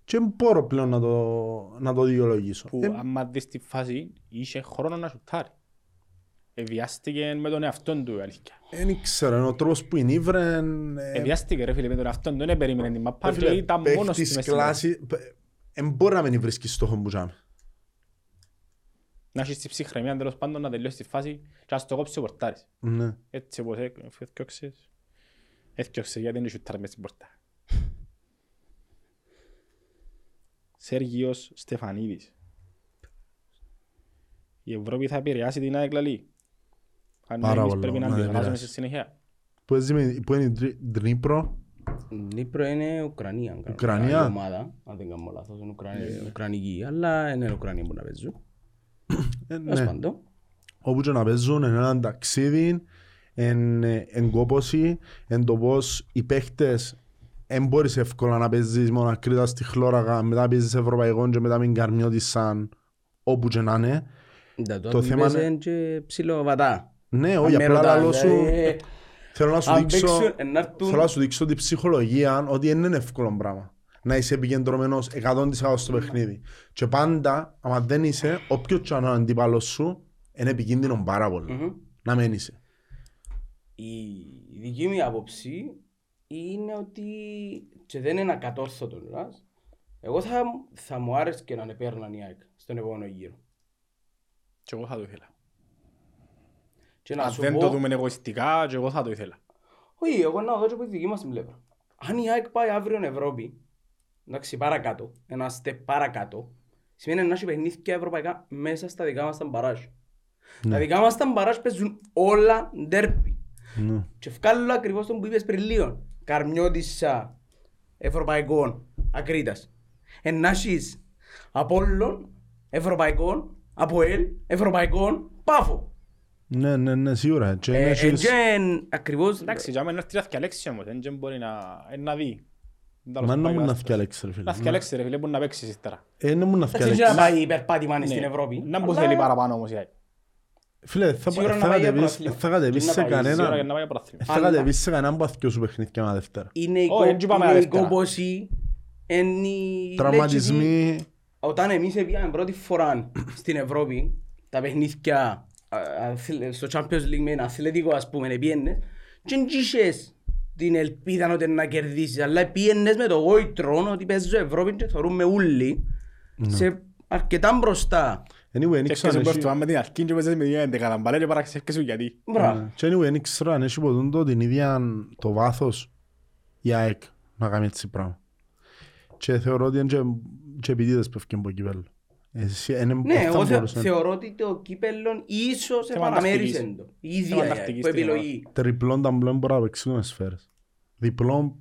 και δεν μπορώ πλέον να το, να το δικαιολογήσω. Που Ε, άμα δεις τη φάση είχε χρόνο να σουτάρει. Εβιάστηκε με τον εαυτόν του η αλήθεια. Δεν ξέρω, είναι ο τρόπος που είναι ήβρεν... ε, Εβιάστηκε ρε φίλε με τον εαυτόν του, δεν περίμενε την μαπά ρε και φίλε, ήταν μόνος του παίχτης μες στην πόλη. κλάση... Δεν μπορεί να μην βρίσκεις στόχο που τζάμε. Να έχεις τη ψυχραιμία τέλος πάντων να τελειώσει τη φάση και να στο κόψει ο πορτάρις. Ναι. Έτσι όπως έφτιαξες. Έφτιαξες γιατί δεν σουτάρει μες στην πορτά. Σέργιος Στεφανίδης. Η Ευρώπη θα επηρεάσει την ΑΕΚ λαλή. Αν Πάρα εμείς πολλά, πρέπει να να αντιδράσουμε επηρεάσει. στη συνέχεια. Που έζει με- Που είναι η Ντρι- Ντνίπρο. Νύπρο είναι Ουκρανία. αν κάνω Ουκρανία. καλά, η ομάδα, αν δεν κάνω λάθος, είναι Ουκρανία- Ουκρανική, αλλά είναι Ουκρανία που να παίζουν. Ε, Τέλος ναι. πάντων. όπου και να παίζουν είναι ένα ταξίδι, εν, εν κόπωση, εν το πώς οι παίχτες δεν μπορείς εύκολα να παίζεις μόνο ακρίτα στη χλώρακα, μετά παίζεις ευρωπαϊκό και μετά μην καρμιώτης σαν όπου και να είναι. Τα Το το θέμα θέμα είναι- είναι και ψιλοβατά. Ναι, Αν όχι, με απλά ρωτάς, λαλό σου, δηλαδή, θέλω να σου αν δείξω, παίξουν, ε, να έρθουν- θέλω να σου δείξω την ψυχολογία ότι δεν είναι εύκολο πράγμα. Να είσαι επικεντρωμένος 100% στο παιχνίδι. Και πάντα, άμα δεν είσαι, όποιος και αν είναι ο αντίπαλος σου, είναι επικίνδυνο πάρα πολύ. Μμμ. Να μην είσαι. Η δική μου άποψη είναι ότι και δεν είναι ακατόρθωτο λάς, εγώ θα, θα μου άρεσε και να ανεπέρναν η ΑΕΚ στον επόμενο γύρο. Και εγώ θα το ήθελα. Και να Αν σου δεν πω, το δούμε εγωιστικά, και εγώ θα το ήθελα. όχι, εγώ να δω και από τη δική μας την πλευρά. Αν η ΑΕΚ πάει αύριο Ευρώπη, εντάξει παρακάτω, ένα step παρακάτω, σημαίνει να έχει παιχνίδια ευρωπαϊκά μέσα στα δικά μας τα μπαράζ. Τα δικά μας τα μπαράζ παίζουν όλα ντέρπι. Ναι. Και βγάλω ακριβώς τον που είπες πριν λίγο. Καρμιώτισσα ευρωπαϊκών ακρίτας. Ενάσεις Απόλλων ευρωπαϊκών, Αποέλ ευρωπαϊκών, Πάφο. Ναι, ναι, ναι, σίγουρα. Και Ε, είναι ε, έχεις- και εν- Ακριβώς Εντάξει, για μένα έρθει να θυκαλέξει όμως, δεν μπορεί να, ε, να δει. Δεν τα Μα λέω να στο μου να πάει θυκαλέξει ρε φίλε. Να θυκαλέξει ρε φίλε, μπορεί να παίξεις ύστερα. Ε, να μου να Εντάξει, δεν θυκαλέξει. να πάει υπερπάτημα στην Ναι. Ευρώπη. Να μου αλλά θέλει παραπάνω όμως η ΑΕΚ. Φίλε, θα Σίγουρα να θα πάει για κατεβείς- πρωτάθλημα. θα κατεβείς Και να σε πάει, Σίγουρα για κανένα... να πάει για πρωτάθλημα. Θα Αλλά- κατεβείς σε κανέναν που αθκιό σου παιχνίδι και ένα Δευτέρα. Είναι η Όχι, κο- δεν πάμε είναι η Δευτέρα. κόπωση, είναι η Τραυματισμοί. Όταν εμείς πήγαμε πρώτη φορά στην Ευρώπη, τα παιχνίδια α, αθλ- στο Champions League με ένα αθλητικό ας πούμε, πιένες και δεν είχες την ελπίδα ότι να κερδίσεις, αλλά πιένες με το γόητρο ότι παίζω Ευρώπη και θεωρούμε όλοι σε αρκετά μπροστά. Anyway, δεν Και ξέρω αν έρχεσαι έχει- μπροστά με την αρχή και παίζεις με την έντεκα, τα μπαλέ και παραξεύκεσαι γιατί. Μπράβο. Ναι. Και anyway, δεν ξέρω αν έχει ποτέ το την ίδια το βάθος η ΑΕΚ να κάνει έτσι πράγμα. Και θεωρώ ότι είναι και- και επίτηδες που έφυγε από κύπελλο. Εσύ, είναι- Ναι, δεν θα εγώ θε- μπορούσε. θεωρώ ότι το κύπελλον ίσως Θέμα επαναμέρισε τακτικής. το. Η ίδια Θέμα η ΑΕΚ, τακτικής που στην επιλογή. Τριπλών ταμπλών μπορεί να παίξουν με σφαίρες. Διπλών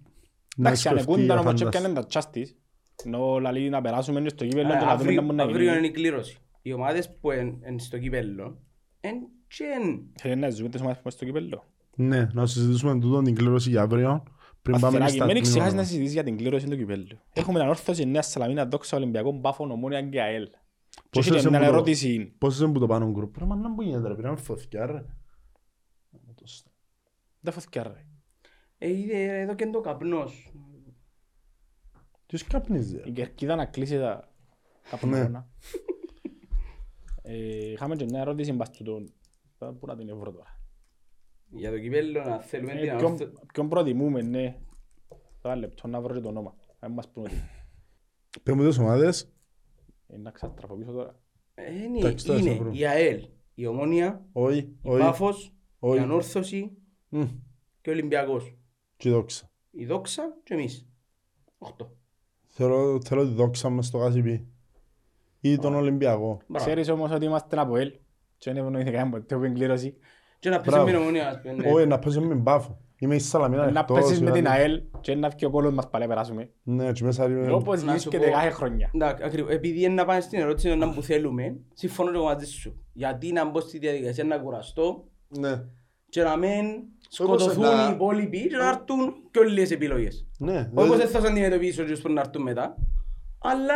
να Εντάξει, αν σκεφτεί εκούνταν για όμως και φάνταση. έπιαναν τα τσάστης, ενώ λαλεί να περάσουμε και στο κύπελλο Ε, και να δούμε αύριο- να μπορεί να Αύριο είναι γίνει. η κλήρωση. Οι ομάδες που είναι στο κύπελλο εν και εν- Θέλει να ζούμε τις ομάδες που είμαστε στο κύπελλο. Ναι, να συζητήσουμε τούτο την κλήρωση για αύριο. Πριν πάμε Αστεράκι, στα μην ξεχάσεις να τμήματα. συζητήσεις για την κλήρωση του κυπέλλου. Έχουμε έναν όρθωση Νέα Σαλαμίνα, Δόξα, Ολυμπιακό, Μπάφο, Ομόνια και ΑΕΛ. Και Πόσες έχει μια είναι που το- ερώτηση. Πόσες είναι που το πάνω γκρουπ; Ρε, μα να μπουν ρε, πρέπει να φωθηκιά ρε. Δεν φωθηκιά ρε. Ε, είδε εδώ και το καπνός. Ποιος καπνίζει ρε; Η κερκίδα να κλείσει τα καπνόνα. Ε, Είχαμε και μια ερώτηση μπας τούτον. Πού να την ευρώ τώρα. Για το κυπέλλο να θέλουμε Ε, την ποιον- ανόρθω- Ποιον προτιμούμε, ναι. Τώρα λεπτό να βρω και το όνομα. Αν μας πούνε ότι. Πες μου τις ομάδες. Ε, Να ξαστραφώ πίσω τώρα. Ε, είναι- Εντάξει, τώρα σε βρω. Είναι η ΑΕΛ, η Ομόνια, Όχι, η όχι, Πάφος, η όχι. Ανόρθωση Μμ, και ο Ολυμπιακός. Και η δόξα. Η Δόξα και εμείς. Οχτώ. Θέλω, θέλω τη δόξα μες στο Κασιπί. Ή τον Ολυμπιακό. Μπράβο. Ξέρεις όμως ότι είμαστε από ΕΛ. Και δεν ευνοήθηκε κανένα ποτέ που είναι κλήρωση. Και να πέσει Μπράβο. με την Ομόνια, ας πούμε, ναι. Όχι, να πέσω με την Πάφο. Είμαι η Σαλαμίνα Να εκτός, πέσεις με την δηλαδή. ΑΕΛ και να βγει ο κόλλος μας πάλι να περάσουμε. Ναι, και μέσα είναι... Όπως Να σου βρίσκεται πω- κάθε χρονιά. Εντάξει, ακριβώς. Επειδή είναι να πάμε στην ερώτηση να που θέλουμε, συμφωνώ και εγώ μαζί σου. Γιατί να μπω στη διαδικασία να κουραστώ Ναι. και να μην σκοτωθούν να- οι υπόλοιποι και να έρθουν και όλες τις επιλογές. Ναι, Όπως δηλαδή- δεν θα σε αντιμετωπίσω και που να έρθουν μετά. Αλλά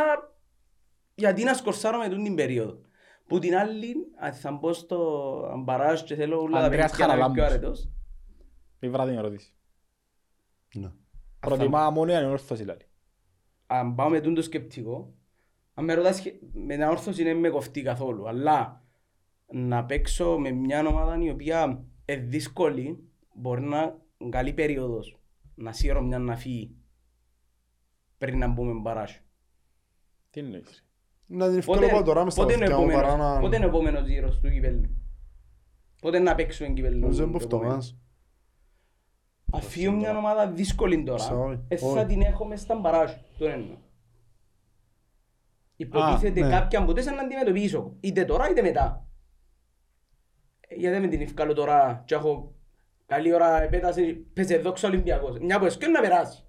γιατί να σκορσάρω με τούτη την περίοδο. Που την άλλη, αν θα μπω στο αμπαράζ και θέλω όλα τα Ανδρέας παιδιά να είμαι πιο Χαραλάμπους. αρετός. Η βράδυ είναι ερώτηση. Ναι. Προτιμά μόνο είναι όρθωση δηλαδή. αν πάω με τούτο σκεπτικό, αν με ρωτάς σχε- με την όρθωση δεν με κοφτεί καθόλου, αλλά να παίξω με μια ομάδα η οποία είναι δύσκολη, μπορεί να είναι καλή περίοδος, να σύρω μια να φύγει πριν να μπούμε μπαράζ. Τι εννοείς. Ρε. Να την ευκολώ πάω τώρα μες στα πότε είναι ο βαθιά μου παρά επόμενος- να... πότε είναι ο επόμενος γύρος του κυπέλλου. Πότε να παίξουμε κυπέλλου. Νομίζω είναι το που αυτό επόμενο. μας. Αφήνω μια ομάδα δύσκολη τώρα, Sorry. ε, θα Όχι. την έχω μες στα μπαράζ. Τώρα εννοώ. Υποτίθεται ναι. κάποια που τέσσερα να αντιμετωπίσω. Είτε τώρα είτε μετά. Ε, Γιατί δεν με την ευκάλω τώρα και έχω καλή ώρα επέταση, παίζει δόξα Ολυμπιακός. Μια που έσκιο να περάσει.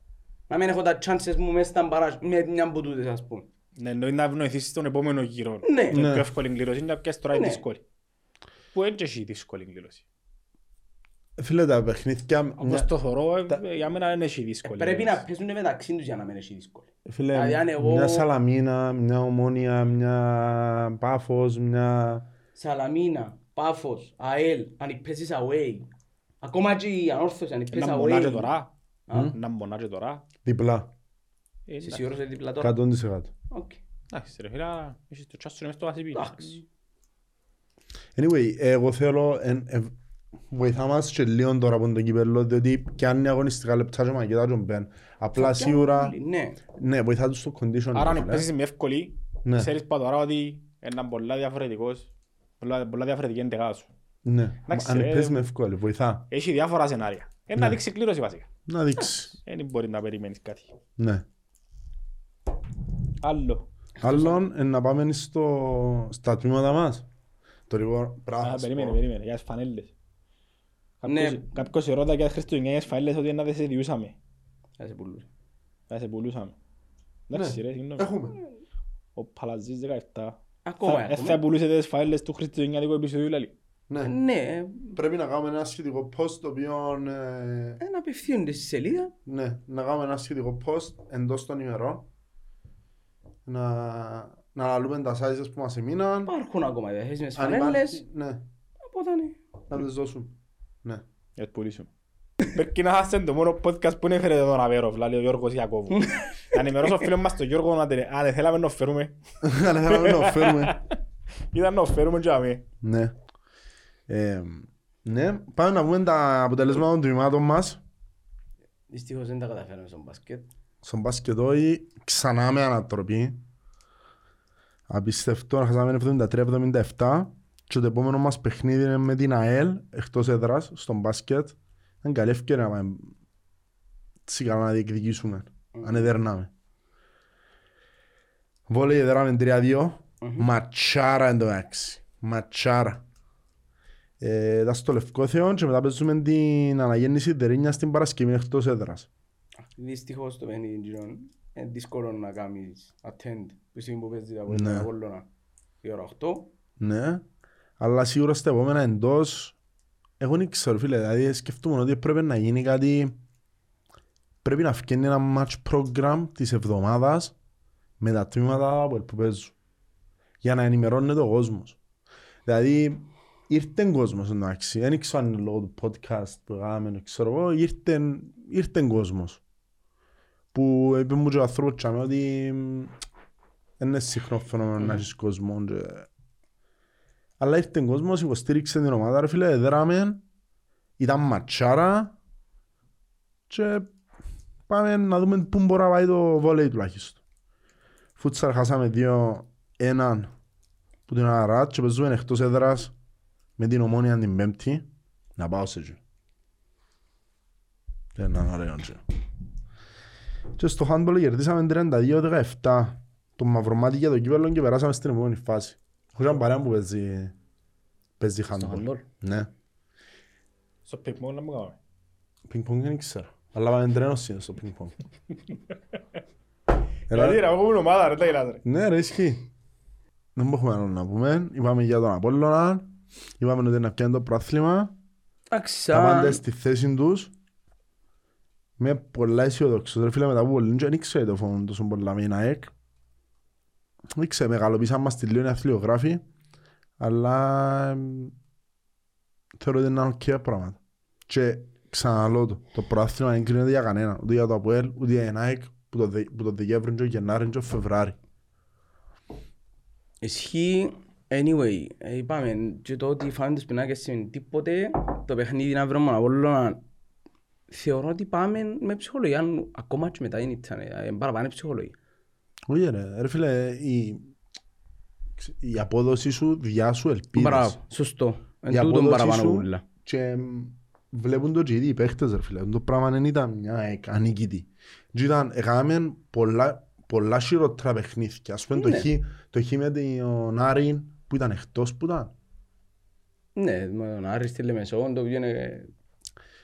Να μην έχω τα chances μου μέσα στα μπαράζ με μια από τούτες ας πούμε. Ναι, εννοεί να ευνοηθήσεις τον επόμενο γύρο. Ναι. Το Ναι. πιο εύκολη κλήρωση είναι να πιάσεις τώρα η Ναι. δύσκολη. Που έτσι έχει η δύσκολη κλήρωση. Φίλε, τα παιχνίδια... Όπως μια- το θωρώ, ε, τα- για μένα δεν έχει δύσκολη. Πρέπει να κλήρωση. παίζουν μεταξύ τους για να μην έχει δύσκολη. Φίλε, Δηλαδή, αν εγώ- μια Σαλαμίνα, μια Ομόνια, μια Πάφος, μια... Σαλαμίνα, Πάφος, ΑΕΛ, αν παίζεις away. Ακόμα και η ανόρθωση, αν παίζεις Να μπονάζει away. τώρα. Α, Να μπονάζει τώρα. Διπλά. Ε, Είσαι εντάξει. σίγουρος ότι δίπλα τώρα. 100%. Οκ. Εντάξει ρε φίλε, έχεις το τσάσο μες στο βασίπι. Εντάξει. Anyway, εγώ θέλω... εν- ε, Βοηθά μας και λίγο τώρα από τον κυπέλλο, διότι πιάνει αγωνιστικά λεπτά και μαγετά τον πεν. Απλά σίγουρα, Ναι. ναι, βοηθά τους στο condition. Άρα ρε αν φίλε. παίζεις με εύκολη, Ναι. ξέρεις πα τώρα ότι είναι πολλά διαφορετικός, πολλά, πολλά διαφορετική εντεγά σου. Ναι, Εντάξει, αν ρε. παίζεις με εύκολη, βοηθά. Έχει διάφορα σενάρια. Ε, να Ναι. δείξει κλήρωση βασικά. Να δείξεις. Δεν μπορεί να περιμένεις κάτι. Ναι. Άλλο. Άλλον, ε, να πάμε στο, στα τμήματα μας. Το λοιπόν, πράγμα. Α, να σου περίμενε, πω. περίμενε, για τις φανέλες. Ναι. Κάποιος- Κάποιος ερώτα για τις χριστουγεννιές φανέλες ότι να δεν σε διούσαμε. Θα σε πουλούσε. Θα σε πουλούσαμε. Εντάξει Ναι. ρε, συγγνώμη. Έχουμε. Ο Παλαζής 17. Ακόμα Θα- ε, Θα έχουμε. πουλούσε τις φανέλες του χριστουγεννιάτικου επεισοδίου λαλή. Ναι. Ναι, Πρέπει να κάνουμε ένα σχετικό post το οποίο ε, ε, να απευθύνονται στη σελίδα. ναι, να κάνουμε ένα σχετικό post εντός των ημερών να, να λαλούμε τα sizes που μας έμειναν Υπάρχουν ακόμα διαθέσιμες αν φανέλες. υπάρχει, ναι, Οπότε ναι. να τις δώσουν ναι. Για τις πουλήσουμε. Πρέπει να είστε το μόνο podcast που έφερε τον Αβέροφ, λέει ο Γιώργος Ιακώβου. Να ενημερώσω φίλο μας τον Γιώργο να τελε... Αν θέλαμε να το φέρουμε, αν θέλαμε να το φέρουμε ήταν να το φέρουμε και αμέ. ναι. Ε, ναι, πάμε να πούμε τα αποτελέσματα των τμήματων μας Δυστυχώς δεν τα καταφέραμε στο μπάσκετ. Στον μπασκετόι ξανά με ανατροπή. Απίστευτο, χάσαμε 73-77 και το επόμενο μας παιχνίδι είναι με την ΑΕΛ εκτός έδρας στον μπάσκετ. Είναι καλή ευκαιρία να πάμε. Σιγά να διεκδικήσουμε αν εδερνάμε. Βόλεϊ εδράμε 3-2 ματσάρα εν τω μεταξύ. Ματσάρα. Ε, ήταν στο Λευκό Θεό και μετά παίζουμε την αναγέννηση Τερίνιας στην Παρασκευή εκτός έδρας Δυστυχώς το παιχνίδι γύρω είναι δύσκολο να κάνεις attend που στιγμή που παίζεις τα Ναι. Απόλλωνα η ώρα 8. Ναι, αλλά σίγουρα στα επόμενα εντός εγώ δεν ξέρω φίλε, δηλαδή σκεφτούμε ότι πρέπει να γίνει κάτι πρέπει να φτιάξει ένα match program της εβδομάδας με τα τμήματα που που παίζουν για να ενημερώνεται ο κόσμος. Δηλαδή ήρθε κόσμος εντάξει, δεν ξέρω αν είναι λόγω του podcast που κάναμε, ξέρω εγώ, ήρθε, ήρθε κόσμος που είπε μου και ο άνθρωπος τσάμε ότι μ, δεν είναι συχνό φαινόμενο να έχεις κόσμο και... Αλλά ήρθε κόσμος, υποστήριξε την ομάδα, ρε φίλε, δράμε, ήταν ματσάρα και πάμε να δούμε πού μπορεί να πάει το βόλεϊ τουλάχιστον. Φούτσαρ χάσαμε δύο, έναν που την Αράτ και παίζουμε εκτός έδρας με την ομόνια την πέμπτη να πάω σε εκεί. Και να είναι ωραίο και. Και στο handball κερδίσαμε 32-17 το μαυρομάτι για το κύπελλο και περάσαμε στην επόμενη φάση. Έχω έναν παρέα που παίζει, παίζει handball. handball; Ναι. Στο πικμό να μου κάνουμε. Πινκ πονγκ δεν ξέρω. Αλλά πάμε τρένος είναι στο πινκ πονγκ. Δηλαδή ρε, εγώ ήμουν ομάδα ρε, τα γελάς ρε. Ναι ρε, ισχύει. Δεν μπορούμε άλλο να πούμε. Είπαμε για τον Απόλλωνα. Είπαμε ότι να πιάνει το πρόθλημα. Εντάξει, Τα πάντα σαν... στη θέση τους. Με πολλά αισιοδόξος. Ρε φίλε μετά από πολύ δεν ήξερε το φόνο τόσο πολλά με την ΑΕΚ. Δεν ξέρω, μεγαλοποίησαν μας τη λίγο οι αθλιογράφοι. Αλλά εμ, θεωρώ ότι είναι οκ πράγματα. Και ξαναλώ το, το πρόθλημα δεν κρίνεται για κανένα. Ούτε για το ΑΠΟΕΛ, ούτε για την ΑΕΚ που το, Δε- που το Δεκέμβρη, και ο Γενάρη και ο Φεβράρι. Ισχύει, anyway, ε, είπαμε και το ότι φάνε τις πινάκες σημαίνει τίποτε, το παιχνίδι να βρούμε Απόλλωνα, θεωρώ ότι πάμε με ψυχολογία, ακόμα και μετά είναι ήταν, ε, παραπάνω ψυχολογία. Όχι ρε, ρε φίλε, η, η απόδοση σου διάσου ελπίδες. Μπράβο, σωστό. Εν Η τούτον απόδοση παραπάνω σου ούλα. και μ, βλέπουν το και οι ίδιοι παίχτες ρε φίλε. Το πράγμα δεν ήταν μια εκ- ανίκητη. Και ήταν, έκαναμε πολλά, πολλά χειρότερα παιχνίδια. Ας πούμε το Ναι. χ, το χ με τον Άρη που ήταν εκτός που ήταν. Ναι, με τον Άρης στη Λεμεσό, το οποίο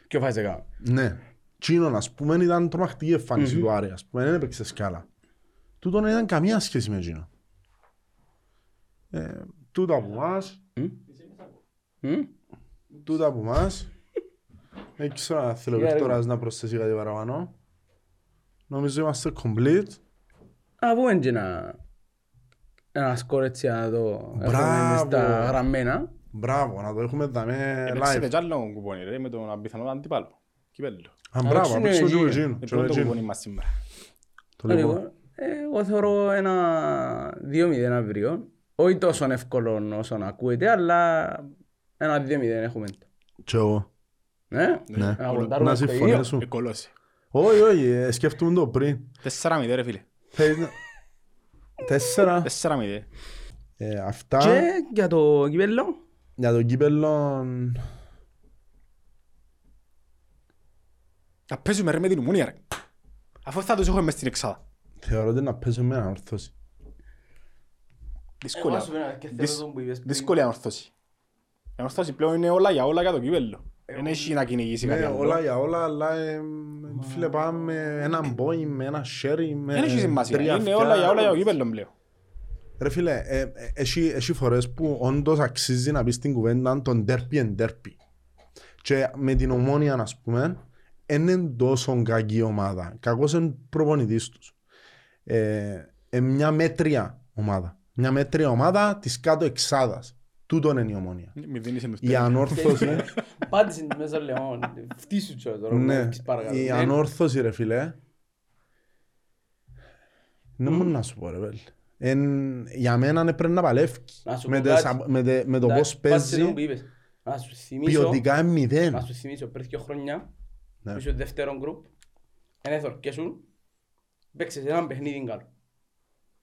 είναι πιο φασικά. Ναι. Τσίνον ας πούμε ήταν τρομακτική εμφάνιση του Άρη. Ας πούμε δεν έπαιξε σκάλα. Τούτον δεν ήταν καμία σχέση με εκείνο. Ε, τούτα από εμάς, Μμ. τούτα από εμάς. Δεν ξέρω αν θέλω ο Για ρε. Βίκτορας να προσθέσει κάτι παραπάνω. Νομίζω είμαστε complete. Α, πούμε και ένα... Ένα σκορ έτσι να το έχουμε Μπράβο. μες στα γραμμένα. Μπράβο, να το έχουμε δαμέ Έπαιξε live. κι άλλο κουπόνι ρε, με τον απιθανό αντίπαλο. Κυπέλλο. Α, Α, μπράβο, είναι απέξω και εκεί. εγώ εκείνο. Είναι και εγώ πρώτο εκείνο. κουπόνι μας σήμερα. Το λοιπόν. Λοιπόν, ε, Εγώ θεωρώ ένα 2-0 αύριο. Όχι τόσο εύκολο όσο να ακούεται, αλλά ένα 2-0 έχουμε. Και εγώ. Ναι, Ναι. να ποντάρουμε Να στο ίδιο. συμφωνήσω. Εκολώσει. Όχι, όχι, ε, σκέφτομαι το πριν. 4-0 ρε φίλε. Θέλεις να- Τέσσερα. 4-0. Ε, Αυτά Και για το κυπέλλο, για το κύπελλο. Να παίζουμε ρε με την Ομόνια ρε. Αφού θα τους έχουμε μες στην εξάδα. Θεωρώ ότι να παίζω με ανόρθωση. Δύσκολη. Εγώ σου πήρα και θέλω Δυσ- τον που είπες πριν. Δύσκολη ανορθώση. Η ανορθώση πλέον είναι όλα για όλα για το κύπελλο. Δεν έχει να κυνηγήσει κάτι Ναι, άλλο. όλα για όλα, αλλά ε, φίλε πάμε με ένα μπόι, με ένα σέρι, με Δεν έχει σημασία. τρία Είναι αυτιά. όλα για όλα για το κύπελλο πλέον. Ρε φίλε, ε, ε, έχει, έχει φορές που όντως αξίζει να πεις την κουβέντα τον derby εν derby. Και με την ομόνια, ας πούμε, δεν είναι τόσο κακή ομάδα. Κακός είναι προπονητής τους. Ε, ε, μια μέτρια ομάδα. Μια μέτρια ομάδα της κάτω εξάδας. Τούτον είναι η ομόνια. Μη δίνεις εν τους Η τέλους. ανόρθωση, Πάτησες τη μέσα λεόν. Φτύσου τσο τώρα. ναι, να παρακαλώ. η Ναι. ανόρθωση ρε φίλε, δεν μπορώ να σου πω ρε βέλ. Εν, για μένα είναι πρέπει να παλεύει. Να σου Με, πω τις- κάτι. με, τε- με το Εντάξει, πώς πάτησε τον παίζει, που είπες. Να σου θυμίσω, ποιοτικά είναι μηδέν. να σου θυμίσω πριν δύο χρόνια, Ναι. που είσαι δεύτερο γκρουπ, εν έθορκεσούν, παίξες έναν παιχνίδι καλό.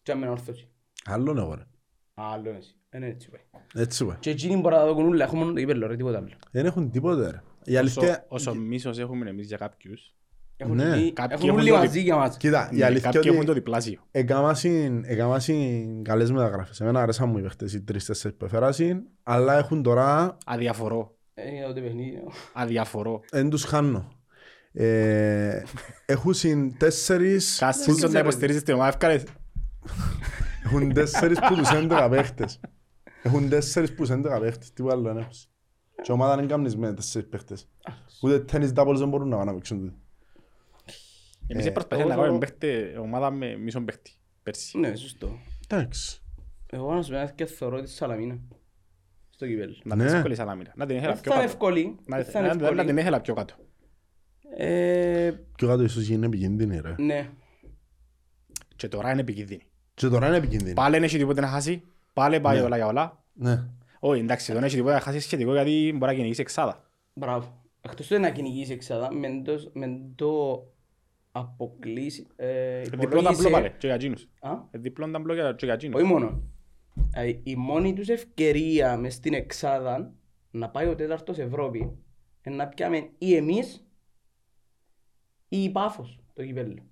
Και άμενα όρθωση. Άλλον εγώ ρε. Άλλο είναι εσύ. Είναι έτσι πάει. Έτσι πάει. Και εκείνοι μπορεί να το δουν όλα, έχουμε μόνο το κύπελλο ρε, τίποτα άλλο. Δεν έχουν τίποτε ρε. Η Όσο- αλήθεια, Όσο μίσος έχουμε εμείς για κάποιους, Έχουν Ναι. όλοι- Κάποιοι Έχουν έχουν όλοι το μαζί δι- για μας. κοίτα, η ναι, αλήθεια κάποιοι έχουν το ότι διπλάσιο. έκαμασαν έκαμασαν καλές μεταγραφές. Εμένα αρέσαν μου οι παίχτες, οι τρεις-τέσσερις που έφερασαν, αλλά έχουν τώρα, Αδιαφορώ. Ε, για το παιχνίδι. Αδιαφορώ. δεν τους χάνω. Ε, έχουν συν τέσσερις, Κάσσε ξέρω. τον να υποστηρίζεις την ομάδα ευκάλες. έχουν τέσσερις που τους 11 παίχτες. Έχουν τέσσερις που τους 11 παίχτες, τίποτα άλλο δεν έχουν. Και η ομάδα δεν κάνεις με τέσσερις παίχτες. Ούτε τένις doubles δεν μπορούν να πάνε να παίξουν τούτοι. Εμείς Ε, προσπαθήσαμε να εγώ κάνουμε θεωρώ- παίχτε- ομάδα με μισόν παίχτη. Πέρσι. Ναι, σωστό. Εντάξει. Εγώ να σου πω και θεωρώ τη Σαλαμίνα. Στο κύπελλο. Να την Ναι. εύκολη σαλάμινα. Να την ήθελα Δεν πιο θα είναι κάτω. εύκολη. Να Δεν θα είναι να- να την εύκολη. ήθελα πιο κάτω. Ε, Πιο κάτω ίσως γίνει επικίνδυνη ρε. Ναι. Και τώρα είναι επικίνδυνη. Και τώρα είναι επικίνδυνη. Πάλι δεν έχει τίποτε να χάσει. Πάλι πάει Ναι. όλα για όλα. Ναι. Όχι, εντάξει, δεν έχει τίποτε να χάσει σχετικό γιατί μπορεί να κυνηγήσει εξάδα. Μπράβο. Εκτός του να κυνηγήσει εξάδα, μεν το- μεν το αποκλείσει, ε, Διπλό ταμπλό υπολόγισε... πάλι και για εκείνους. Α, Ε, Διπλό ταμπλό για- και για εκείνους. όχι μόνο. Ε, Η μόνη τους ευκαιρία μες στην εξάδα να πάει ο τέταρτος Ευρώπη είναι να πιάμε ή εμείς ή η Πάφος το κυπέλλο.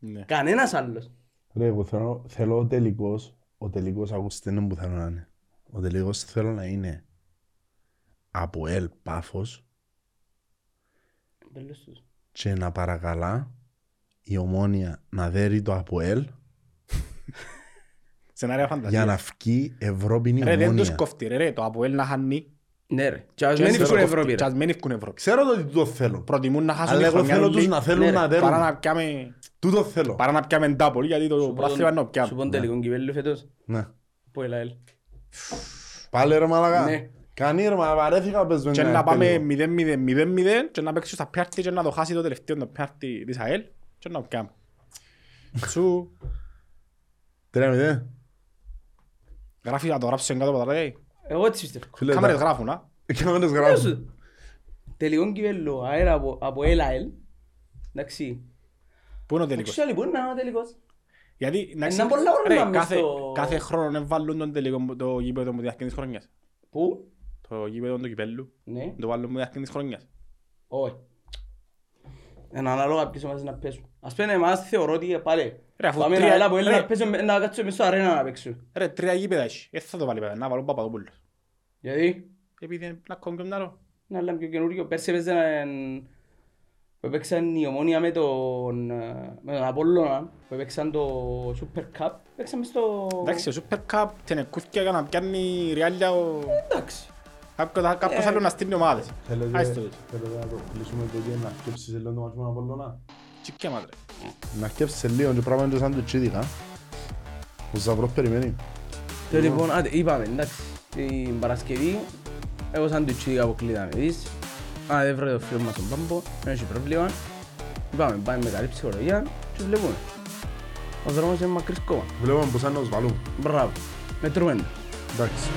Ναι. Κανένας άλλος. Ρε, εγώ θέλω, θέλω ο τελικός, ο τελικός ακούστε είναι που θέλω να είναι. Ο τελικός θέλω να είναι από ελ πάφος Μπέλος τους. Και να παρακαλά η ομόνια να δέρει το από ελ Σενάρια για φαντασίας. να βγει Ευρώπη η Ρε, δεν τους ομόνια. κόφτει ρε, ρε, το Αποέλ να χάνει. Ναι ρε. Και ας Και μην τους ευκούν κόφτει. Ευρώπη Και ας ρε. μην ευκούν Ευρώπη. Ξέρω το ότι τούτο θέλω. Προτιμούν να χάσουν Αλλά τη εγώ χρονιά θέλω όλοι, τους να θέλουν Ναι, να ρε, δέρουν. παρά να πιάμε- Τούτο θέλω. παρά να πιάμε ντάπολ, γιατί το Σου πω πράθυμα είναι να τον- Σου πιάμε. πω τον τελικό κυπέλλο φέτος. Ναι. Που έλα έλ. Πάλι ρε μαλακά. Ναι. Κανεί ρε μαλακά, παρέθηκα πες με Και ένα να πάμε τελικό. 0-0, 0-0 και να παίξει στα πιάρτη και να το χάσει το τελευταίο το πιάρτη της ΑΕΛ και να πιάμε. Σου Τρία μηδέν. γράφει να το γράψεις κάτω από τα λέει. Εγώ έτσι πιστεύω. Φίλε, Κάμερες τα- γράφουν, α. Κάμερες Λέω γράφουν. σου. Τελικό κυπέλλο αέρα από, από ΕΛΑΕΛ. Εντάξει. Πού είναι ο τελικός; Actually, πού είναι ο τελικός; Γιατί, εντάξει, Ένα πολλά ρε, όνομα μες κάθε- στο- κάθε χρόνο να βάλουν τον τελικό μου- το γήπεδο μου διάρκεια της χρονιάς. Πού; Το γήπεδο του κυπέλλου. Ναι. Το βάλουν μου διάρκεια της χρονιάς. Όχι. Είναι ανάλογα ποιες ομάδες να παίζουν. Ας πούμε εμάς θεωρώ ότι πάλι Ρε, αφού πάμε τρία- ένα ΕΛΑ από ΕΛ ρε. να παίζουμε- να κάτσουμε μέσα στο αρένα να παίξουμε. Ρε, τρία γήπεδα έχει. Ε, θα το βάλει πέρα, να βάλουν Παπαδόπουλος. Γιατί Επειδή είναι να κόβουν και μυαλό. είναι άλλα πιο καινούργιο. Πέρσι έπαιζε έναν που έπαιξαν η Ομόνια με τον, ε, με τον Απόλλωνα, που έπαιξαν το Super Cup, παίξαμε στο... Εντάξει, ο Super Cup την εκούθηκε για να πιάνει ριάλια ο... Εντάξει. Κάποιος κάποιος Ε. άλλο να στείλει ομάδες. Θέλετε, Άιστο έτσι. θέλετε να το κλείσουμε το και να σκέψεις σε λίγο το μάτσο με τον Απολλώνα. Τσικιά μάτρε. Να σκέψεις σε λίγο και πράγμα είναι το σαν το τσίδικα. Ο Ζαβρός περιμένει. Και λοιπόν, άντε, είπαμε, εντάξει, την Παρασκευή, εγώ σαν του τσίδικα που κλείδαμε, δεις, αν δεν βρω το φίλο μας στον Πάμπο, δεν έχει πρόβλημα, είπαμε, πάμε με καλή ψυχολογία και βλέπουμε. Ο δρόμος είναι μακρύς κόμμα. Βλέπουμε πως είναι να τους βάλουν. Μπράβο, μετρούμε. Εντάξει.